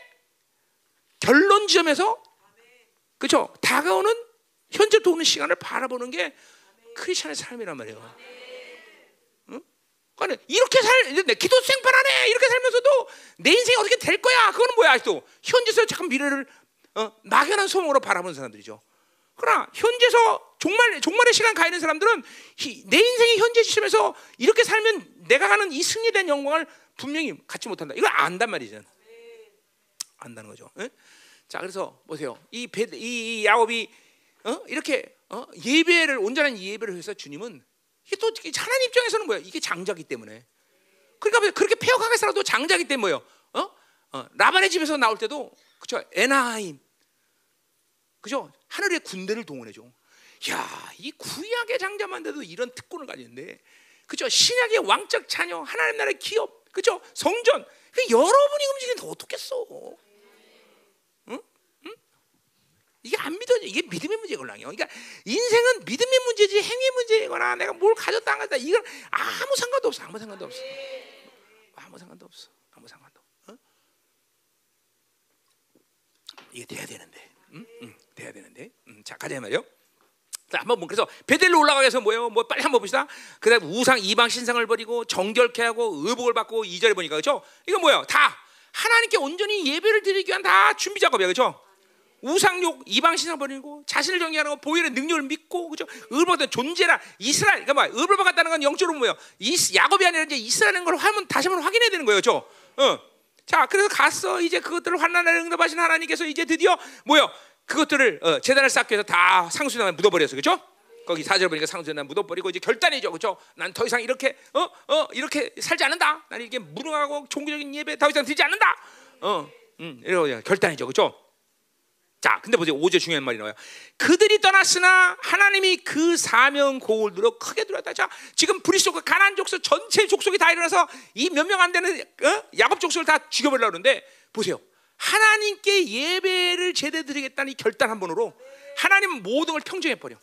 결론 지점에서 그렇죠? 다가오는 현재 도는 시간을 바라보는 게 크리스천의 삶이란 말이에요. 응? 그러니까 이렇게 살, 내 기도 생판하네 이렇게 살면서도 내 인생이 어떻게 될 거야? 그거는 뭐야? 또 현재서 잠깐 미래를 어, 막연한 소망으로 바라보는 사람들이죠. 그러나 현재서 종말 종말의 시간 가 있는 사람들은 내 인생의 현재 시점에서 이렇게 살면 내가 가는 이 승리된 영광을 분명히 갖지 못한다. 이걸 안단 말이죠. 안다는 거죠. 응? 자, 그래서 보세요. 이, 배, 이 야곱이 어? 이렇게 어? 예배를 온전한 예배를 해서 주님은 이게 또 하나님 입장에서는 뭐야? 이게 장자기 때문에. 그러니까 그렇게 폐역하게 살아도 장자기 때문에 뭐예요? 어? 어, 라반의 집에서 나올 때도 그죠? 에나임 그죠? 하늘의 군대를 동원해 줘. 야, 이 구약의 장자만 돼도 이런 특권을 가지는데 그죠? 신약의 왕적 자녀, 하나님 나라의 기업, 그죠? 성전. 그 여러분이 움직이는데 어떻겠어? 응? 응? 이게 안 믿어져. 이게 믿음의 문제 걸랑요. 그러니까 인생은 믿음의 문제지 행위 문제거나 내가 뭘 가졌다 안 가졌다 이건 아무 상관도 없어. 아무 상관도 없어. 아무 상관도 없어. 아무 상관도. 어? 이게 돼야 되는데. 응? 응. 돼야 되는데. 음, 자 가자 말이요. 자, 한번 뭐 그래서 베델로 올라가기 위해서 뭐예요? 뭐 빨리 한번 봅시다. 그다음 우상 이방 신상을 버리고 정결케 하고 의복을 받고 이절에 보니까 그렇죠? 이거 뭐예요? 다 하나님께 온전히 예배를 드리기 위한 다 준비 작업이야. 그렇죠? 우상욕 이방 신상 버리고 자신을 정리하는 거 보혈의 능력을 믿고 그죠? 의롭다 존재라 이스라엘 그러니까 뭐 의롭다 받다는 건 영적으로 뭐예요? 이 야곱이 아니라 이제 이스라엘인 걸 하면 다시 한번 확인해야 되는 거예요. 그렇죠? 어. 자, 그래서 갔어. 이제 그것들을 환난을 응답하신 하나님께서 이제 드디어 뭐요? 그것들을 어, 재단을 쌓기 위해서 다 상수단에 묻어버렸어, 그렇죠? 거기 사절 보니까 상수단에 묻어버리고 이제 결단이죠, 그렇죠? 난 더 이상 이렇게 어, 어, 이렇게 살지 않는다. 난 이렇게 무능하고 종교적인 예배 더 이상 드리지 않는다. 어, 음, 이러 결단이죠, 그렇죠? 자, 근데 보세요. 오제 중요한 말이 나와요. 그들이 떠났으나 하나님이 그 사명 고을 들어 크게 들었다. 자, 지금 브리스족 가난 족속 전체 족속이 다 일어나서 이 몇 명 안 되는 어? 야곱 족속을 다 죽여버리려고 그러는데 보세요. 하나님께 예배를 제대로 드리겠다는 이 결단 한 번으로 하나님은 모든 걸 평정해 버려.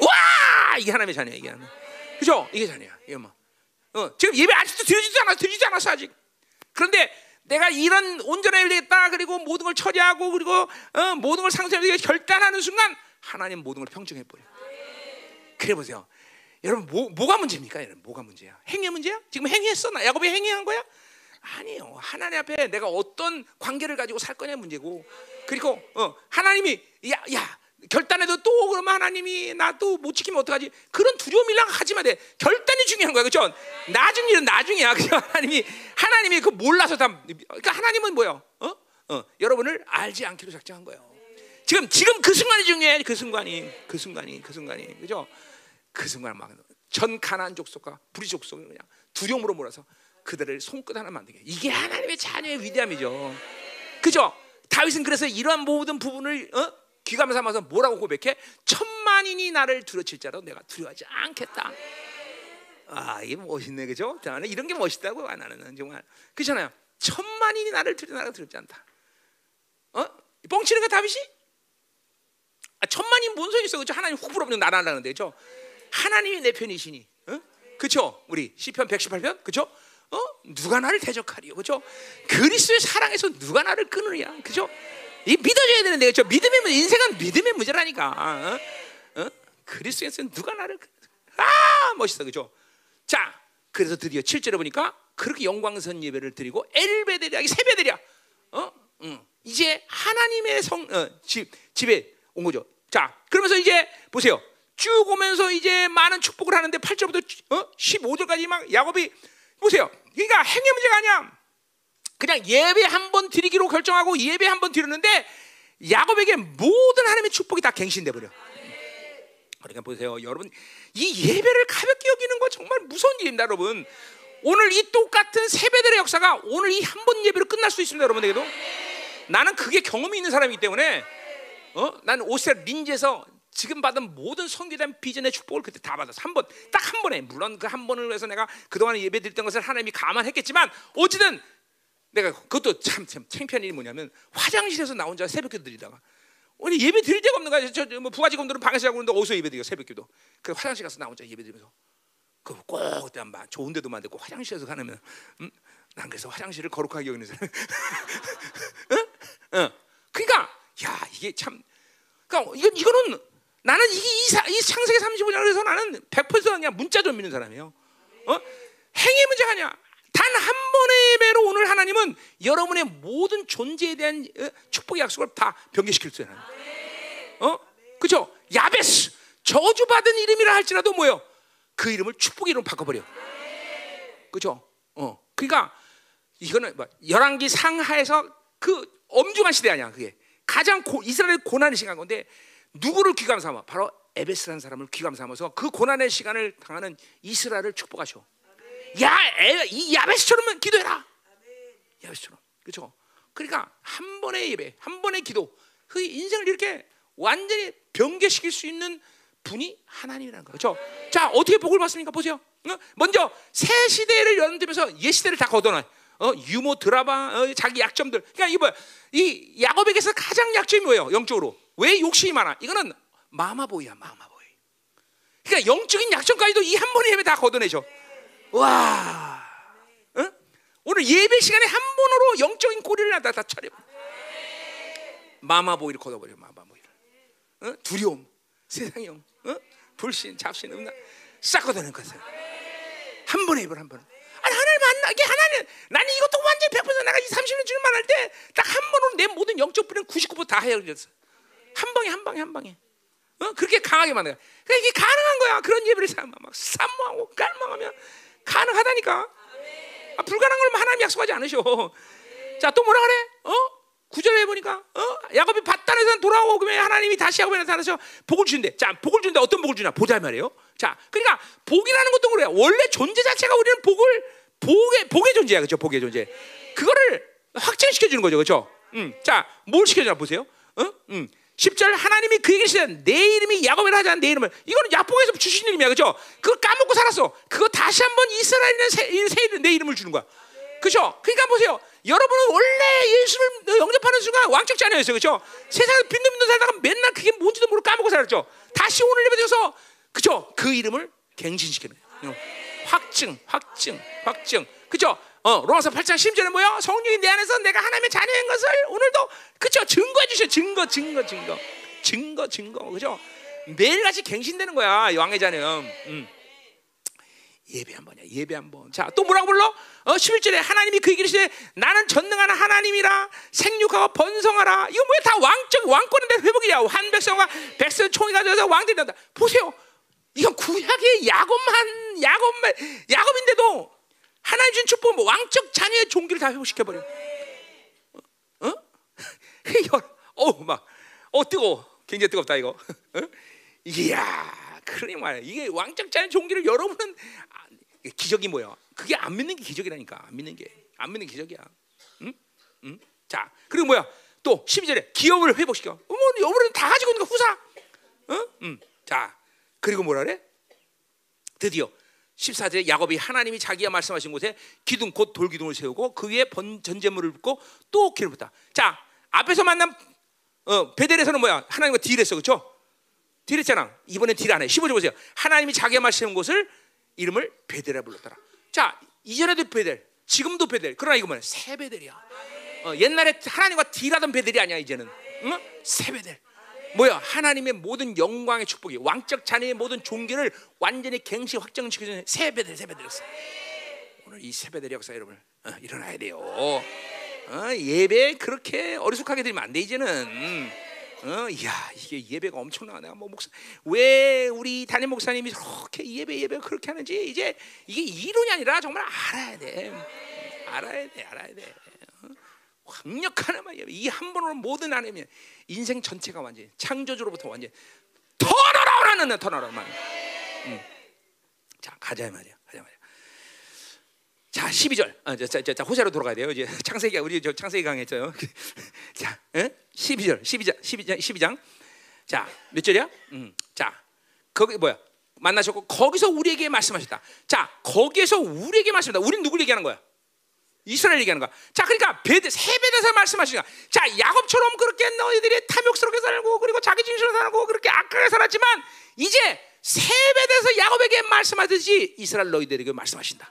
와, 이게 하나님의 자녀야 이게 하나님. 그죠? 이게 자녀야. 이게 뭐. 어, 지금 예배 아직도 드리지도 않아, 드리지 않았어 아직. 그런데 내가 이런 온전해야 되겠다. 그리고 모든 걸 처리하고 그리고 어, 모든 걸 상세하게 결단하는 순간 하나님 모든 걸 평정해 버려. 그래 보세요. 여러분 뭐, 뭐가 문제입니까? 여러분 뭐가 문제야? 행위 문제야? 지금 행위했어? 나 야곱이 행위한 거야? 아니에요. 하나님 앞에 내가 어떤 관계를 가지고 살 거냐 문제고. 그리고 어, 하나님이 야, 야 결단해도 또 그러면 하나님이 나 또 못 지키면 어떡하지? 그런 두려움이랑 하지만 돼. 결단이 중요한 거야. 그죠? 나중 일은 나중이야. 그죠? 하나님이 하나님이 그 몰라서 다 그러니까 하나님은 뭐요? 어? 어, 여러분을 알지 않기로 작정한 거예요. 지금 지금 그 순간이 중요해. 그 순간이 그 순간이 그 순간이. 그죠? 그 순간 막 전 가난 족속과 불이 족속을 그냥 두려움으로 몰아서 그들을 손끝 하나 만들게. 이게 하나님의 자녀의 위대함이죠. 그죠? 다윗은 그래서 이러한 모든 부분을 어? 귀감 삼아서 뭐라고 고백해? 천만인이 나를 두려칠자도 내가 두려워하지 않겠다. 아, 이게 멋있네, 그죠? 나는 이런 게 멋있다고 나는 정말 그렇잖아요. 천만인이 나를 두려 나가 두렵지 않다. 어? 뻥치는 거 다윗이? 아, 천만인 뭔 소리 있어, 그죠? 하나님 훅 불어버리면 날아가는데, 그죠? 하나님이 내 편이시니, 어? 그죠? 우리 시편 118편, 그죠? 어? 누가 나를 대적하리요, 그죠? 그리스도의 사랑에서 누가 나를 끊으냐, 그죠? 이 믿어줘야 되는데? 믿음의 문제, 인생은 믿음의 문제라니까. 어? 어? 그리스도에서 누가 나를 아 멋있어 그죠? 자 그래서 드디어 7절에 보니까 그렇게 영광선 예배를 드리고 엘베데리아 세배드리야. 어? 응. 이제 하나님의 성 어, 집, 집에 온 거죠. 자 그러면서 이제 보세요. 쭉 오면서 이제 많은 축복을 하는데 8절부터 어? 15절까지 막 야곱이 보세요. 그러니까 행위 문제가 아니야. 그냥 예배 한 번 드리기로 결정하고 예배 한 번 드렸는데 야곱에게 모든 하나님의 축복이 다 갱신돼 버려. 그러니까 보세요, 여러분 이 예배를 가볍게 여기는 거 정말 무서운 일입니다, 여러분. 오늘 이 똑같은 세배들의 역사가 오늘 이 한 번 예배로 끝날 수 있습니다, 여러분에게도. 나는 그게 경험이 있는 사람이기 때문에, 어, 나는 오셀 린지에서 지금 받은 모든 성교된 비전의 축복을 그때 다 받았어. 한 번, 딱 한 번에. 물론 그 한 번을 위해서 내가 그동안에 예배 드렸던 것을 하나님이 감안했겠지만, 어찌든 내가 그것도 참, 참 창피한 일이 뭐냐면 화장실에서 나 혼자 새벽기도 드리다가 오늘 예배 드릴 데가 없는 거야. 저뭐 부가 직원들은 방에서 자고 있는데 어디서 예배 드려 새벽기도. 그 화장실 가서 나 혼자 예배 드리면서 그꼭 그때 한 좋은 데도 만들고 화장실에서 가면 음? 난 그래서 화장실을 거룩하게 여기는 사람. 응? 어? 그러니까 야 이게 참 그러니까 이건 이거는 나는 이, 이, 이 창세기 35년 그래서 나는 100% 그냥 문자 좀 믿는 사람이에요. 어? 행위 문제가 아니야. 단 한 번의 예배로 오늘 하나님은 여러분의 모든 존재에 대한 어, 축복의 약속을 다 변개시킬 수 있어요. 어? 그죠? 야베스 저주받은 이름이라 할지라도 뭐요? 그 이름을 축복의 이름으로 바꿔버려. 그죠? 어. 그러니까 이거는 뭐 열왕기 상하에서 그 엄중한 시대 아니야 그게 가장 고, 이스라엘 고난의 시간 건데 누구를 귀감 삼아? 바로 에베스라는 사람을 귀감 삼아서 그 고난의 시간을 당하는 이스라엘을 축복하셔. 야, 애, 이 야베스처럼 기도해라. 야베스처럼. 그렇죠? 그러니까 한 번의 예배, 한 번의 기도, 그 인생을 이렇게 완전히 변개시킬 수 있는 분이 하나님이라는 거죠. 자, 어떻게 복을 받습니까? 보세요. 어? 먼저 새 시대를 연두면서 옛 시대를 다 걷어놔. 어, 유모 드라마, 어, 자기 약점들. 그러니까 이거? 이 야곱에게서 가장 약점이 뭐예요? 영적으로. 왜 욕심이 많아? 이거는 마마보이야, 마마보이. 그러니까 영적인 약점까지도 이 한 번의 예배 다 걷어내죠. 와, 어? 오늘 예배 시간에 한 번으로 영적인 꼬리를 다, 다 차려. 마마보이를 걷어버려, 마마보이를. 어? 두려움, 세상형, 어? 불신, 잡신, 음란 싹 걷어내는 거예요. 한 번에 예배를 한 번. 아니 하나님 만나게 하나님 나는 이것도 완전히 100% 내가 이 30년 주를 만날 때 딱 한 번으로 내 모든 영적 불은 99%다 해결됐어. 한 방에 한 방에 한 방에. 어? 그렇게 강하게 만나. 그러니까 이게 가능한 거야. 그런 예배를 사면 막 사모하고 깔망하면 가능하다니까. 아, 불가능한 걸 하나님 약속하지 않으셔. 자, 또 뭐라 그래? 어? 구절에 보니까 어? 야곱이 밭단에서 돌아오고 그러면 하나님이 다시 야곱에 나타나서 복을 주는데 자 복을 주는데 어떤 복을 주냐 보자 말이에요 자 그러니까 복이라는 것도 그래요 원래 존재 자체가 우리는 복을 복의 복의 존재야 그죠 복의 존재 그거를 확증시켜 주는 거죠 그죠 음, 자뭘 시켜주나 보세요 어? 음. 10절 하나님이 그에게 시는 내 이름이 야곱이라 않은 내 이름을 이거는 야복에서 주신 이름이야 그죠 그걸 까먹고 살았어 그거 다시 한번 이스라엘이라는 새, 새 이름, 내 이름을 주는 거야 그죠 그러니까 보세요 여러분은 원래 예수를 영접하는 순간 왕적 자녀였어요. 그렇죠? 세상에 빈둥빈둥 살다가 맨날 그게 뭔지도 모르고 까먹고 살았죠. 다시 오늘 예배 드려서 그렇죠? 그 이름을 갱신시키는 거예요. 확증, 확증, 확증. 그렇죠? 어, 로마서 8장 10절에 뭐야? 성령이 내 안에서 내가 하나님의 자녀인 것을 오늘도 그렇죠? 증거해 주셔. 증거, 증거, 증거. 증거, 증거. 그렇죠? 매일같이 갱신되는 거야. 왕의 자녀. 음. 예배 한 번이야. 예배 한 번. 자, 또 뭐라고 불러? 어, 11절에 하나님이 그 얘기를 시되 나는 전능한 하나님이라 생육하고 번성하라. 이거 뭐야? 다 왕적 왕권인데 회복이야. 한 백성과 백성 총이 가져서 왕들이 된다. 보세요. 이건 구약의 야곱만 야곱만 야곱인데도 하나님 준 축복 뭐 왕적 자녀의 종기를 다 회복시켜 버려. 어? 어? 어막 어 뜨거. 굉장히 뜨겁다 이거. 어? 이야. 그러니 말이야. 이게 왕적 자녀 종기를 여러분은 아, 기적이 뭐야? 그게 안 믿는 게 기적이라니까. 안 믿는 게. 안 믿는 게 기적이야. 응? 응? 자, 그리고 뭐야? 또 12절에 기업을 회복시켜. 뭐 여러분은 다 가지고 있는 거 후사. 응? 응. 자, 그리고 뭐라 그래? 드디어 14절에 야곱이 하나님이 자기가 말씀하신 곳에 기둥 곧 돌기둥을 세우고 그 위에 번, 전제물을 붓고 또 기름 붓다. 자, 앞에서 만난 어, 베델에서는 뭐야? 하나님과 딜했어. 그렇죠? 딜했잖아. 이번엔 딜안 해. 15절 보세요. 하나님이 자기가 말씀한 곳을 이름을 베델이라 불렀더라. 자, 이전에도 베델, 지금도 베델. 그러나 이거 뭐야? 새 베델이야. 어, 옛날에 하나님과 딜하던 베델이 아니야 이제는. 응? 새 베델. 뭐야? 하나님의 모든 영광의 축복이 왕적 자녀의 모든 종기를 완전히 갱시 베델, 새 베델이었어. 오늘 이새 베델 역사 여러분 어, 일어나야 돼요. 어, 예배 그렇게 어리숙하게 들면 안 돼 이제는. 음. 어, 야 이게 예배가 엄청나. 내가 뭐 목사 왜 우리 담임 목사님이 그렇게 예배 예배 그렇게 하는지 이제 이게 이론이 아니라 정말 알아야 돼. 알아야 돼, 알아야 돼. 어? 강력한 하나님 예배. 이한 번으로 모든 하나님이 인생 전체가 완전 창조주로부터 완전 터널아오라는 터널아만. 음. 자 가자 말이야, 가자 말이야. 자, 12절. 아, 자, 자, 자, 호세로 돌아가야 돼요. 이제 창세기 우리 저 창세기 강했죠. 자, 에? 12절, 12장, 12장, 12장. 자, 몇 절이야? 음. 자, 거기 뭐야? 만나셨고 거기서 우리에게 말씀하셨다. 자, 거기에서 우리에게 말씀하셨다. 우리는 누굴 얘기하는 거야? 이스라엘 얘기하는 거야. 자, 그러니까 베드, 세배대서 말씀하시니까, 자, 야곱처럼 그렇게 너희들이 탐욕스럽게 살고 그리고 자기 중심으로 살고 그렇게 악하게 살았지만 이제 세배대서 야곱에게 말씀하듯이 이스라엘 너희들에게 말씀하신다.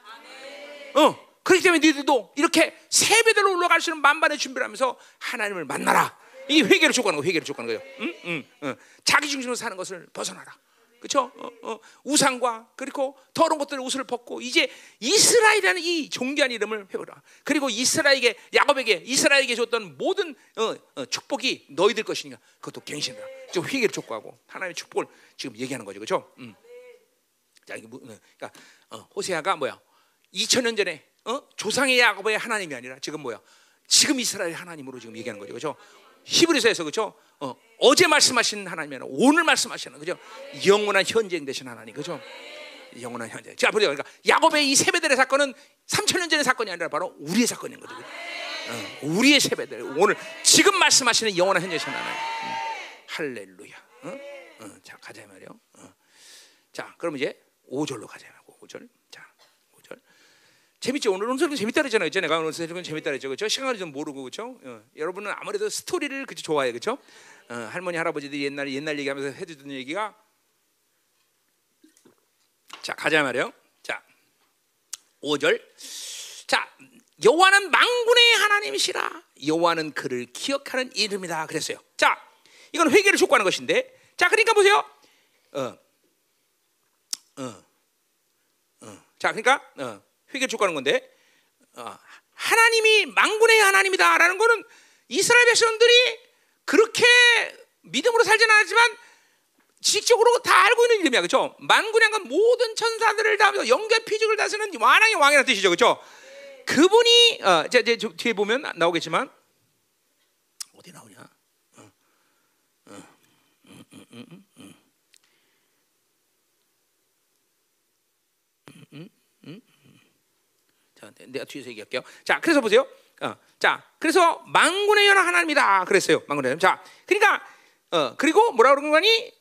어, 그렇기 때문에 너희들도 이렇게 세배대로 올라갈 수 있는 만반의 준비를 하면서 하나님을 만나라. 이 회개를 촉구하는 거, 회개를 촉구하는 거예요. 응? 응, 응. 자기 중심으로 사는 것을 벗어나라. 그렇죠? 어, 어, 우상과 그리고 더러운 것들을 옷을 벗고 이제 이스라엘이라는 이 존귀한 이름을 회오라. 그리고 이스라엘에게 야곱에게 이스라엘에게 줬던 모든 어, 어, 축복이 너희들 것이니까 그것도 갱신이라. 지금 회개를 촉구하고 하나님의 축복을 지금 얘기하는 거죠, 그렇죠? 음. 자, 이게 뭐, 그러니까 어, 호세아가 뭐야? 2000년 전에 어? 조상의 야곱의 하나님이 아니라 지금 뭐야? 지금 이스라엘 하나님으로 지금 얘기하는 거죠, 그렇죠? 히브리서에서 그렇죠? 어, 어제 말씀하신 하나님이 아니라 오늘 말씀하시는 거죠. 영원한 현재인 되신 하나님, 그렇죠? 영원한 현재. 자, 보세요. 그러니까 야곱의 이 세배들의 사건은 3천 년 전의 사건이 아니라 바로 우리의 사건인 거죠. 어, 우리의 세배들. 오늘 지금 말씀하시는 영원한 현재신 하나님. 음, 할렐루야. 어? 어, 자 가자 말이요. 어. 자, 그럼 이제 5절로 가자 말고 5절. 자, 5절. 재밌죠? 오늘 오늘 재밌다 그랬잖아요. 그죠? 내가 오늘 설교는 재밌다 그랬죠. 그죠? 시간을 좀 모르고 그죠? 어, 여러분은 아무래도 스토리를 그죠 좋아해. 그죠? 어, 할머니 할아버지들이 옛날 옛날 얘기하면서 해주던 얘기가 자, 가자 말이요. 자. 5절. 자, 여호와는 망군의 하나님이시라. 여호와는 그를 기억하는 이름이다. 그랬어요. 자, 이건 회개를 촉구하는 것인데, 자, 그러니까 보세요. 어, 어, 어. 자, 그러니까 어, 회개를 촉구하는 건데, 어, 하나님이 망군의 하나님이다라는 거는 이스라엘 백성들이 그렇게 믿음으로 살지는 않았지만 지식적으로 다 알고 있는 이름이야, 그렇죠? 만군의 건 모든 천사들을 다 영계 피죽을 다스는 왕왕의 왕이라는 뜻이죠, 그렇죠? 그분이 어, 자, 이제 뒤에 보면 나오겠지만 어디 나오냐? 자, 내가 뒤에서 얘기할게요. 자, 그래서 보세요. 어, 자, 그래서 망군의 연하 하나님이다. 그랬어요. 망군의 연. 자, 그러니까 어, 그리고 뭐라 그러는 거니?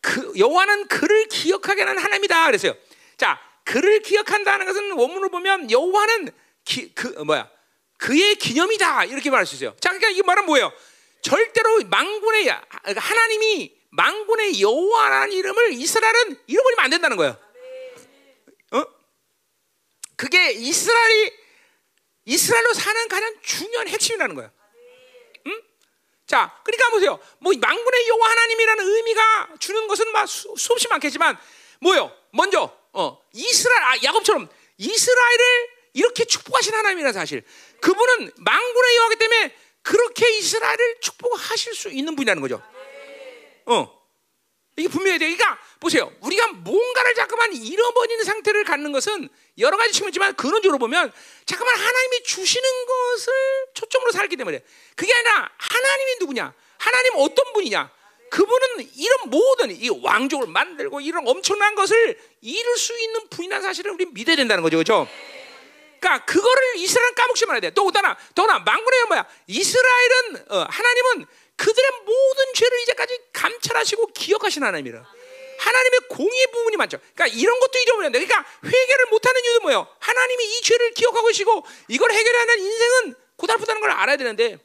그 여호와는 그를 기억하게 하는 하나님이다. 그랬어요. 자, 그를 기억한다는 것은 원문을 보면 여호와는 기, 그 어, 뭐야? 그의 기념이다. 이렇게 말할 수 있어요. 자, 그러니까 이 말은 뭐예요? 절대로 망군의 그러니까 하나님이 망군의 여호와라는 이름을 이스라엘은 잃어버리면 안 된다는 거예요. 어? 그게 이스라엘이 이스라엘로 사는 가장 중요한 핵심이라는 거예요. 응? 자, 그러니까 보세요. 뭐 망군의 여호와 하나님이라는 의미가 주는 것은 막 수, 수없이 많겠지만 뭐요? 먼저 어, 이스라엘 아, 야곱처럼 이스라엘을 이렇게 축복하신 하나님이라 사실. 그분은 망군의 여호와기 때문에 그렇게 이스라엘을 축복하실 수 있는 분이라는 거죠. 어. 이게 분명해야 돼. 그러니까 보세요. 우리가 뭔가를 자꾸만 잃어버리는 상태를 갖는 것은 여러 가지 측면이지만 근원적으로 보면 자꾸만 하나님이 주시는 것을 초점으로 살기 때문에 그게 아니라 하나님이 누구냐? 하나님 어떤 분이냐? 그분은 이런 모든 이 왕족을 만들고 이런 엄청난 것을 이룰 수 있는 분이라는 사실을 우리 믿어야 된다는 거죠. 그렇죠? 그러니까 그거를 이스라엘은 까먹지 말아야 돼. 또 오다나 더나 망군의 뭐야? 이스라엘은 어, 하나님은 그들의 모든 죄를 이제까지 감찰하시고 기억하신 하나님이라. 하나님의 공의 부분이 많죠. 그러니까 이런 것도 잊어버렸는데, 그러니까 회개를 못하는 이유는 뭐예요? 하나님이 이 죄를 기억하고 계시고 이걸 해결하는 인생은 고달프다는 걸 알아야 되는데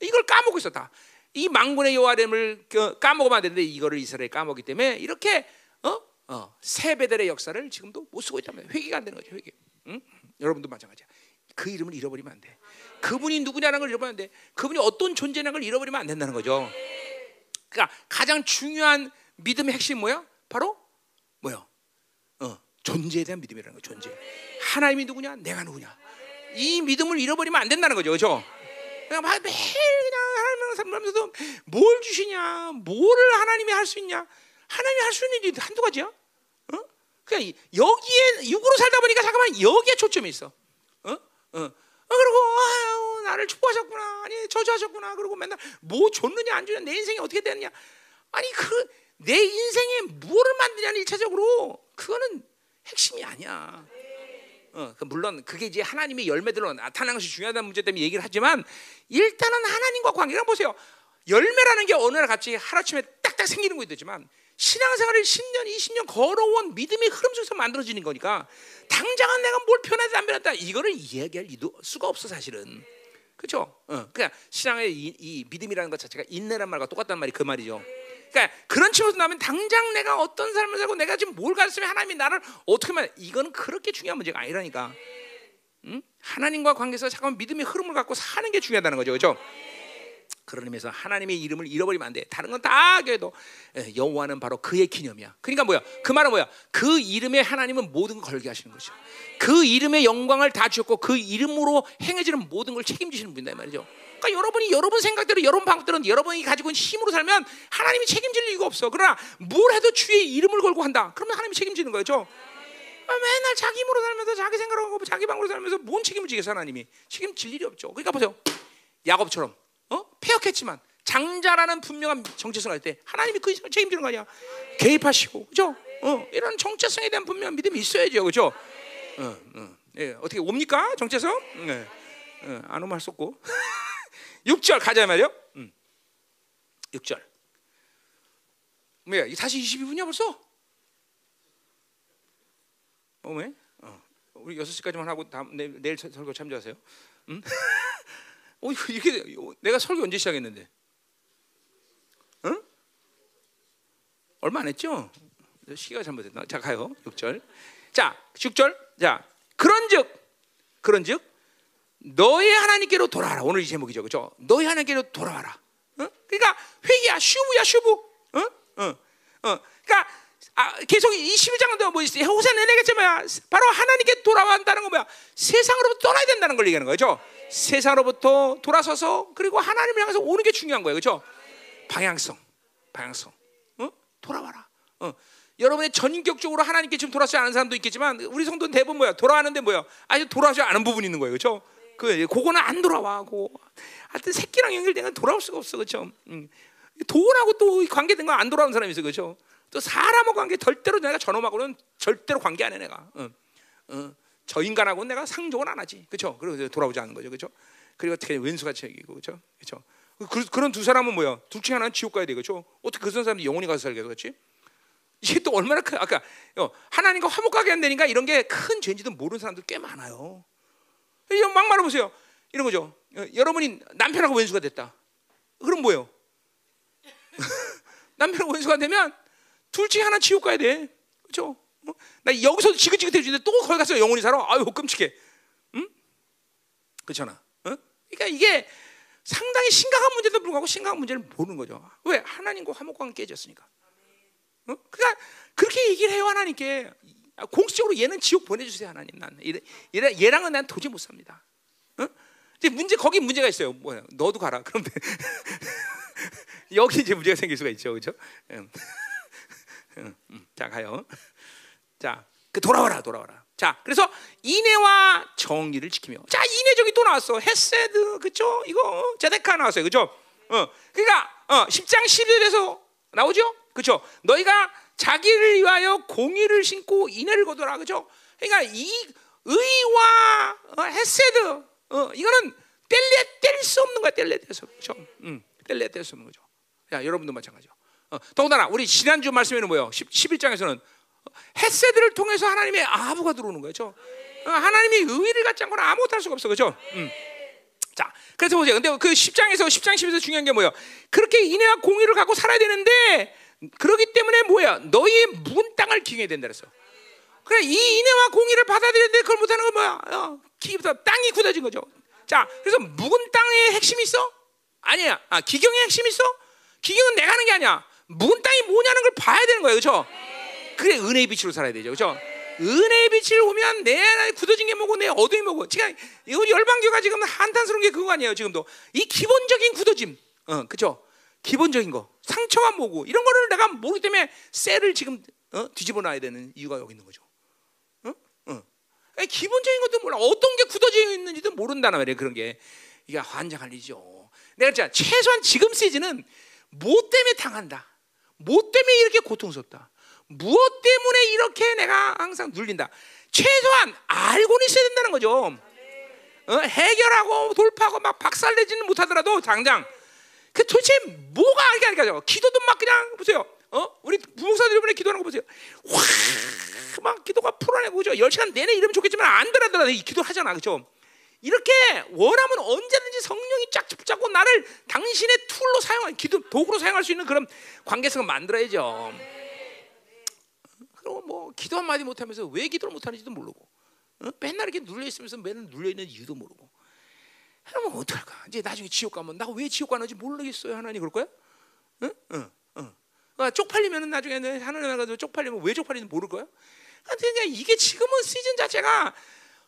이걸 까먹고 있었다. 이 망군의 여호와됨을 까먹으면 안 되는데 이거를 이스라엘 까먹기 때문에 이렇게 어? 어, 세배들의 역사를 지금도 못 쓰고 있다면 회개가 안 되는 거죠. 회개. 응? 여러분도 마찬가지야. 그 이름을 잃어버리면 안 돼. 그분이 누구냐는 걸 돼. 그분이 어떤 존재라는 걸 잃어버리면 안 된다는 거죠. 그러니까 가장 중요한 믿음의 핵심 뭐야? 바로 뭐야? 어, 존재에 대한 믿음이라는 거. 존재. 하나님이 누구냐? 내가 누구냐? 이 믿음을 잃어버리면 안 된다는 거죠. 그렇죠? 그냥 매일 그냥 하나님을 살면서도 뭘 주시냐? 뭐를 하나님이 할 수 있냐? 하나님이 할 수 있는 일이 한두 가지야. 어? 그냥 여기에 육으로 살다 보니까 잠깐만 여기에 초점이 있어. 어? 어. 그리고 아유 나를 축복하셨구나 아니 저주하셨구나 그리고 맨날 뭐 줬느냐 안 주냐 내 인생이 어떻게 됐느냐 아니 그 내 인생에 뭐를 만드냐는 일차적으로 그거는 핵심이 아니야. 어, 그 물론 그게 이제 하나님의 열매들로 나타나는 것이 중요하다는 문제 때문에 얘기를 하지만 일단은 하나님과 관계를 보세요. 열매라는 게 어느 날 같이 하루아침에 딱딱 생기는 거 있지만 신앙생활을 10년, 20년 걸어온 믿음의 흐름 속에서 만들어지는 거니까 당장은 내가 뭘 변하지 안 변했다 이거를 이야기할 수가 없어 사실은 그렇죠? 어, 그냥 신앙의 이, 이, 믿음이라는 것 자체가 인내란 말과 똑같단 말이 그 말이죠. 그러니까 그런 측면에서 나면 당장 내가 어떤 삶을 살고 내가 지금 뭘 가졌으면 하나님이 나를 어떻게 만 이거는 그렇게 중요한 문제가 아니라니까. 응? 하나님과 관계에서 잠깐 믿음의 흐름을 갖고 사는 게 중요하다는 거죠, 그렇죠? 그런 의미에서 하나님의 이름을 잃어버리면 안 돼. 다른 건다 해도 여호와는 바로 그의 기념이야. 그러니까 뭐야? 그 말은 뭐야? 그 이름에 하나님은 모든 걸 걸게 하시는 거죠. 그 이름의 영광을 다 주었고 그 이름으로 행해지는 모든 걸 책임지시는 분이다 말이죠. 그러니까 여러분이 여러분 생각대로 여러분 방법대로 여러분이 가지고 있는 힘으로 살면 하나님이 책임질 이유가 없어. 그러나 뭘 해도 주의 이름을 걸고 한다. 그러면 하나님이 책임지는 거죠. 맨날 자기 힘으로 살면서 자기 생각하고 자기 방으로 살면서 뭔 책임을 지겠어 하나님이 책임질 일이 없죠. 그러니까 보세요. 야곱처럼 어? 폐역했지만 장자라는 분명한 정체성을 할 때 하나님이 그 책임지는 거 아니야? 개입하시고 그죠? 어, 이런 정체성에 대한 분명한 믿음이 있어야죠, 그죠? 어, 어. 예, 어떻게 옵니까 정체성? 예. 어, 안 오면 할 수 없고 6절 가자 말이요. 음. 6절. 뭐야? 이 다시 22분이야 벌써? 어 왜? 어. 우리 6시까지만 하고 다음 내, 설- 설교 참조하세요. 응? 어 이게 내가 설교 언제 시작했는데? 응? 얼마 안 했죠? 시가 잘못했나? 자 가요. 6절. 자 6절. 자 그런즉 그런즉 너의 하나님께로 돌아와라. 오늘 이 제목이죠, 그렇죠? 너의 하나님께로 돌아와라. 어? 그러니까 회개야, 슈브야, 슈브. 어? 어? 어? 그러니까 아, 계속 이 11장도 뭐 있어요? 호세 내내겠지 뭐야? 바로 하나님께 돌아간다는 건 뭐야? 세상으로부터 떠나야 된다는 걸 얘기하는 거죠. 세상으로부터 돌아서서 그리고 하나님을 향해서 오는 게 중요한 거예요, 그렇죠? 방향성, 방향성. 어? 돌아와라. 어. 여러분의 전격적으로 하나님께 지금 돌아서지 않은 사람도 있겠지만 우리 성도는 대부분 뭐야? 돌아가는데 뭐야? 아직 돌아오지 않은 부분이 있는 거예요, 그렇죠? 그 그거는 안 돌아와고 하여튼 새끼랑 연결된 건 돌아올 수가 없어, 그렇죠? 음. 돈하고 또 관계된 건안 돌아오는 사람이 있어, 그렇죠? 또 사람하고 관계 절대로 내가 저놈하고는 절대로 관계 안 해 내가. 어. 어. 저 인간하고는 내가 상종을 안 하지, 그렇죠? 그래서 돌아오지 않는 거죠, 그렇죠? 그리고 어떻게 왼수같이 얘기고, 그렇죠? 그렇죠? 그, 그런 두 사람은 뭐야? 둘 중에 하나는 지옥 가야 되겠죠? 어떻게 그 사람이 영원히 가서 살게 그렇지? 이게 또 얼마나 큰 아까 어, 하나님과 화목하게 한다니까 이런 게 큰 죄인지도 모르는 사람들 꽤 많아요. 이거 막말해 보세요. 이런 거죠. 어, 여러분이 남편하고 왼수가 됐다. 그럼 뭐예요? 남편하고 왼수가 되면 둘 중에 하나 지옥 가야 돼. 그렇죠? 어? 나 여기서 지긋지긋해지는데 또 거기 가서 영원히 살아. 아유 끔찍해. 응? 그렇잖아. 어? 그러니까 이게 상당히 심각한 문제도 불구하고 심각한 문제를 모르는 거죠. 왜? 하나님과 화목관 깨졌으니까. 어? 그러니까 그렇게 얘기를 해요 하나님께 공식적으로 얘는 지옥 보내주세요 하나님 난 얘, 얘랑은 난 도저히 못 삽니다. 어? 이제 문제 거기 문제가 있어요. 뭐야? 너도 가라. 그럼 돼. 여기 이제 문제가 생길 수가 있죠, 그렇죠? 자 가요. 자, 그 돌아와라, 돌아와라. 자, 그래서 인애와 정의를 지키며. 자, 인애 저기 또 나왔어. 헤세드, 그죠? 이거 제데카 나왔어요, 그죠? 어, 그러니까 어, 10장 11절에서 나오죠, 그죠? 너희가 자기를 위하여 공의를 심고 인애를 거둬라, 그죠? 그러니까 이 의와 어, 헤세드, 어, 이거는 뗄래 뗄수 없는 거야, 뗄래 뗄수 없죠. 음, 뗄래 뗄수 없는 거죠. 야, 여러분도 마찬가지죠. 어, 더군다나 우리 지난주 말씀에는 뭐예요? 10, 11장에서는 햇세들을 통해서 하나님의 아부가 들어오는 거죠. 어, 하나님이 의를 갖지 않고는 아무것도 할 수가 없어, 그렇죠? 음. 자, 그래서 보세요. 근데 그 10장에서 10장 10에서 중요한 게 뭐예요? 그렇게 인애와 공의를 갖고 살아야 되는데 그러기 때문에 뭐야? 너희의 묵은 땅을 기경해야 된다 그랬어. 그래 이 인애와 공의를 받아들였는데 그걸 못하는 건 뭐야? 어, 기, 땅이 굳어진 거죠. 자, 그래서 묵은 땅의 핵심이 있어? 아니야. 아, 기경의 핵심이 있어? 기경은 내가 하는 게 아니야. 묵은 땅이 뭐냐는 걸 봐야 되는 거예요, 그렇죠? 그래 은혜의 빛으로 살아야 되죠, 그렇죠? 은혜의 빛을 오면 내 안에 굳어진 게 뭐고 내 어둠이 뭐고 지금 우리 열방교가 지금 한탄스러운 게 그거 아니에요, 지금도 이 기본적인 굳어짐, 어, 그렇죠? 기본적인 거 상처가 뭐고 이런 거를 내가 모르기 때문에 셀을 지금 어? 뒤집어 놔야 되는 이유가 여기 있는 거죠. 어? 어. 기본적인 것도 몰라. 어떤 게 굳어져 있는지도 모른다는 말이에요. 그런 게 이게 환장할 일이죠. 내가 진짜 최소한 지금 시즌은 뭐 때문에 당한다. 뭐 때문에 이렇게 고통스럽다. 무엇 때문에 이렇게 내가 항상 눌린다. 최소한 알고는 있어야 된다는 거죠. 어? 해결하고 돌파하고 막 박살내지는 못하더라도 당장 그 도대체 뭐가 알게 알게 기도도 막 그냥 보세요. 어? 우리 부목사들 이번에 기도하는 거 보세요. 확막 기도가 풀어내고 그죠? 10시간 내내 이러면 좋겠지만 안 되라더라. 기도 하잖아. 그죠? 이렇게 원하면 언제든지 성령이 쫙 붙잡고 나를 당신의 tool로 사용할 기도 도구로 사용할 수 있는 그런 관계성을 만들어야죠. 그리고 뭐 기도 한 마디 못하면서 왜 기도를 못하는지도 모르고 어? 맨날 이렇게 눌려 있으면서 맨날 눌려 있는 이유도 모르고 그러면 어떡할까? 이제 나중에 지옥 가면 나 왜 지옥 가는지 모르겠어요 하나님 그럴 거야? 응? 응, 응. 그러니까 쪽팔리면은 나중에 하나님 가서 쪽팔리면 왜 쪽팔리는지 모를 거야? 그러니까 이게 지금은 시즌 자체가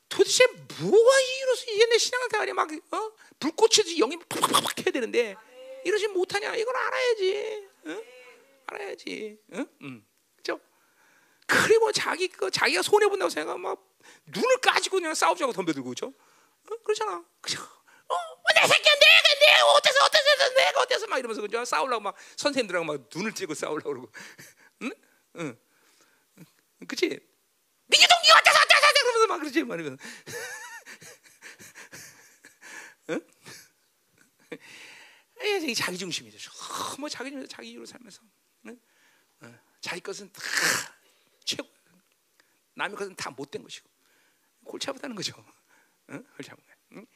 도대체 뭐가 이유로서 이게 내 신앙생활이 막 어? 불꽃이 영이 팍팍팍 해야 되는데 이러지 못하냐? 이걸 알아야지. 응? 알아야지. 응? 응. 그죠? 그리고 자기 그 자기가 손해 본다고 생각하면 막 눈을 까지고 그냥 싸우자고 덤벼들고 그죠? 어? 그렇잖아. 그죠? 어, 내 새끼야, 내가 내가 어때서 어때서 내가 어때서 막 이러면서 그죠? 싸우려고 막 선생님들하고 막 눈을 찌고 싸우려고 그러고, 응, 응, 그치? 니게 동기 어때서 어때서 그러면서 막 그러지 말이면, 응? 에 자기 중심이죠. 뭐 자기 중심, 자기 이유로 살면서, 응? 자기 것은 다 최고, 남의 것은 다 못된 것이고 골치 아프다는 거죠. 응? 골치 아픈. 응?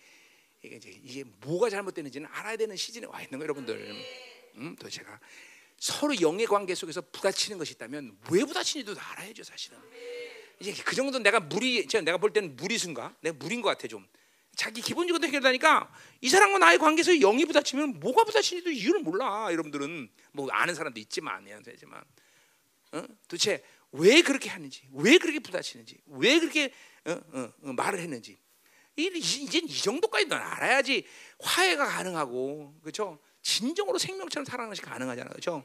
이게 이제 이게 뭐가 잘못되는지는 알아야 되는 시즌에 와 있는 거예요, 여러분들. 음, 또 제가 서로 영의 관계 속에서 부딪히는 것이 있다면 왜 부딪히는지도 알아야죠, 사실은. 이제 그 정도 내가 무리, 제가 내가 볼 때는 무리순가, 내가 무리인 것 같아 좀. 자기 기본적으로 해결하니까 이 사람과 나의 관계에서 영이 부딪히면 뭐가 부딪히는지도 이유를 몰라. 여러분들은 뭐 아는 사람도 있지만, 되지만, 어? 도대체 왜 그렇게 하는지, 왜 그렇게 부딪히는지, 왜 그렇게 어, 어, 어, 말을 했는지. 이제 이 정도까지 넌 알아야지 화해가 가능하고 그렇죠? 진정으로 생명처럼 살아가는 것이 가능하잖아요, 그렇죠?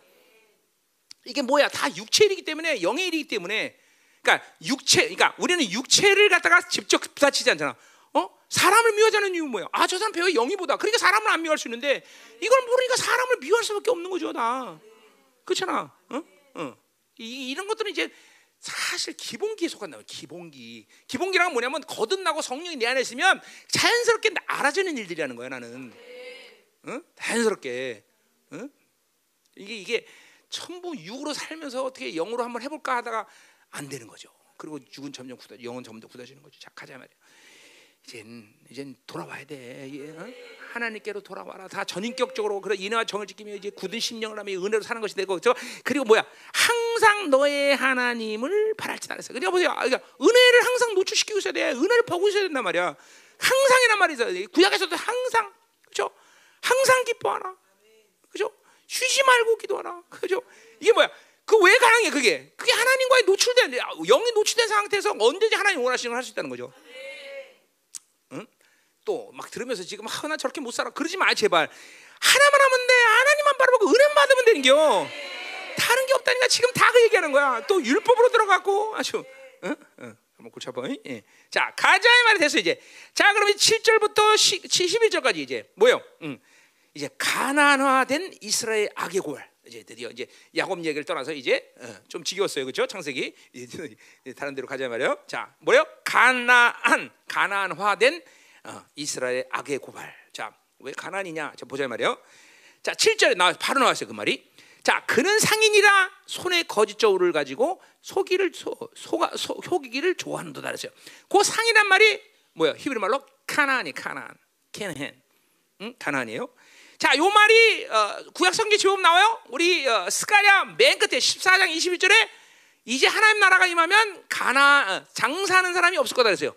이게 뭐야? 다 육체 일이기 때문에 영의 일이기 때문에 그러니까 육체, 그러니까 우리는 육체를 갖다가 직접 부딪히지 않잖아. 어? 사람을 미워하는 이유 뭐야? 아, 저 사람 배우 영이보다. 그러니까 사람을 안 미워할 수 있는데 이걸 모르니까 사람을 미워할 수밖에 없는 거죠, 다. 그렇잖아. 어? 어. 이, 이런 것들은 이제 사실 기본기에 속한다. 기본기. 기본기란 뭐냐면 거듭나고 성령이 내 안에 있으면 자연스럽게 알아지는 일들이라는 거야 나는. 응? 자연스럽게. 응? 이게 이게 전부 육으로 살면서 어떻게 영으로 한번 해볼까 하다가 안 되는 거죠. 그리고 육은 점점 굳어, 영은 점점 굳어지는 거죠. 자 가자 말이야. 이젠 이젠 돌아와야 돼. 어? 하나님께로 돌아와라. 다 전인격적으로 그래 인애와 정을 지키며 이제 굳은 심령을 하며 은혜로 사는 것이 되고 저 그리고 뭐야 항상 너의 하나님을 바랄지 않았어. 그러니까 보세요. 그러니까 은혜를 항상 노출시키고 있어야 돼. 은혜를 보고 있어야 된단 말이야. 항상이란 말이죠. 구약에서도 항상 그죠? 항상 기뻐하라. 그죠? 쉬지 말고 기도하라. 그죠? 이게 뭐야? 그 왜 가능해 그게? 그게 하나님과의 노출된 영이 노출된 상태에서 언제든지 하나님 원하시는 걸 할 수 있다는 거죠. 또막 들으면서 지금 아, 나 저렇게 못 살아. 그러지 마 제발. 하나만 하면 돼. 하나님만 바라보고 은혜만 받으면 되는겨. 다른 게 없다니까 지금 다 그 얘기하는 거야. 또 율법으로 들어갔고 아주. 응? 응. 한번 고쳐봐. 예. 자 가자의 말이 됐어 이제. 자 그러면 7절부터 11절까지 이제 뭐요? 응. 이제 가난화된 이스라엘 악의 골. 이제 드디어 이제 야곱 얘기를 떠나서 이제 어, 좀 지겨웠어요, 그렇죠? 창세기 다른 데로 가자 말이요. 자, 뭐요? 가나안, 가난화된 어, 이스라엘 악의 고발. 자, 왜 가난이냐? 자, 보자 말이요. 자, 7절에 나 바로 나왔어요, 그 말이. 자, 그는 상인이라 손에 거짓 저울을 가지고 속이를 소, 소가 소, 속이기를 좋아하는도다 그랬어요. 그 상이란 말이 뭐야? 히브리 말로 카나안이 카나안. 케넨. 응? 가난이에요. 자, 요 말이 어, 구약 성경 제법 나와요. 우리 어, 스가랴 맨 끝에 14장 21절에 이제 하나님 나라가 임하면 가나 어, 장사하는 사람이 없을 거다 그랬어요.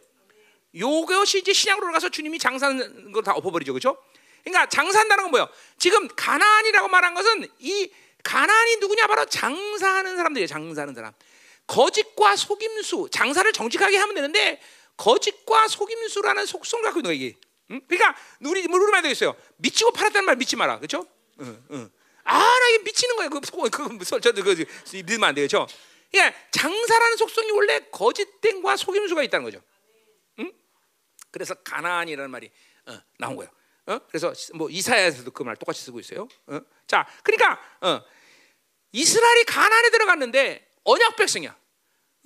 요것이 이제 신약으로 가서 주님이 장사하는 걸 다 엎어버리죠, 그렇죠? 그러니까 장사한다는 건 뭐예요? 지금 가나안이라고 말한 것은 이 가나안이 누구냐 바로 장사하는 사람들이에요. 장사하는 사람. 거짓과 속임수, 장사를 정직하게 하면 되는데 거짓과 속임수라는 속성을 갖고 있는 거예요. 응? 그러니까 우리 물으면 되겠어요. 미치고 팔았다는 말 믿지 마라, 그렇죠? 응, 응. 아, 나 이게 미치는 거예요. 그, 그, 그, 저도 그, 믿으면 안 되겠죠? 그러니까 장사라는 속성이 원래 거짓된과 속임수가 있다는 거죠. 그래서 가나안이라는 말이 어, 나온 거예요. 어? 그래서 뭐 이사야에서도 그 말 똑같이 쓰고 있어요. 어? 자, 그러니까 어, 이스라엘이 가나안에 들어갔는데 언약 백성이야.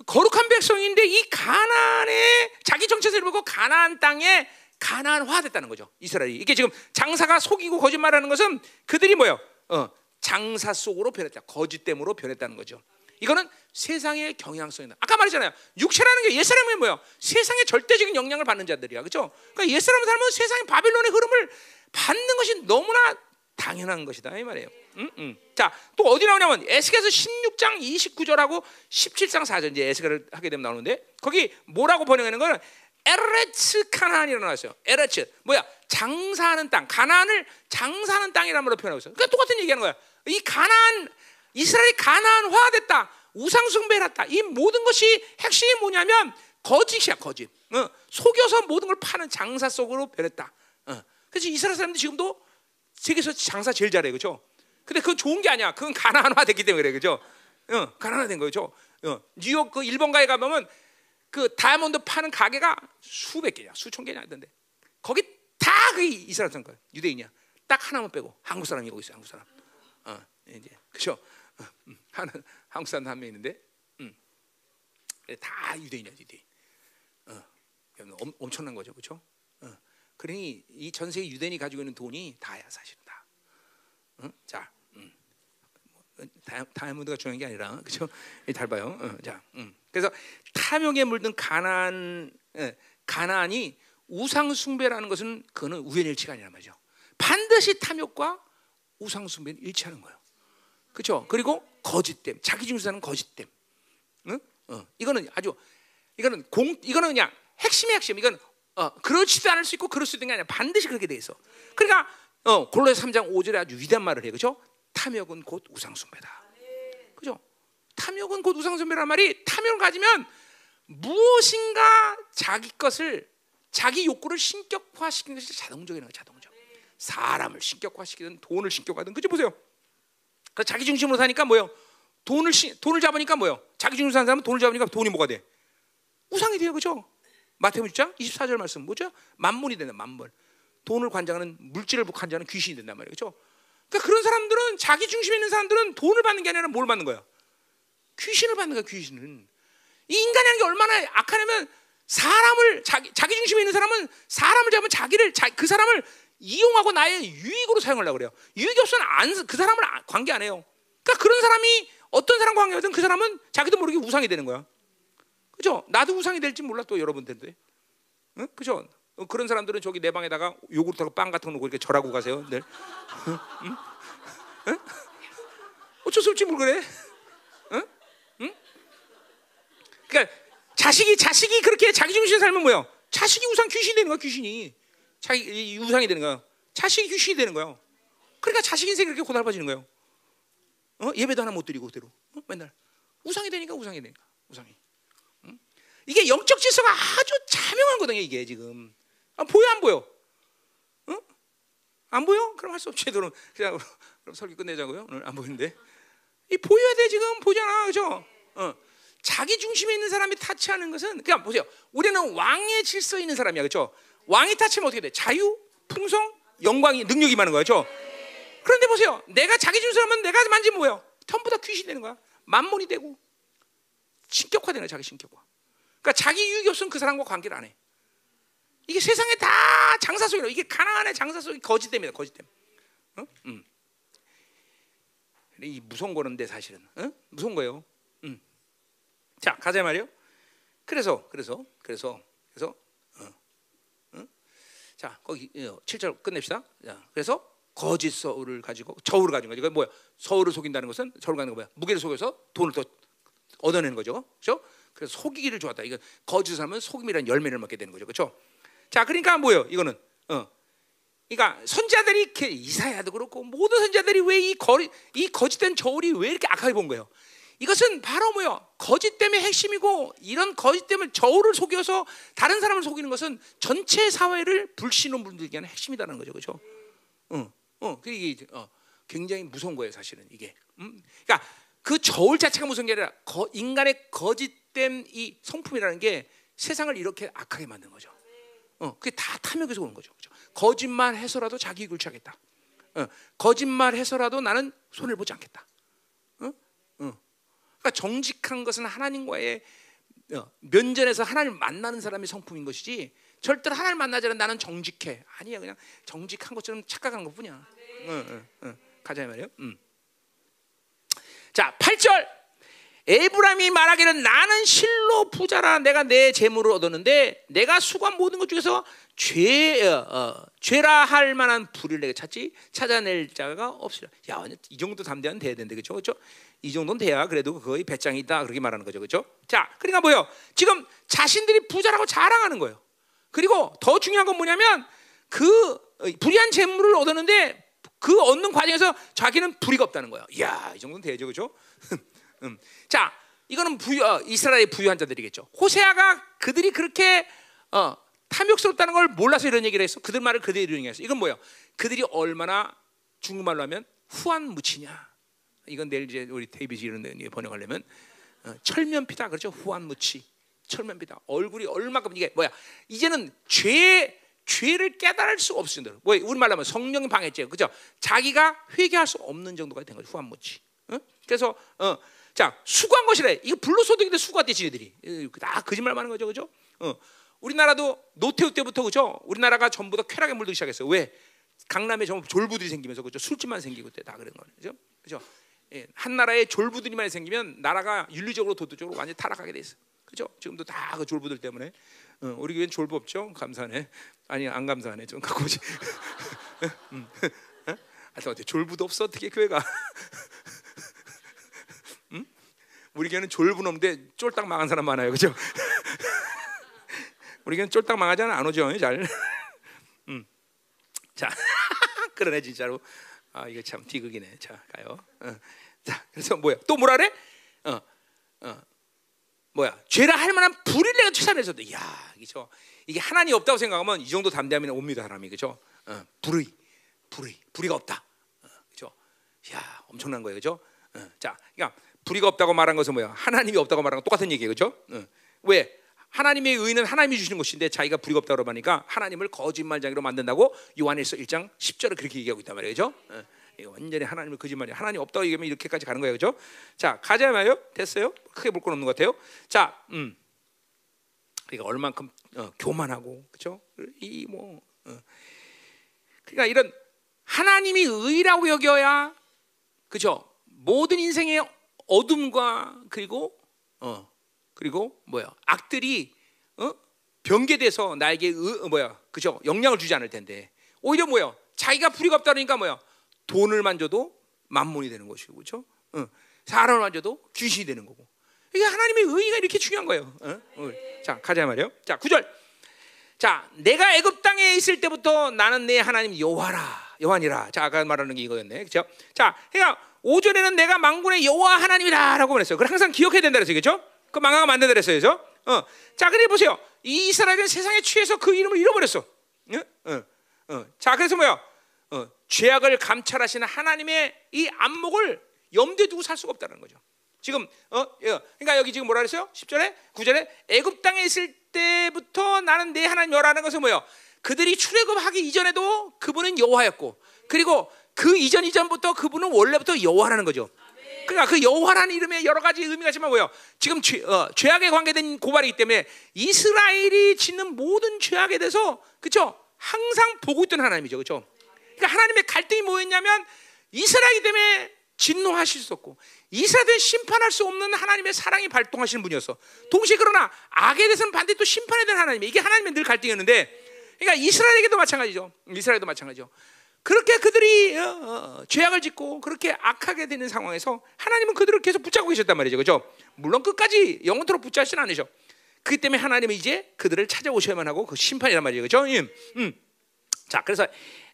거룩한 백성인데 이 가나안에 자기 정체성을 보고 가나안 땅에 가나안화 됐다는 거죠. 이스라엘이 이게 지금 장사가 속이고 거짓말하는 것은 그들이 뭐요? 어, 장사 속으로 변했다. 거짓됨으로 변했다는 거죠. 이거는 세상의 경향성이다. 아까 말했잖아요. 육체라는 게 옛사람이 뭐야? 세상의 절대적인 영향을 받는 자들이야. 그렇죠? 그러니까 옛사람 삶은 세상의 바빌론의 흐름을 받는 것이 너무나 당연한 것이다 이 말이에요. 음, 음. 자, 또 어디 나오냐면 에스겔서 16장 29절하고 17장 4절 이제 에스겔을 하게 되면 나오는데 거기 뭐라고 번역하는 거는 에레츠 카나안이라고 나왔어요. 에레츠 뭐야? 장사하는 땅, 가나안을 장사하는 땅이라는 말로 표현하고 있어요. 그러니까 똑같은 얘기하는 거야. 이 가나안 이스라엘이 가나안화됐다. 우상 숭배했다. 이 모든 것이 핵심이 뭐냐면 거짓이야, 거짓. 어, 속여서 모든 걸 파는 장사 속으로 변했다. 어. 그래서 이스라엘 사람들 지금도 세계에서 장사 제일 잘해, 그렇죠? 근데 그건 좋은 게 아니야. 그건 가난화 됐기 때문에 그래, 그렇죠? 어, 가난화 된 거죠. 어, 뉴욕 그 일본 가에 가보면 그 다이아몬드 파는 가게가 수백 개냐, 수천 개냐 하던데 거기 다 그 이스라엘 사람 거야, 유대인이야. 딱 하나만 빼고 한국 사람이 오고 있어, 한국 사람. 어, 이제 그렇죠? 음, 하는 한국 사람 한명 있는데, 음, 다 유대인이야 유대인. 어, 엄, 엄청난 거죠, 그렇죠? 어, 그러니 이 전 세계 유대인이 가지고 있는 돈이 다야 사실은 다. 어? 자, 음. 다- 다이아몬드가 중요한 게 아니라 그죠? 잘 봐요. 어, 자, 음. 그래서 탐욕에 물든 가난 예, 가난이 우상 숭배라는 것은 그거는 우연일치가 아니란 말이죠. 반드시 탐욕과 우상 숭배는 일치하는 거예요. 그렇죠? 그리고 거짓됨, 자기 중심하는 거짓됨. 응? 어, 이거는 아주 이거는 공 이거는 그냥 핵심이 핵심. 이건 어, 그렇지도 않을 수 있고 그럴 수 있는 게 아니라 반드시 그렇게 돼 있어. 그러니까 어, 골로새 3장 5절에 아주 위대한 말을 해. 그죠? 탐욕은 곧 우상 숭배다. 그죠? 탐욕은 곧 우상 숭배란 말이 탐욕을 가지면 무엇인가 자기 것을 자기 욕구를 신격화시키는 것이 자동적인 거예요. 자동적. 사람을 신격화시키든 돈을 신격화하든 그죠 보세요. 그 자기 중심으로 사니까 뭐요? 돈을 시, 돈을 잡으니까 뭐요? 자기 중심으로 사는 사람은 돈을 잡으니까 돈이 뭐가 돼? 우상이 돼요, 그죠? 마태복음 6장 24절 말씀 뭐죠? 만문이 된다, 만문. 돈을 관장하는 물질을 관장하는 귀신이 된단 말이에요, 그죠? 그러니까 그런 사람들은 자기 중심에 있는 사람들은 돈을 받는 게 아니라 뭘 받는 거야? 귀신을 받는 거야, 귀신은. 이 인간이라는 게 얼마나 악하냐면 사람을 자기 자기 중심에 있는 사람은 사람을 잡으면 자기를 자, 그 사람을 이용하고 나의 유익으로 사용하려고 그래요. 유익이 없으면 안, 그 사람을 안- 관계 안 해요. 그러니까 그런 사람이 어떤 사람 관계하든 그 사람은 자기도 모르게 우상이 되는 거야. 그죠? 나도 우상이 될지 몰라 또 여러분들인데. 응? 그죠? 어, 그런 사람들은 저기 내 방에다가 요구르트하고 빵 같은 거 놓고 이렇게 절하고 가세요. 늘. 응? 응? 어쩔 수 없지 뭘 그래? 응? 응? 그러니까 자식이 자식이 그렇게 자기 중심에 살면 뭐야? 자식이 우상 귀신이 되는 거야 귀신이. 자기 이 우상이 되는 거야. 자식이 귀신이 되는 거야. 그러니까 자식 인생이 그렇게 고달파지는 거예요. 어? 예배도 하나 못 드리고 그대로 어? 맨날 우상이 되니까 우상이 되니까 우상이. 응? 이게 영적 질서가 아주 자명한 거든요 이게 지금. 아, 보여 안 보여? 어? 안 보여? 그럼 할 수 없지. 그럼 그냥 그럼 설교 끝내자고요. 오늘 안 보이는데. 이 보여야 돼 지금 보잖아, 그죠? 어. 자기 중심에 있는 사람이 타치하는 것은 그냥 보세요. 우리는 왕의 질서에 있는 사람이야, 그렇죠? 왕이 타치면 어떻게 돼? 자유, 풍성, 영광이 능력이 많은 거야, 그렇죠? 그런데 보세요. 내가 자기 중심하면 내가 만지면 뭐예요? 전부 다 귀신이 되는 거야. 만몬이 되고 신격화되는 거야, 자기 신격화. 그러니까 자기 유익이 없으면 그 사람과 관계를 안 해. 이게 세상에 다 장사 속이라. 이게 가나안의 장사 속이 거짓됨이다, 거짓됨. 어? 음. 이 무서운 거는데 사실은 어? 무서운 거예요. 음. 자 가자 말이요. 그래서 그래서 그래서 그래서 어. 어? 자 거기 7절 끝냅시다. 자, 그래서 거짓 서울을 가지고 저울을 가진 거죠. 이거 뭐야? 서울을 속인다는 것은 저울 가는 거 뭐야? 무게를 속여서 돈을 더 얻어내는 거죠. 그렇죠? 그래서 속이기를 좋았다. 이거 거짓을 하면 속임이라는 열매를 먹게 되는 거죠. 그렇죠? 자, 그러니까 뭐예요? 이거는 어. 그러니까 선자들이 이사야도 그렇고 모든 선자들이 왜 이 거리 이 거짓된 저울이 왜 이렇게 악하게 본 거예요? 이것은 바로 뭐요? 거짓 때문에 핵심이고 이런 거짓 때문에 저울을 속여서 다른 사람을 속이는 것은 전체 사회를 불신한 분들에게 는 핵심이다라는 거죠, 그렇죠? 어, 어, 그게 어, 굉장히 무서운 거예요, 사실은 이게. 음? 그러니까 그 저울 자체가 무서운 게 아니라 거, 인간의 거짓된 이 성품이라는 게 세상을 이렇게 악하게 만든 거죠. 어, 그게 다 탐욕에서 오는 거죠. 그죠? 거짓말 해서라도 자기 이익을 취하겠다. 어, 거짓말 해서라도 나는 손을 보지 않겠다. 어? 어. 그러니까 정직한 것은 하나님과의 어, 면전에서 하나님을 만나는 사람의 성품인 것이지 절대로 하나님을 만나지 않은 나는 정직해. 아니야 그냥 정직한 것처럼 착각하는 것뿐이야. 어, 어, 어. 가자 말이요. 음. 자, 8절. 에브라임이 말하기를 나는 실로 부자라 내가 내 재물을 얻었는데 내가 수고한 모든 것 중에서 죄 어, 어, 죄라 할 만한 불을 내게 찾지 찾아낼 자가 없으라. 야, 이 정도 담대한 돼야 되는데 그렇죠? 그렇죠? 이 정도는 돼야 그래도 거의 배짱이다 그렇게 말하는 거죠. 그렇죠? 자, 그러니까 뭐요? 지금 자신들이 부자라고 자랑하는 거예요. 그리고 더 중요한 건 뭐냐면 그 불의한 재물을 얻었는데 그 얻는 과정에서 자기는 불의가 없다는 거예요. 이야, 이 정도는 되죠, 그렇죠? 음. 자, 이거는 부유, 어, 이스라엘 부유한 자들이겠죠. 호세아가 그들이 그렇게 어, 탐욕스럽다는 걸 몰라서 이런 얘기를 했어. 그들 말을 그대로 인용했어. 이건 뭐예요? 그들이 얼마나 중국말로 하면 후한 무치냐. 이건 내일 이제 우리 데이비지 이런 데 번역하려면 어, 철면피다 그렇죠? 후한 무치. 철면피다. 얼굴이 얼마큼 이게 뭐야? 이제는 죄 죄를 깨달을 수 없을 정도로. 뭐 우리 말로 하면 성령이 방했죠. 그죠? 자기가 회개할 수 없는 정도가 된 거죠. 후한 무치. 어? 그래서 어, 자 수고한 것이래. 이거 불로소득인데 수고했대 지네들이. 다 거짓말 많은 거죠, 그죠? 어. 우리나라도 노태우 때부터 그죠? 우리나라가 전부 다 쾌락에 물들기 시작했어요. 왜? 강남에 전부 졸부들이 생기면서 그죠? 술집만 생기고 때다 그런 거죠, 그죠? 그죠? 예, 한 나라에 졸부들이만 생기면 나라가 윤리적으로 도덕적으로 완전 히 타락하게 돼 있어. 그죠? 지금도 다 그 졸부들 때문에 어, 우리 교회는 졸부 없죠? 감사하네. 아니 안 감사하네. 좀 갖고 오지. 음. 어? 하여튼 어때 졸부도 없어 어떻게 교회가? 음? 우리 교회는 졸부는 없는데 쫄딱 망한 사람 많아요. 그죠? 우리 교회는 쫄딱 망하잖아 안 오죠 잘. 음. 자, 그러네 진짜로. 아 이거 참 비극이네. 자 가요. 어. 자 그래서 뭐야? 또 뭐라 그래? 어, 어, 뭐야? 죄라 할 만한 내가 찾아내서도, 야, 이죠. 이게 하나님 없다고 생각하면 이 정도 담대함이 옵니다, 사람이 그죠? 어, 불의, 불의, 불의가 없다, 어, 그죠? 야, 엄청난 거예요, 그죠? 어, 자, 그러니까 불의가 없다고 말한 것은 뭐야? 하나님이 없다고 말한 건 똑같은 얘기예요? 어, 왜? 하나님의 의는 하나님이 주시는 것인데 자기가 불의가 없다고 하니까 하나님을 거짓말장이로 만든다고 요한에서 1장 10절을 그렇게 얘기하고 있단? 어, 완전히 하나님을 거짓말이야. 하나님 없다고 얘기하면 이렇게까지 가는 거예요. 그죠? 자, 가자 말요. 됐어요? 크게 볼 건 없는 것 같아요. 자, 음. 그러니까 얼만큼 어, 교만하고 그죠? 이 뭐 어. 그러니까 이런 하나님이 의라고 여겨야 그죠? 모든 인생의 어둠과 그리고 어 그리고 뭐야? 악들이 어? 변개돼서 나에게 의, 어, 뭐야? 그죠? 영향을 주지 않을 텐데. 오히려 뭐야? 자기가 불이가 없다니까 뭐야? 돈을 만져도 만몬이 되는 것이고 그렇죠? 어. 사람을 만져도 귀신이 되는 거고. 이게 하나님의 의가 이렇게 중요한 거예요. 어? 어. 자 가자 말이요. 자 구절. 자 내가 애굽 땅에 있을 때부터 나는 내 하나님 여호와라 여호와니라 자 아까 말하는 게 이거였네 그렇죠 자 그러니까 오전에는 내가 망군의 여호와 하나님이라라고 말했어요 그걸 항상 기억해야 된다 그랬어요 그렇죠 그 망아가 만든다 그랬어요. 그죠? 어. 자, 그래 보세요. 이 이스라엘은 세상에 취해서 그 이름을 잃어버렸어. 어? 어. 어. 자, 그래서 뭐야? 어. 죄악을 감찰하시는 하나님의 이 안목을 염두에 두고 살 수가 없다는 거죠. 지금 어, 그러니까 여기 지금 뭐라 그랬어요? 10절에 9절에 애굽 땅에 있을 때부터 나는 내 하나님 여호라는 것은 뭐예요? 그들이 출애굽하기 이전에도 그분은 여호와였고 그리고 그 이전 이전부터 그분은 원래부터 여호와라는 거죠. 그러니까 그 여호와라는 이름에 여러 가지 의미가 있지만 뭐요? 지금 죄, 어, 죄악에 관계된 고발이기 때문에 이스라엘이 짓는 모든 죄악에 대해서 그렇죠? 항상 보고 있던 하나님이죠, 그렇죠? 그러니까 하나님의 갈등이 뭐였냐면 이스라엘이기 때문에 진노하실 수 없고 이스라엘을 심판할 수 없는 하나님의 사랑이 발동하시는 분이었어. 동시에 그러나 악에 대해서는 반드시 또 심판해야 되는 하나님. 이게 하나님의 늘 갈등이었는데, 그러니까 이스라엘에게도 마찬가지죠. 이스라엘도 마찬가지죠. 그렇게 그들이 어, 어, 죄악을 짓고 그렇게 악하게 되는 상황에서 하나님은 그들을 계속 붙잡고 계셨단 말이죠. 그죠? 물론 끝까지 영원토록 붙잡지는 않으셔. 그 때문에 하나님은 이제 그들을 찾아오셔야만 하고 그 심판이란 말이죠. 그죠? 음, 음. 자, 그래서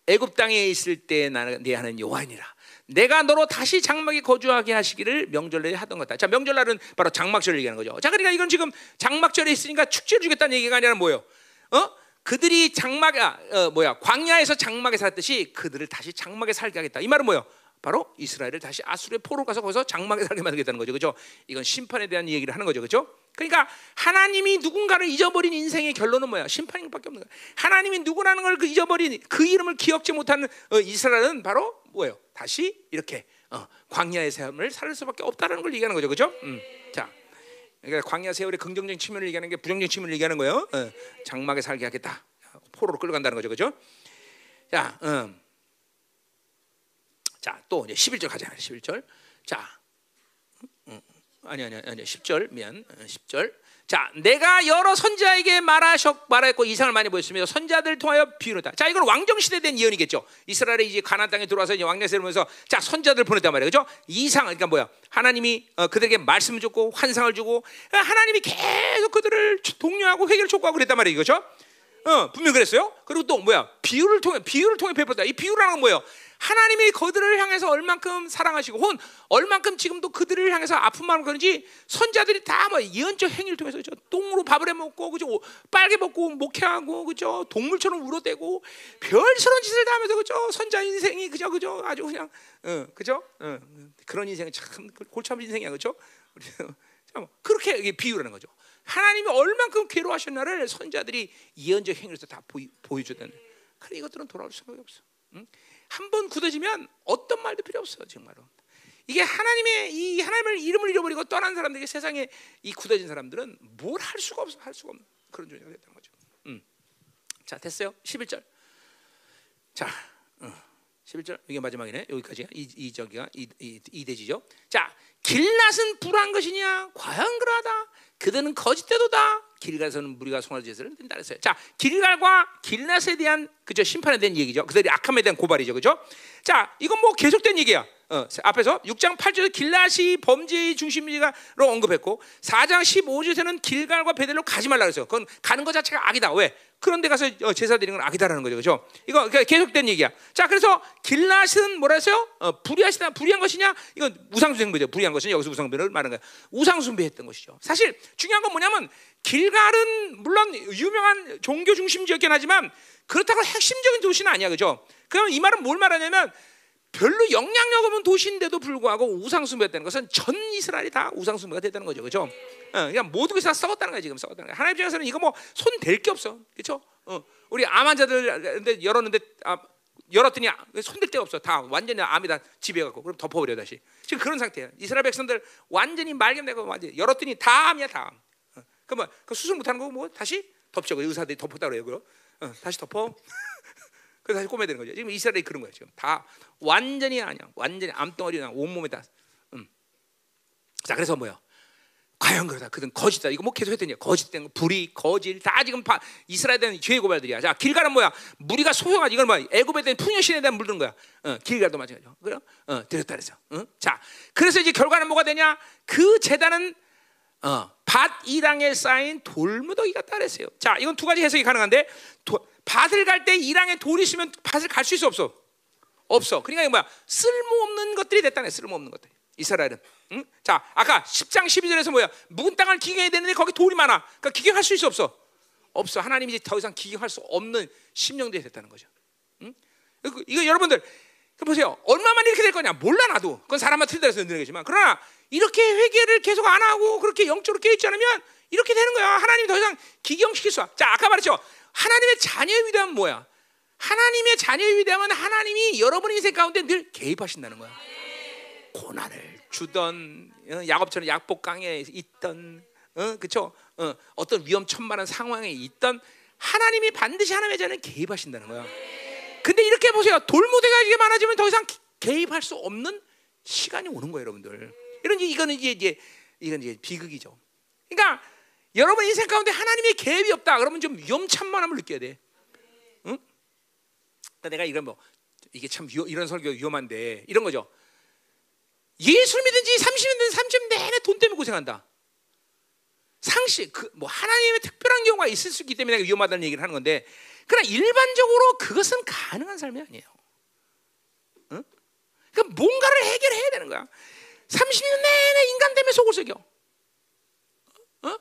애굽 땅에 있을 때 나는 네 하는 여호와니라. 내가 너로 다시 장막에 거주하게 하시기를 명절날에 하던 거다. 자, 명절날은 바로 장막절을 얘기하는 거죠. 자, 그러니까 이건 지금 장막절에 있으니까 축제를 주겠다는 얘기가 아니라 뭐예요? 어? 그들이 장막에 어, 뭐야 광야에서 장막에 살았듯이 그들을 다시 장막에 살게 하겠다. 이 말은 뭐예요? 바로 이스라엘을 다시 아수르의 포로 가서 거기서 장막에 살게 만들겠다는 거죠. 그죠? 이건 심판에 대한 얘기를 하는 거죠. 그죠? 그러니까 하나님이 누군가를 잊어버린 인생의 결론은 뭐야? 심판밖에 없는 거야. 하나님이 누구라는 걸 그 잊어버린 그 이름을 기억지 못하는 어, 이스라엘은 바로 뭐예요? 다시 이렇게 어, 광야의 삶을 살 수밖에 없다는 걸 얘기하는 거죠. 그죠? 음. 자. 그러니까 광야 세월의 긍정적인 측면을 얘기하는 게 부정적인 측면을 얘기하는 거예요. 어, 장막에 살게 하겠다. 포로로 끌어간다는 거죠. 그죠? 자, 음. 자, 또 이제 11절 가자. 11절. 자. 음, 아니 아니 아니 10절 미안. 10절. 어, 자, 내가 여러 선자에게 말하셨 말했고 이상을 많이 보였으며 선자들 통하여 비유다. 자, 이건 왕정 시대 된 예언이겠죠. 이스라엘이 이제 가나안 땅에 들어와서 이제 왕래 세우면서 자 선자들 보냈단 말이에요, 그죠? 이상 그러니까 뭐야? 하나님이 어, 그들에게 말씀을 줬고 환상을 주고 하나님이 계속 그들을 독려하고 회개를 촉구하고 그랬단 말이에요, 그죠? 어, 분명 그랬어요. 그리고 또 뭐야? 비유를 통해 비유를 통해 베풀다. 이 비유라는 건 뭐예요? 하나님이 그들을 향해서 얼만큼 사랑하시고 혹은 얼만큼 지금도 그들을 향해서 아픈 마음 그런지 선자들이 다 뭐 예언적 행위를 통해서 그죠 똥으로 밥을 해 먹고 그죠 빨개 먹고 목회하고 그죠 동물처럼 울어대고 별스러운 짓을 다 하면서 그죠 선자 인생이 그죠 그죠 아주 그냥 어, 그죠 어, 그런 인생 참 골치 아픈 인생이야 그죠 참 그렇게 비유라는 거죠. 하나님이 얼만큼 괴로워하셨나를 선자들이 예언적 행위로서 다 보이, 보여주던. 그래 이것들은 돌아올 수가 없어. 응? 한 번 굳어지면 어떤 말도 필요 없어 정말로. 이게 하나님의 이 하나님을 이름을 잃어버리고 떠난 사람들에게 세상에 이 굳어진 사람들은 뭘 할 수가 없어 할 수가 없는 그런 존재가 됐다는 거죠. 음. 자 됐어요. 11절. 자, 어. 11절 이게 마지막이네. 여기까지야. 이, 이 저기가 이, 이, 이 대지죠. 자, 길낫은 불한 것이냐? 과연 그러하다. 그들은 거짓대도다. 길갈에서는 무리가 송아지 제사를 드린다 그랬어요. 자, 길갈과 길낫에 대한 그죠 심판에 대한 얘기죠. 그들이 악함에 대한 고발이죠, 그죠? 자, 이건 뭐 계속된 얘기야. 어, 앞에서 6장 8절에 길낫이 범죄의 중심지가로 언급했고 4장 15절에는 길갈과 베델로 가지 말라 그랬어요. 그건 가는 것 자체가 악이다. 왜? 그런데 가서 어, 제사 드리는 건 악이다라는 거죠, 그렇죠? 이거 그러니까 계속된 얘기야. 자, 그래서 길낫은 뭐라 했어요? 어, 불의하시다, 불의한 것이냐? 이건 우상숭배죠. 불의한 것은 여기서 우상숭배를 말하는 거야. 우상숭배했던 것이죠. 사실 중요한 건 뭐냐면 길갈은 물론 유명한 종교 중심지였긴 하지만 그렇다고 핵심적인 도시는 아니야, 그죠? 그럼 이 말은 뭘 말하냐면 별로 영향력 없는 도시인데도 불구하고 우상숭배했다는 것은 전 이스라엘이 다 우상숭배가 됐다는 거죠, 그죠? 어, 그냥 모든 것이 다 썩었다는 거야 지금 썩었다는 거야. 하나님 입장에서는 이거 뭐 손 댈 게 없어, 그렇죠? 어, 우리 암 환자들 열었는데 아, 열었더니 손댈 데가 없어. 다 완전히 암이 다 지배갖고 그럼 덮어버려 다시. 지금 그런 상태야. 이스라엘 백성들 완전히 말견되고 완전 열었더니 다 암이야 다 암. 어, 그러면 그 수술 못하는 거 뭐 다시 덮죠. 그 의사들이 덮었다 그래요. 그거 어, 다시 덮어. 그래서 다시 꼬매야 되는 거죠. 지금 이스라엘이 그런 거예요. 지금 다 완전히 아니야. 완전히 암덩어리 나 온몸에 다. 음. 자 그래서 뭐야? 과연 그러다 그든 거짓다. 이거 뭐 계속 했더니 거짓된 거, 불이, 거짓 다 지금 바, 이스라엘에 대한 죄의 고발들이야. 자 길가는 뭐야? 무리가 소용하지. 이건 뭐야? 애굽에 대한 풍요신에 대한 물든 거야. 어, 길가도 마찬가지죠. 그래? 어, 드렸다 그래서. 어? 자 그래서 이제 결과는 뭐가 되냐? 그 재단은 어, 밭 이랑에 쌓인 돌무더기 같다 그랬어요. 자 이건 두 가지 해석이 가능한데 도, 밭을 갈 때 이랑에 돌이 있으면 밭을 갈 수 있어 없어? 없어. 그러니까 뭐야? 쓸모없는 것들이 됐다네. 쓸모없는 것들. 이스라엘은. 응? 자, 아까 10장 12절에서 뭐야? 묵은 땅을 기경해야 되는데 거기 돌이 많아. 그러니까 기경할 수 있어 없어? 없어. 하나님이 이제 더 이상 기경할 수 없는 심령들이 됐다는 거죠. 응? 이거, 이거 여러분들 보세요. 얼마만 이렇게 될 거냐? 몰라 나도. 그건 사람만 틀리다 해서 느는 거지만 그러나 이렇게 회개를 계속 안 하고 그렇게 영적으로 깨있지 않으면 이렇게 되는 거야. 하나님이 더 이상 기경시킬 수 없어. 자, 아까 말했죠. 하나님의 자녀의 위대함은 뭐야? 하나님의 자녀의 위대함은 하나님이 여러분 인생 가운데 늘 개입하신다는 거야. 고난을 주던 어, 야곱처럼 약복강에 있던 어, 그렇죠? 어, 어떤 위험천만한 상황에 있던 하나님이 반드시 하나님의 자녀는 개입하신다는 거야. 근데 이렇게 보세요. 돌무대가 이게 많아지면 더 이상 개입할 수 없는 시간이 오는 거예요, 여러분들. 이런 이거는 이제 이제 이건 이제 비극이죠. 그러니까 여러분 인생 가운데 하나님의 개입이 없다. 그러면 좀 위험천만함을 느껴야 돼. 응? 그러니까 내가 이런 뭐 이게 참 위험, 이런 설교 위험한데 이런 거죠. 예수를 믿은 지 30년 된 30년 내내 돈 때문에 고생한다. 상식 그 뭐 하나님의 특별한 경우가 있을 수 있기 때문에 위험하다는 얘기를 하는 건데 그러나 일반적으로 그것은 가능한 삶이 아니에요. 응? 그러니까 뭔가를 해결해야 되는 거야. 30년 내내 인간 때문에 속을 새겨. 어?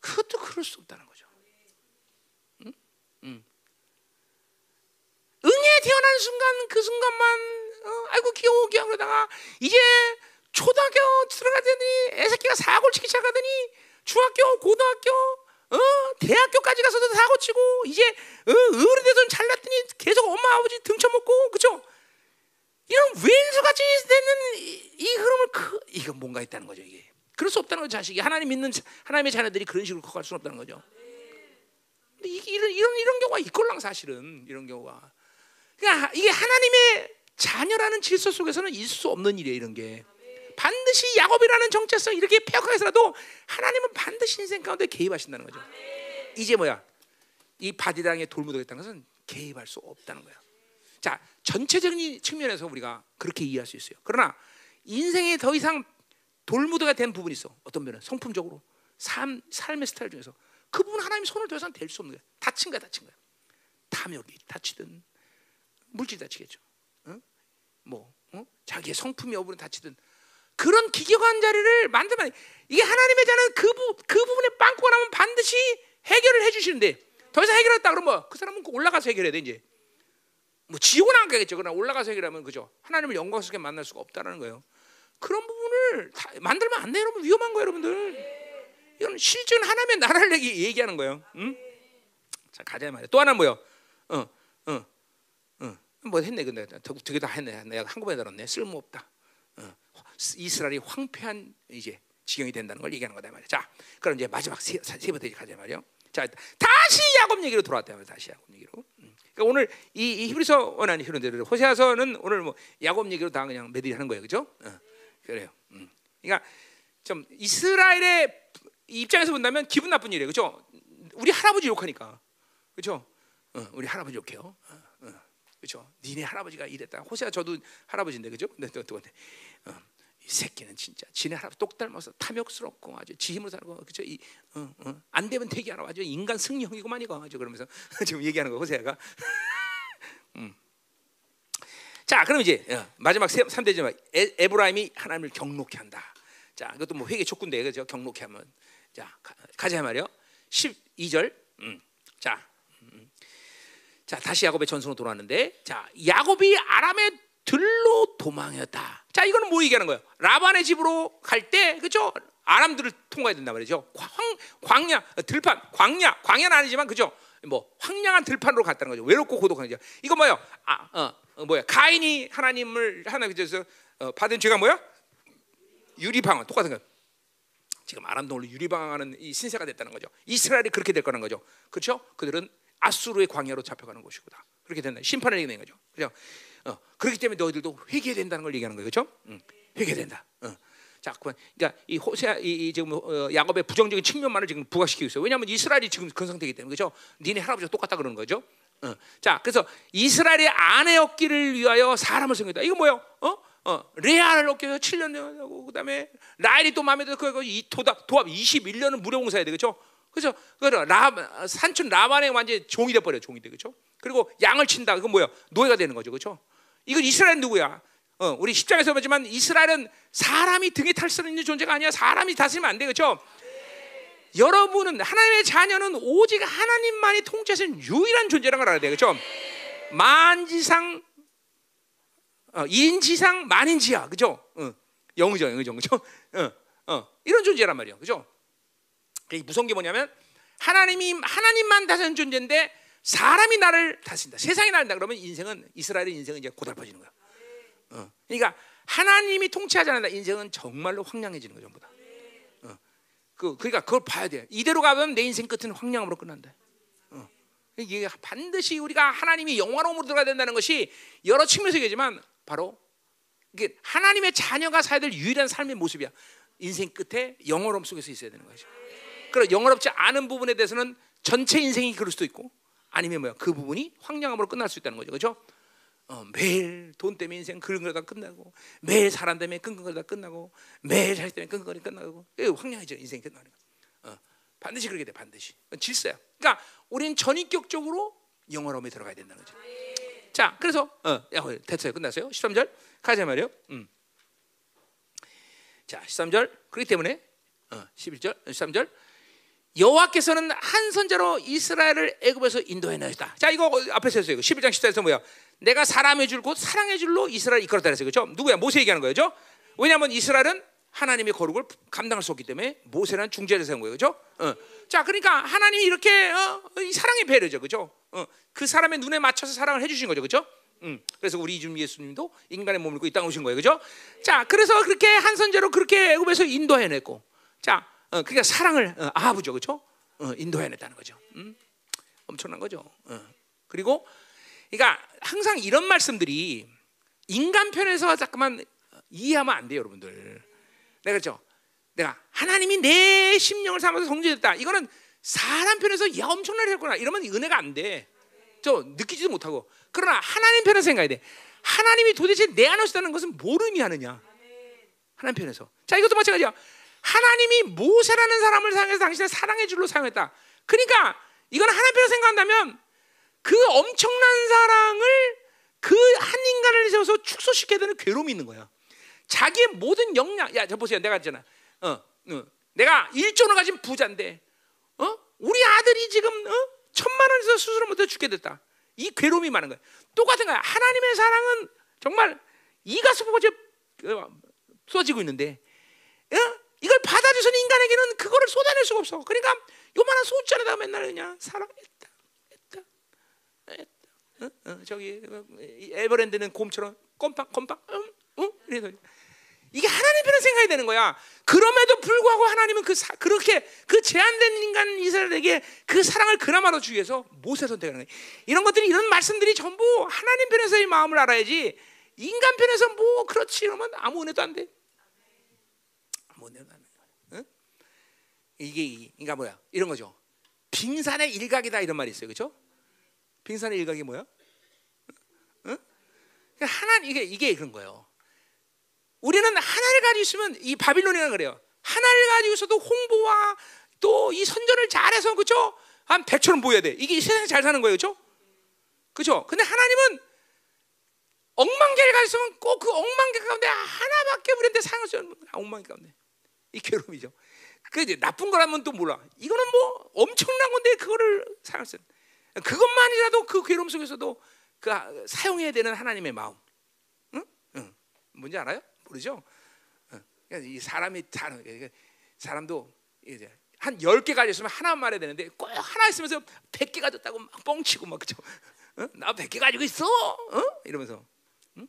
그것도 그럴 수 없다는 거죠. 응? 응. 응에 태어난 순간 그 순간만 어, 아이고 귀여워 귀여워 그러다가 이제 초등학교 들어가더니 애새끼가 사고를 치기 시작하더니 중학교 고등학교 어 대학교까지 가서도 사고 치고 이제 어, 어른 돼서 잘났더니 계속 엄마 아버지 등쳐먹고 그죠? 이런 왼수같이 되는 이, 이 흐름을 그, 이거 뭔가 있다는 거죠 이게 그럴 수 없다는 거죠 자식이 하나님 믿는 하나님의 자녀들이 그런 식으로 커갈 수 없다는 거죠. 근데 이, 이런 이런 이런 경우가 있걸랑 사실은 이런 경우가 그러니까 이게 하나님의 자녀라는 질서 속에서는 있을 수 없는 일이에요 이런 게 반드시 야곱이라는 정체성 이렇게 폐역하게서라도 하나님은 반드시 인생 가운데 개입하신다는 거죠. 이제 뭐야 이 바디당에 돌무더겠다는 것은 개입할 수 없다는 거야. 자 전체적인 측면에서 우리가 그렇게 이해할 수 있어요. 그러나 인생에 더 이상 돌무더가 된 부분이 있어. 어떤 면은 성품적으로 삶 삶의 스타일 중에서 그 부분 하나님 손을 더 이상 댈 수 없는 거야. 다친 거야, 다친 거야. 탐욕이 다치든 물질 다치겠죠. 어? 뭐 어? 자기의 성품 여부는 다치든 그런 기격한 자리를 만들면 이게 하나님의 자는 그, 부, 그 부분에 빵꾸가 나면 반드시 해결을 해주시는데 더 이상 해결했다 그러면 뭐그 사람은 올라가서 해결해야 돼 이제 뭐 지옥은 안 가겠죠. 그러나 올라가서 해결하면 그죠? 하나님을 영광스럽게 만날 수가 없다는 거예요. 그런 부분을 만들면 안돼 여러분. 위험한 거예요 여러분들. 이건 실존 하나님의 나라를 얘기, 얘기하는 거예요. 응? 자 가자 말이야. 또 하나 뭐요? 어, 어, 어. 뭐 했네 근데. 두개다 했네. 내가 한꺼번에 들었네. 쓸모 없다. 어. 이스라엘이 황폐한 이제 지경이 된다는 걸 얘기하는 거다 말이야. 자, 그럼 이제 마지막 세, 세 번째 가자 말이요. 자, 다시 야곱 얘기로 돌아왔다 말이야. 다시 야곱 얘기로. 음. 그러니까 오늘 이, 이 히브리서 원하는 히브리들 호세아서는 오늘 뭐 야곱 얘기로 다 그냥 매들이 하는 거예요, 그죠? 어, 그래요. 음. 그러니까 좀 이스라엘의 입장에서 본다면 기분 나쁜 일이에요, 그죠? 우리 할아버지 욕하니까, 그죠? 어, 우리 할아버지 욕해요. 어, 어, 그죠? 니네 할아버지가 이랬다. 호세아 저도 할아버지인데, 그죠? 네, 또, 또, 어, 이 새끼는 진짜 지네 할아버지 똑 닮아서 탐욕스럽고 아주 지 힘으로 살고 그죠? 이, 어, 어. 안 되면 대기하라 아주 인간 승리형이고만 이거 아주 그러면서 지금 얘기하는 거 호세아가. 음. 자, 그럼 이제 어, 마지막 3대지만 에브라임이 하나님을 경록케 한다. 자, 이것도 뭐 회개 촉구인데 그죠? 경록케 하면 자, 가, 자 말이요. 12절. 음. 자. 음. 자, 다시 야곱의 전선으로 돌아왔는데 자, 야곱이 아람의 들로 도망했다. 자, 이거는 뭐 얘기하는 거예요? 라반의 집으로 갈 때, 그죠? 아람들을 통과해야 된다 말이죠. 광, 광야, 들판, 광야, 광야는 아니지만, 그죠? 뭐 황량한 들판으로 갔다는 거죠. 외롭고 고독한 거죠. 이거 뭐요? 아, 어, 어, 뭐야? 가인이 하나님을 하나님께서 어, 받은 죄가 뭐야? 유리방언 똑같은 거. 지금 원래 유리방언하는 이 신세가 됐다는 거죠. 이스라엘이 그렇게 될 거라는 거죠. 그렇죠? 그들은 아수르의 광야로 잡혀가는 것이구나. 그렇게 된다. 심판을 얘기하는 거죠. 그죠? 어, 그렇기 때문에 너희들도 회개해야 된다는 걸 얘기하는 거예요, 그렇죠? 응, 회개해야 된다. 어. 자, 그러니까 이 호세, 이, 이 지금 어, 야곱의 부정적인 측면만을 지금 부각시키고 있어요. 왜냐하면 이스라엘이 지금 그런 상태이기 때문에, 그렇죠? 니네 할아버지가 똑같다 그러는 거죠. 어. 자, 그래서 이스라엘의 아내 얻기를 위하여 사람을 섬겼다. 이거 뭐요? 어? 어, 레아를 얻기 위해서 7년 하고 그다음에 라엘이 또 마음에 들어 그이 도답 도합 21년은 무료 봉사해야 돼, 그렇죠? 그죠? 라 산춘 라반의 완전 종이 돼 버려, 종이 돼, 그렇죠? 그리고 양을 친다. 그건 뭐야? 노예가 되는 거죠, 그렇죠? 이건 이스라엘 누구야? 어, 우리 십장에서 보지만 이스라엘은 사람이 등에 탈수 있는 존재가 아니야. 사람이 다스리면 안 돼, 그렇죠? 여러분은 하나님의 자녀는 오직 하나님만이 통치하시는 유일한 존재라는 걸 알아야 돼, 그렇죠? 만지상, 어, 인지상, 만인지야, 그렇죠? 어, 영의정, 영의정, 그렇죠? 어, 어, 이런 존재란 말이야, 그렇죠? 무서운 게 뭐냐면 하나님이 하나님만 다스리는 존재인데 사람이 나를 다스린다. 세상이 나를 다 그러면 인생은 이스라엘의 인생은 이제 고달퍼지는 거야. 어. 그러니까 하나님이 통치하지 않는다. 인생은 정말로 황량해지는 거죠, 전부 다. 어. 그 그러니까 그걸 봐야 돼. 이대로 가면 내 인생 끝은 황량으로 끝난다. 어. 이게 반드시 우리가 하나님이 영화로움으로 들어가야 된다는 것이 여러 측면에서 얘기지만 바로 이게 하나님의 자녀가 살야 될 유일한 삶의 모습이야. 인생 끝에 영화로움 속에서 있어야 되는 거죠. 그리고 영화롭지 않은 부분에 대해서는 전체 인생이 그럴 수도 있고 아니면 뭐야 그 부분이 황량함으로 끝날 수 있다는 거죠, 그렇죠? 어, 매일 돈 때문에 인생 그런거다 끝나고 매일 사람 때문에 끙끙거리다 끝나고 매일 자식 때문에 끙끙거리 끝나고 황량해져 인생이 끝나는 거. 어, 반드시 그렇게 돼 반드시 질서야. 그러니까 우리는 전인격적으로 영어로움에 들어가야 된다는 거죠. 자, 그래서 어, 야, 됐어요, 끝났어요. 13절 가자 말이요. 음. 자, 13절 그렇기 때문에 어, 11절, 13절 여호와께서는 한 선자로 이스라엘을 애굽에서 인도해 내셨다. 자, 이거 앞에서 했어요. 11장 14절에서 뭐야? 내가 사람의 줄 곧 사랑의 줄로 이스라엘 이끌었다 그랬어요. 그렇죠? 누구야? 모세 얘기하는 거죠. 왜냐하면 이스라엘은 하나님의 거룩을 감당할 수 없기 때문에 모세라는 중재를 세운 거예요. 그렇죠? 어. 자, 그러니까 하나님이 이렇게 어, 사랑의 배려죠. 그렇죠? 어. 그 사람의 눈에 맞춰서 사랑을 해 주신 거죠. 그렇죠? 음, 그래서 우리 이준 예수님도 인간의 몸을 입고 이 땅에 오신 거예요. 그죠? 자, 그래서 그렇게 한 선제로 그렇게 애굽에서 인도해 냈고 자, 어, 그러니까 사랑을 어, 아부죠, 그렇죠? 어, 인도해냈다는 거죠. 음? 엄청난 거죠. 어. 그리고 그러니까 항상 이런 말씀들이 인간 편에서 잠깐만 이해하면 안 돼요, 여러분들. 내가 그렇죠? 내가 하나님이 내 심령을 삼아서 성취했다. 이거는 사람 편에서 야 엄청나게 했구나. 이러면 은혜가 안 돼. 저 느끼지도 못하고. 그러나 하나님 편에서 생각해야 돼. 하나님이 도대체 내 안에 있다는 것은 뭘 의미하느냐? 하나님 편에서. 자, 이것도 마찬가지야. 하나님이 모세라는 사람을 사용해서 당신을 사랑의 줄로 사용했다. 그러니까 이건 하나님 편에서 생각한다면 그 엄청난 사랑을 그 한 인간을 세워서 축소시켜야 되는 괴로움이 있는 거야. 자기의 모든 역량, 야, 저 보세요. 내가 있잖아. 어, 어, 내가 1조를 가진 부자인데, 어? 우리 아들이 지금, 어? 천만 원에서 수술을 못해 죽게 됐다. 이 괴로움이 많은 거야. 똑같은 거야. 하나님의 사랑은 정말 이가 수보지 어, 쏟아지고 있는데, 어? 이걸 받아주신 인간에게는 그거를 쏟아낼 수가 없어. 그러니까 요만한 소자에다 맨날 그냥 사랑했다, 했다, 했다. 어? 어, 저기 어, 에버랜드는 곰처럼 껌빵, 껌빵, 응, 응? 이래서 이게 하나님 편에 생각이 되는 거야. 그럼에도 불구하고 하나님은 그 사, 그렇게 그 제한된 인간 이스라엘에게 그 사랑을 그나마도 주기 위해서 모세 선택하는 거야. 이런 것들이 이런 말씀들이 전부 하나님 편에서의 마음을 알아야지. 인간 편에서 뭐 그렇지 이러면 아무 은혜도 안 돼. 아무 은혜도 안 돼. 응? 이게 그러니까 뭐야? 이런 거죠. 빙산의 일각이다 이런 말이 있어요. 그렇죠? 빙산의 일각이 뭐야? 응? 그러니까 하나 이게 이게 그런 거예요. 우리는 하나를 가지고 있으면 이 바빌론이라 그래요. 하나를 가지고 있어도 홍보와 또 이 선전을 잘해서 그죠? 한 백처럼 보여야 돼. 이게 세상에 잘 사는 거예요, 그죠? 그죠? 근데 하나님은 억만개를 가지고 있으면 꼭그 억만개 가운데 하나밖에 우리한테 수 없는 억만개 가운데 이 괴로움이죠. 그 이제 나쁜 거라면 또 몰라. 이거는 뭐 엄청난 건데 그거를 사용할 수 그것만이라도 그 괴로움 속에서도 그 사용해야 되는 하나님의 마음. 응? 응. 뭔지 알아요? 모르죠? 그러니까 이 사람이 다른 사람도 이제 한 10개 가졌으면 하나 말해야 되는데 꼭 하나 있으면서 100개 가졌다고 막 뻥치고 막 그죠? 어? 나 100개 가지고 있어. 어? 이러면서 응?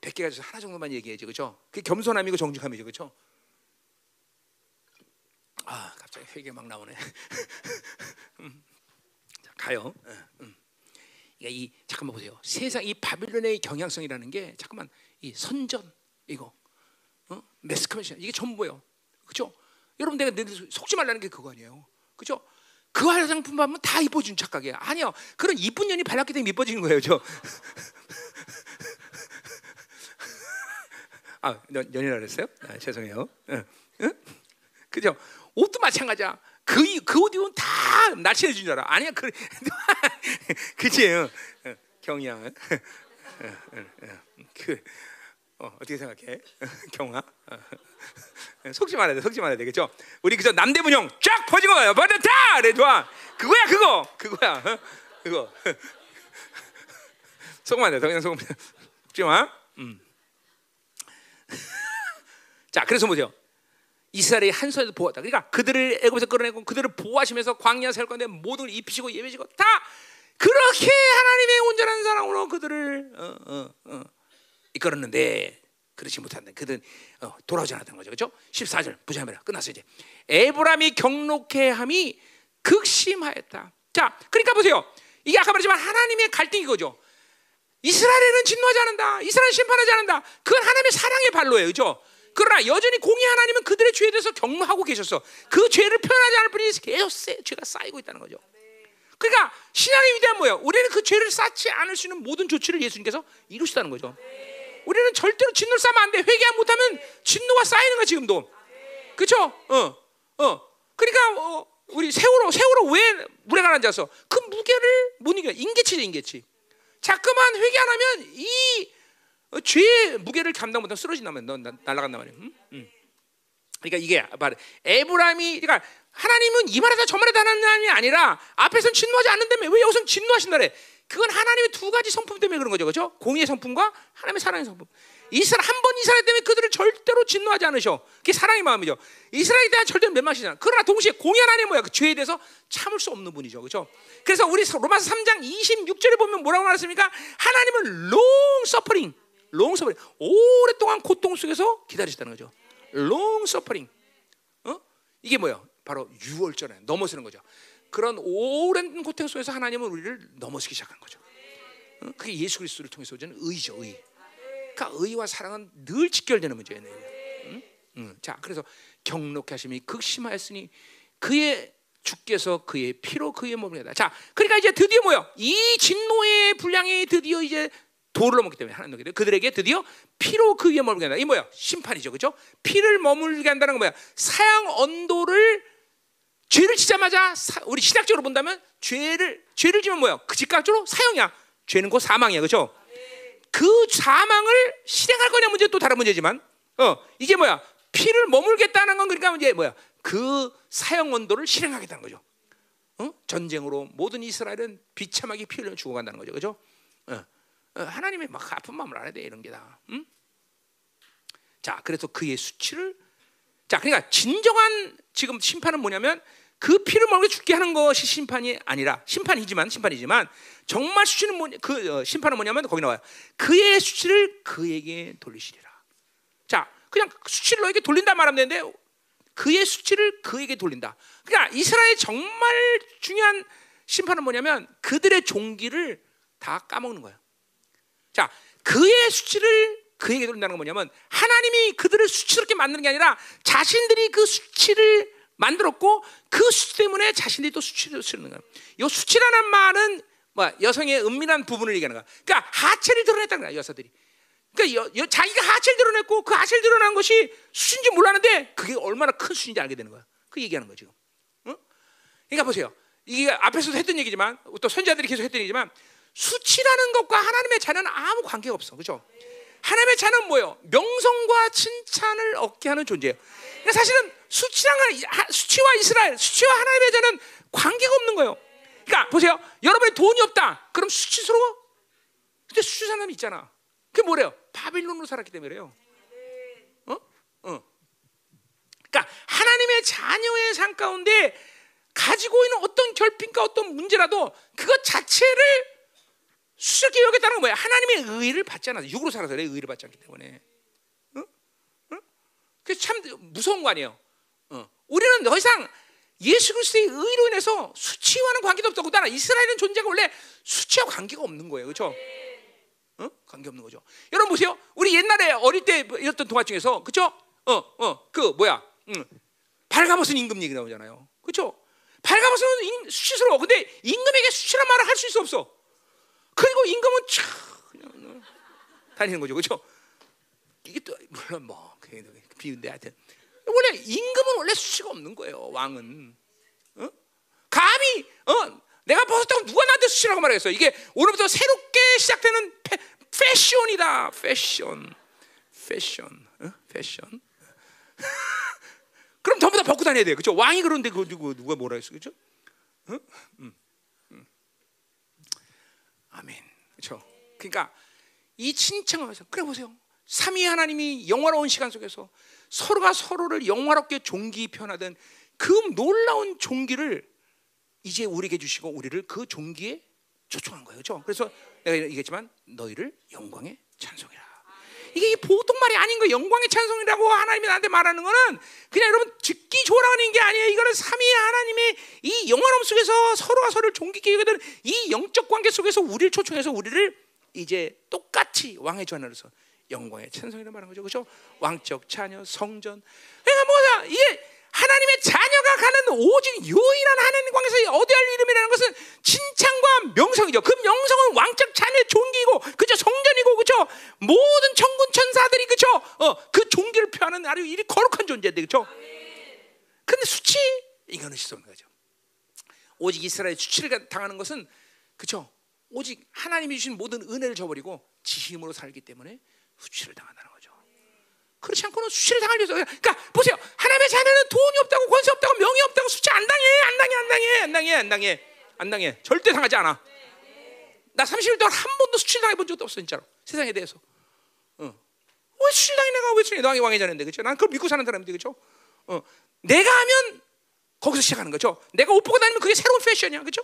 100개 가져서 하나 정도만 얘기해야지. 그죠? 그게 겸손함이고 정직함이죠. 그죠? 아, 갑자기 회개 막 나오네. 음. 자, 가요. 음. 그러니까 이 잠깐만 보세요. 세상 이 바빌론의 경향성이라는 게 잠깐만 이 선전 이거 어? 매스커미션 이게 전부예요. 그렇죠? 여러분 내가 늘 속지 말라는 게 그거 아니에요. 그렇죠? 그 화장품 받으면 다 이뻐진 착각이야. 아니요. 그런 이쁜 년이 발랐기 때문에 이뻐지는 거예요. 저. 아, 연이라 그랬어요? 아, 죄송해요. 응? 응? 그죠? 옷도 마찬가지야. 그, 그옷 입으면 다 날씬해진 줄 알아. 아니야. 그, 그치? 응. 경이야. 그, 어, 어떻게 생각해? 경아? 어. 속지 말아야 돼, 속지 말아야 되겠죠? 우리 그저 남대문형 쫙 퍼진 거예요. 버렸다! 그래, 좋아. 그거야, 그거. 그거야. 어? 그거. 속으면 안 돼, 그냥 속으면 속지 마. 음. 자, 그래서 보세요. 이스라엘이 한 손에서 보았다. 그러니까 그들을 애굽에서 끌어내고 그들을 보호하시면서 광야 살 건데 모든 걸 입히시고 예배시고 다 그렇게 하나님의 온전한 사랑으로 그들을 어, 어, 어. 이끌었는데 그렇지 못한다. 그들은 어, 돌아오지 않았던 거죠. 그렇죠? 14절 부자매라 끝났어 이제. 에브람이 경록해함이 극심하였다. 자, 그러니까 보세요. 이게 아까 말했지만 하나님의 갈등이 거죠. 이스라엘은 진노하지 않는다. 이스라엘 심판하지 않는다. 그건 하나님의 사랑의 발로예요. 그죠? 그러나 여전히 공의 하나님은 그들의 죄에 대해서 경로하고 계셨어. 그 죄를 표현하지 않을 뿐이 계속 죄가 쌓이고 있다는 거죠. 그러니까 신앙의 위대한 뭐예요? 우리는 그 죄를 쌓지 않을 수 있는 모든 조치를 예수님께서 이루시다는 거죠. 우리는 절대로 진노를 쌓으면 안 돼. 회개 못하면 진노가 쌓이는 거야 지금도. 그렇죠? 어, 어. 그러니까 어, 우리 세월호 세월호 왜 물에 가라앉아서 그 무게를 못 이겨. 인계치죠 인계치. 자꾸만 회개 안 하면 이 어, 죄의 무게를 감당 못하면 쓰러진다면 너 날아간단 말이야. 응? 응. 그러니까 이게 바로 에브라임이 그러니까 하나님은 이 말하다 저 하는 하나님이 아니라 앞에서는 진노하지 않는다며 왜 여기서는 진노하신다래? 그건 하나님의 두 가지 성품 때문에 그런 거죠, 그렇죠? 공의의 성품과 하나님의 사랑의 성품. 이스라엘 한번 이스라엘 때문에 그들을 절대로 진노하지 않으셔. 그게 사랑의 마음이죠. 이스라엘에 대한 절대로 멸망시잖아. 그러나 동시에 공의 하나님 뭐야? 그 죄에 대해서 참을 수 없는 분이죠, 그렇죠? 그래서 우리 로마서 3장 26절에 보면 뭐라고 말했습니까? 하나님은 long suffering, long suffering, 오랫동안 고통 속에서 기다리셨다는 거죠. long suffering. 어? 이게 뭐야? 바로 6월절에 넘어서는 거죠. 그런 오랜 고통 속에서 하나님은 우리를 넘어서기 시작한 거죠. 어? 그게 예수 그리스도를 통해서 오는 의죠, 의. 그러니까 의와 사랑은 늘 직결되는 문제예요. 응? 응. 자, 그래서 경록해 하심이 극심하였으니 그의 주께서 그의 피로 그의 몸을 내다. 자, 그러니까 이제 드디어 뭐요? 이 진노의 분량이 드디어 이제 도를 넘었기 때문에 하나님 그들에게 드디어 피로 그 위에 머물게 한다. 이 뭐야? 심판이죠, 그렇죠? 피를 머물게 한다는 건 뭐야? 사형 언도를 죄를 짓자마자 우리 신학적으로 본다면 죄를 죄를 지면 뭐야? 그 즉각적으로 사형이야. 죄는 곧 사망이야, 그렇죠? 그 사망을 실행할 거냐 문제 또 다른 문제지만, 어 이게 뭐야? 피를 머물겠다는 건 그러니까 이제 뭐야? 그 사형 원도를 실행하겠다는 거죠. 어? 전쟁으로 모든 이스라엘은 비참하게 피 흘려 죽어간다는 거죠? 어. 어, 하나님의 막 아픈 마음을 알아야 돼 이런 게 다. 응? 자, 그래서 그의 수치를 자, 그러니까 진정한 지금 심판은 뭐냐면 그 피를 먹고 죽게 하는 것이 심판이 아니라 심판이지만 심판이지만 정말 수치는 뭐냐 그 어, 심판은 뭐냐면 거기 나와요. 그의 수치를 그에게 돌리시리라. 자, 그냥 수치를 너에게 돌린다 말하면 되는데 그의 수치를 그에게 돌린다. 그러니까 이스라엘 정말 중요한 심판은 뭐냐면 그들의 종기를 다 까먹는 거예요. 자, 그의 수치를 그에게 돌린다는 건 뭐냐면 하나님이 그들을 수치스럽게 만드는 게 아니라 자신들이 그 수치를 만들었고 그 수치 때문에 자신들이 또 수치를 쓰는 거예요. 이 수치라는 말은 뭐 여성의 은밀한 부분을 얘기하는 거야. 그러니까 하체를 드러냈다는 거야 여사들이. 그러니까 여, 여, 자기가 하체를 드러냈고 그 하체를 드러난 것이 수인지 몰랐는데 그게 얼마나 큰 수인지 알게 되는 거야. 그 얘기하는 거죠. 어? 그러니까 보세요. 이게 앞에서도 했던 얘기지만 또 선자들이 계속 했던 얘기지만 수치라는 것과 하나님의 자녀는 아무 관계가 없어. 그렇죠? 하나님의 자는 뭐예요? 명성과 칭찬을 얻게 하는 존재예요. 그러니까 사실은 수치랑 수치와 이스라엘, 수치와 하나님의 자는 관계가 없는 거예요. 그러니까 보세요. 여러분이 돈이 없다. 그럼 수치스러워? 근데 수치한 사람이 있잖아. 그게 뭐래요? 바빌론으로 살았기 때문에요. 어? 어. 그러니까 하나님의 자녀의 삶 가운데 가지고 있는 어떤 결핍과 어떤 문제라도 그것 자체를 수적히 여겼다는 건 뭐야? 하나님의 의를 받지 않아서 육으로 살아서 그래 의를 받지 않기 때문에. 어? 어? 그게 참 무서운 거 아니에요. 어. 우리는 더 이상 예수 그리스도의 의로 인해서 수치와는 관계도 없다고 따라 이스라엘은 존재가 원래 수치와 관계가 없는 거예요. 그렇죠? 어? 관계 없는 거죠. 여러분 보세요. 우리 옛날에 어릴 때 읽었던 동화 중에서 그렇죠? 어, 어, 그 뭐야? 응. 발가벗은 임금 얘기 나오잖아요. 그렇죠? 발가벗은 수치스러워. 근데 임금에게 수치란 말을 할수 없어. 그리고 임금은 참 그냥 다니는 거죠, 그렇죠? 이게 또 물론 뭐 비운데 하여튼 원래 임금은 원래 수치가 없는 거예요. 왕은 어? 감히 어 내가 벗었다고 누가 나한테 수치라고 말하겠어? 이게 오늘부터 새롭게 시작되는 패, 패션이다. 패션, 패션, 어? 패션. 그럼 전부 다 벗고 다녀야 돼, 그렇죠? 왕이 그런데 그 누가 뭐라 했어, 그렇죠? 어? 음. 아멘. 그렇죠? 그러니까 이 칭찬하면서 그래 보세요. 삼위 하나님이 영화로운 시간 속에서 서로가 서로를 영화롭게 종기 표현하던 그 놀라운 종기를 이제 우리에게 주시고 우리를 그 종기에 초청한 거예요. 그렇죠? 그래서 내가 얘기했지만 너희를 영광에 찬송해라. 이게 보통 말이 아닌 거예요. 영광의 찬송이라고 하나님이 나한테 말하는 거는 그냥 여러분 듣기 좋아하는 게 아니에요. 이거는 삼위 하나님의 이 영화로움 속에서 서로가 서로를 존귀케 여기는 이 영적 관계 속에서 우리를 초청해서 우리를 이제 똑같이 왕의 전하로서 영광의 찬송이라고 말하는 거죠. 그렇죠? 왕적 자녀, 성전. 그러니까 뭐야? 이게 하나님의 자녀가 가는 오직 유일한 하나님 관계에서 얻어야 할 이름이라는 것은 칭찬과 명성이죠. 그 명성은 왕적 자녀의 종기고, 그죠? 성전이고, 그죠? 모든 천군 천사들이 그죠? 어, 그 종기를 표하는 아주 이 거룩한 존재인데, 그죠? 근데 수치 이거는 실수는 거죠. 오직 이스라엘 수치를 당하는 것은 그죠? 오직 하나님이 주신 모든 은혜를 저버리고 지힘으로 살기 때문에 수치를 당한다는. 그렇지 않고는 수치를 당할 리 없어요. 그러니까 보세요. 하나님의 자녀는 돈이 없다고 권세 없다고 명예 없다고 수치 안 당해. 안 당해. 안 당해. 안 당해. 안 당해. 안 당해. 절대 당하지 않아. 나 30일 동안 한 번도 수치 당해 본 적도 없어 진짜로. 세상에 대해서. 어. 왜 수치 당해 내가 왜 수치 당해 왕의 자녀인데 그렇죠? 난 그걸 믿고 사는 사람인데 그렇죠? 어. 내가 하면 거기서 시작하는 거죠. 내가 옷 벗고 다니면 그게 새로운 패션이야. 그렇죠?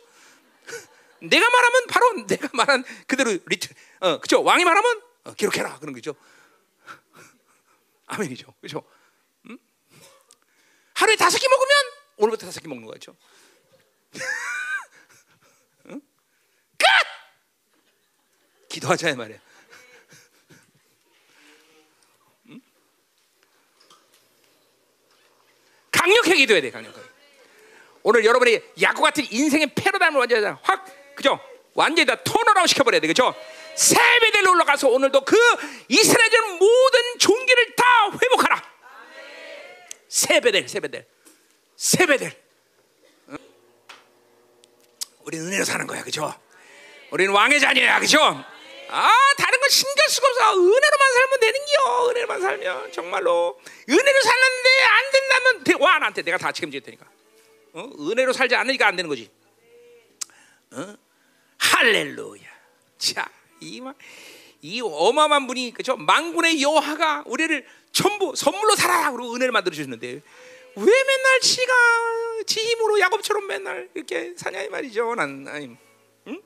내가 말하면 바로 내가 말한 그대로 리트 어, 그죠? 왕이 말하면 어, 기록해라 그런 거죠. 아멘이죠. 그렇죠? 음? 하루에 다섯 개 먹으면 오늘부터 다섯 개 먹는 거죠. 응? 끝! 기도하자 이 말이야. 응? 강력하게 기도해야 돼. 강력하게. 오늘 여러분이 야구 같은 인생의 패러다임을 완전히 확 그죠? 완전히 다 턴어라운 시켜버려야 돼. 그죠? 세배들 올라가서 오늘도 그 이스라엘 모든 종기를 다 회복하라. 세배들, 세배들, 세배들. 우리는 은혜로 사는 거야, 그죠? 우리는 왕의 자녀야, 그죠? 아, 다른 건 신경 쓰고 없어. 은혜로만 살면 되는 겨. 은혜로만 살면 정말로 은혜로 살는데 안 된다면 와 나한테 내가 다 책임질 테니까. 어? 은혜로 살지 않으니까 안 되는 거지. 어? 할렐루야. 자. 이, 이 어마어마한 분이 그죠? 망군의 여호와가 우리를 전부 선물로 살아라 그러고 은혜를 만들어 주셨는데 왜 맨날 지가 지 힘으로 야곱처럼 맨날 이렇게 사냐 이 말이죠. 난 아니, 응?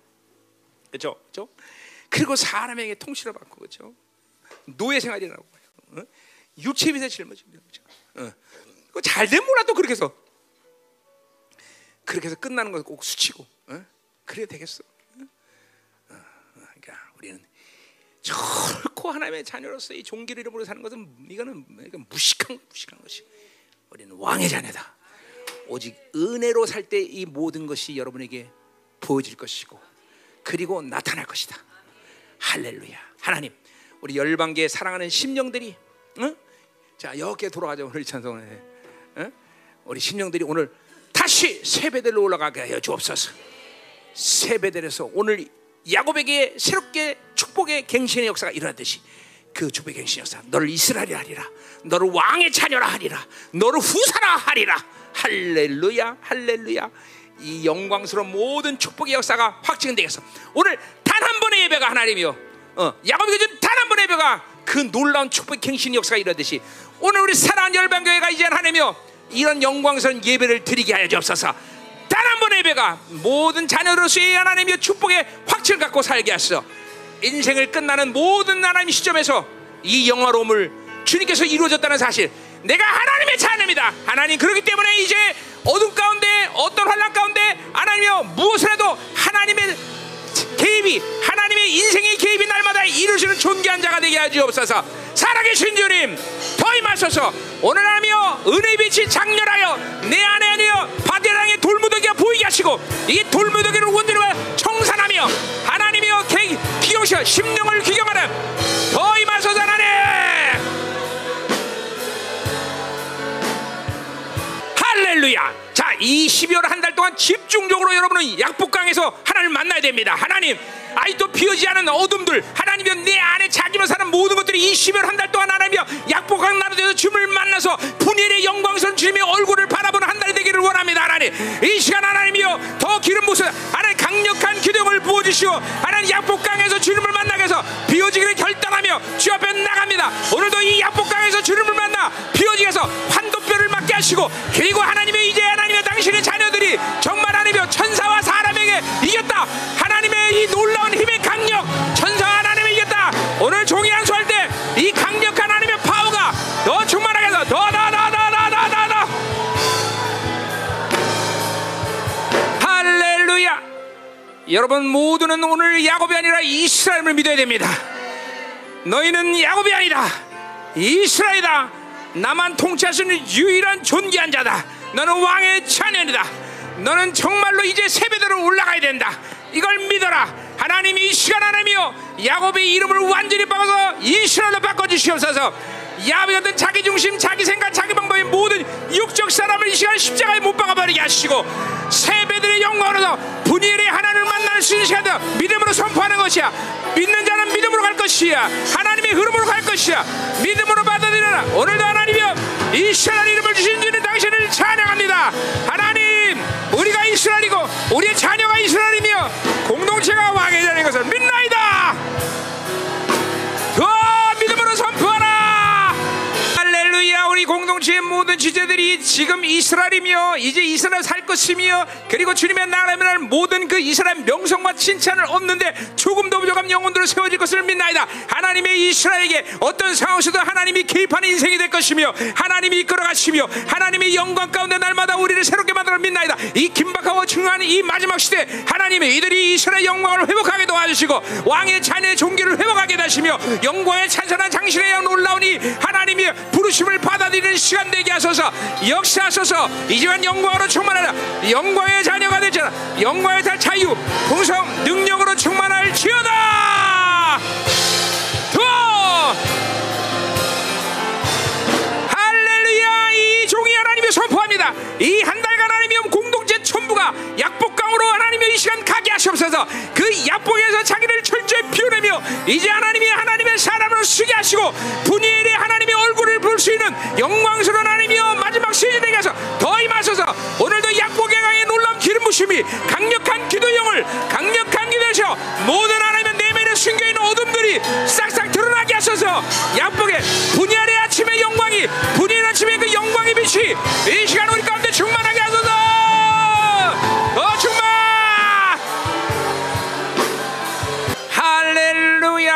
그렇죠, 그렇죠. 그리고 사람에게 통치를 받고 그렇죠. 노예 생활이라고 해요. 응? 유체 빛에 짊어집니다. 어. 잘된 몰라도 그렇게 해서 그렇게 해서 끝나는 거꼭 수치고 어? 그래야 되겠어. 어? 어, 그러니까 우리는 결코 하나님의 자녀로서 이 종기를 이름으로 사는 것은 이거는 무식한 무식한 것이. 우리는 왕의 자녀다. 오직 은혜로 살 때 이 모든 것이 여러분에게 보여질 것이고 그리고 나타날 것이다. 할렐루야. 하나님, 우리 열방계 사랑하는 심령들이, 응? 자 여기에 돌아가자 오늘 찬송을. 응? 우리 심령들이 오늘 다시 세배들로 올라가게 하여 주옵소서. 세배들에서 오늘 야곱에게 새롭게 축복의 갱신의 역사가 일어났듯이 그 축복의 갱신 역사 너를 이스라엘이라 하리라 너를 왕의 자녀라 하리라 너를 후사라 하리라. 할렐루야 할렐루야. 이 영광스러운 모든 축복의 역사가 확증되겠어 오늘 단 한 번의 예배가 하나님이요. 어, 야곱에게 준단한 번의 예배가 그 놀라운 축복의 갱신 역사가 일어났듯이 오늘 우리 사랑하는 열방교회가 이제 하나님이요. 이런 영광스러운 예배를 드리게 하여 주옵소서. 단 한 번의 예배가 모든 자녀로서의 하나님의 축복의 확증을 갖고 살게 하소서 인생을 끝나는 모든 하나님 시점에서 이 영화로움을 주님께서 이루어졌다는 사실 내가 하나님의 자녀입니다. 하나님 그렇기 때문에 이제 어둠 가운데 어떤 환란 가운데 하나님이여 무엇을 해도 하나님의 개입이 하나님의 인생의 개입이 날마다 이루시는 존귀한 자가 되게 하시옵소서. 살아계신 주님 더 임하소서. 오늘 하며 은혜의 빛이 장렬하여 내 안에 아니여 바데랑의 돌무더기가 보이게 하시고 이 돌무더기를 원들어 청산하며 하나님이여 기경시어 심령을 기경하는 더 임하소서 하나님 할렐루야 자, 이 12월 한 달 동안 집중적으로 여러분은 약복강에서 하나님을 만나야 됩니다. 하나님, 아직도 비어지 않은 어둠들, 하나님이여 내 안에 자기만 사는 모든 것들이 이 12월 한달 동안 하나님이여 약복강 나라에서 주님을 만나서 분일의 영광스러운 주님의 얼굴을 바라보는 한 달이 되기를 원합니다. 하나님, 이 시간 하나님이여 더 기름 부으 하나님 강력한 기둥을 부어주시오. 하나님 약복강에서 주님을 만나게 해서 비어지기를 결단하며 주 앞에 나갑니다. 오늘도 이 약복강에서 주님을 만나 비어지게 해서 환도뼈를 맞게 하시고 그리고 하나님의 이제 하나님의 당신의 자녀들이 정말 하나님의 천사와 사람에게 이겼다. 하나님의 이 놀라운 힘의 강력, 천사와 하나님을 이겼다. 오늘 종이 안수할 때 이 강력한 하나님의 파워가 더 충만하게 해서 더, 더, 더, 더, 더, 더, 더, 더. 할렐루야. 여러분 모두는 오늘 야곱이 아니라 이스라엘을 믿어야 됩니다. 너희는 야곱이 아니다. 이스라엘이다. 나만 있는 유일한 존귀한 자다. 너는 왕의 자녀이다. 너는 정말로 이제 세배대로 올라가야 된다. 이걸 믿어라. 하나님이 이 시간 하나님이요 야곱의 이름을 완전히 바꿔서 이스라엘로 바꿔 주시옵소서. 야곱이 같은 자기 중심, 자기 생각, 자기 방법의 모든 육적 사람을 이 시간 십자가에 못 박아버리게 하시고 세배들의 영광으로서 분일의 하나님을 만날 수 있는 시간도 믿음으로 선포하는 것이야. 믿는 자는 믿음으로 갈 것이야. 하나님의 흐름으로 갈 것이야. 믿음으로 받아들여라. 오늘도 하나님이여 이스라엘 이름을 주신 주님 당신을 찬양합니다. 하나님, 우리가 이스라엘이고 우리의 자녀가 이스라엘이며 공동체가 왕의 자녀인 것을 믿나이다. 공동체의 모든 지체들이 지금 이스라엘이며 이제 이스라엘 살 것이며 그리고 주님의 나라를 모든 그 이스라엘 명성과 칭찬을 얻는데 조금도 부족한 영혼들을 세워질 것을 믿나이다. 하나님의 이스라엘에게 어떤 상황에서도 하나님이 개입하는 인생이 될 것이며 하나님이 이끌어가시며 하나님의 영광 가운데 날마다 우리를 새롭게 만들어 믿나이다. 이 긴박하고 증오하는 이 마지막 시대 하나님이 이들이 이스라엘 영광을 회복하게 도와주시고 왕의 자녀의 종기를 회복하게 하시며 영광의 찬선한 장신의 놀라운 이 하나님이 부르심을 받아들이는 시간 되게 하소서. 역사하소서. 이제만 영광으로 충만하라. 영광의 자녀가 되자. 영광의 다 자유 풍성 능력으로 충만할 지어다! 더! 할렐루야! 이 종이 하나님이 선포합니다. 이 한 달간 하나님이 공동체 전부가 약복 강으로 하나님의 이 시간 가게 하시옵소서. 그 약복에서 자기를 철저히 피워내며 이제 하나님이 하나님의 사람으로 쓰게 하시고 분이엘의 하나님의 얼굴을 볼 수 있는 영광스러운 하나님이여 마지막 되게 해서. 더 임하소서. 오늘도 약복의 강의 놀라운 기름 부심이 강력한 기도형을 강력한 기도셔 모든 하나님의 내면에 숨겨있는 어둠들이 싹싹 드러나게 하소서. 약복의 분이엘의 아침의 영광이 분이엘 아침의 그 영광의 빛이 이 시간 우리 가운데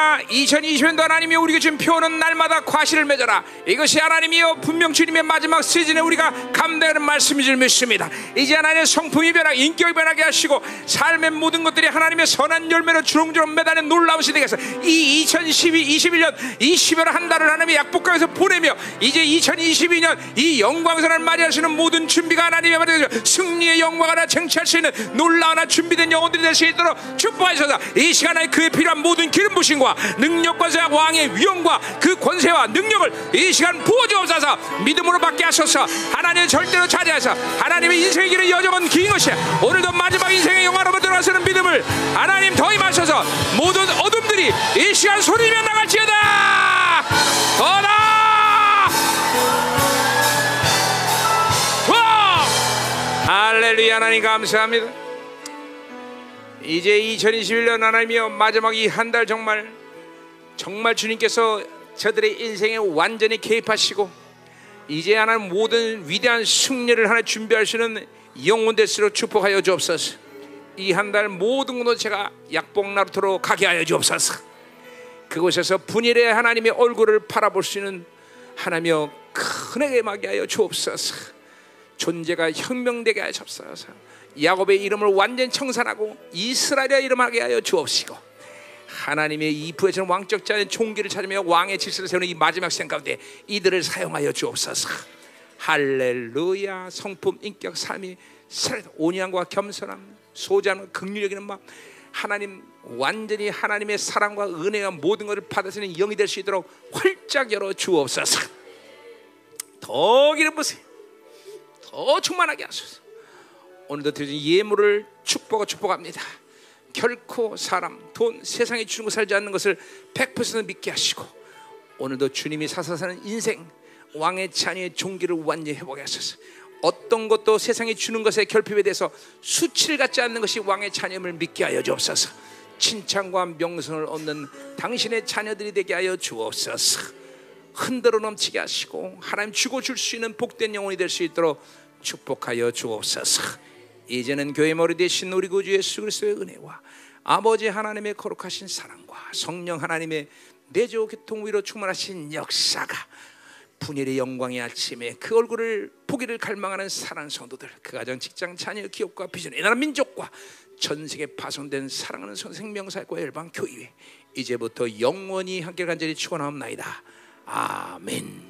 할렐루야 2020년도 하나님이 우리가 지금 표는 날마다 과실을 맺어라. 이것이 하나님이여 분명 주님의 마지막 시즌에 우리가 감당하는 말씀인 줄 믿습니다. 이제 하나님의 성품이 변하고 인격이 변하게 하시고 삶의 모든 것들이 하나님의 선한 열매로 주렁주렁 매달린 놀라운 시대에서 이 2012, 21년 이 10월 한 달을 하나님의 약복강에서 보내며 이제 2022년 이 영광선을 맞이하시는 모든 준비가 하나님의 말에 승리의 영광 하나 쟁취할 수 있는 놀라운 준비된 영혼들이 될 수 있도록 축복하셔서. 이 시간에 그에 필요한 모든 기름 부심과 능력 권세와 왕의 위엄과 그 권세와 능력을 이 시간 부어주옵소서. 믿음으로 받게 하소서. 하나님의 절대로 차지하셔 하나님의 인생의 길은 여정은 긴 것이야. 오늘도 마지막 인생의 영화로 들어가서는 믿음을 하나님 더 임하셔서. 모든 어둠들이 이 시간 소리며 나갈지어다. 와! 할렐루야 하나님 감사합니다. 이제 2021년 하나님이여 마지막 이 한 달 정말 정말 주님께서 저들의 인생에 완전히 개입하시고 이제 하나님 모든 위대한 승리를 하나 준비하시는 영혼 될수록 축복하여 주옵소서. 이 한 달 모든 것도 제가 약봉나루토로 가게 하여 주옵소서. 그곳에서 분일의 하나님의 얼굴을 바라볼 수 있는 하나님여 큰에게 막게 하여 주옵소서. 존재가 혁명되게 하여 주옵소서. 야곱의 이름을 완전 청산하고 이스라엘의 이름하게 하여 주옵시고 하나님의 이 부에서는 왕적 자의 종기를 찾으며 왕의 질서를 세우는 이 마지막 시간 가운데 이들을 사용하여 주옵소서. 할렐루야. 성품 인격 삶이 온유함과 겸손함 소자는 극률력이는 마음. 하나님 완전히 하나님의 사랑과 은혜와 모든 것을 받아서는 영이 될 수 있도록 활짝 열어 주옵소서. 더 기름 부세요. 더 충만하게 하소서. 오늘도 드린 예물을 축복하 축복합니다. 결코 사람, 돈, 세상에 주는 거 살지 않는 것을 100% 믿게 하시고 오늘도 주님이 사사 사는 인생 왕의 자녀의 종기를 완전히 회복해 하소서. 어떤 것도 세상에 주는 것에 결핍에 대해서 수치를 갖지 않는 것이 왕의 자녀임을 믿게 하여 주옵소서. 칭찬과 명성을 얻는 당신의 자녀들이 되게 하여 주옵소서. 흔들어 넘치게 하시고 하나님 주고 줄 수 있는 복된 영혼이 될 수 있도록 축복하여 주옵소서. 이제는 교회 머리 대신 우리 구주 예수 그리스도의 은혜와 아버지 하나님의 거룩하신 사랑과 성령 하나님의 내조 교통 위로 충만하신 역사가 분일의 영광의 아침에 그 얼굴을 보기를 갈망하는 사랑 성도들 그 가정 직장 자녀 기업과 비전의 나라 민족과 전 세계 파손된 사랑하는 생명사과 열방 교회 이제부터 영원히 함께 간절히 축원하옵나이다 아멘.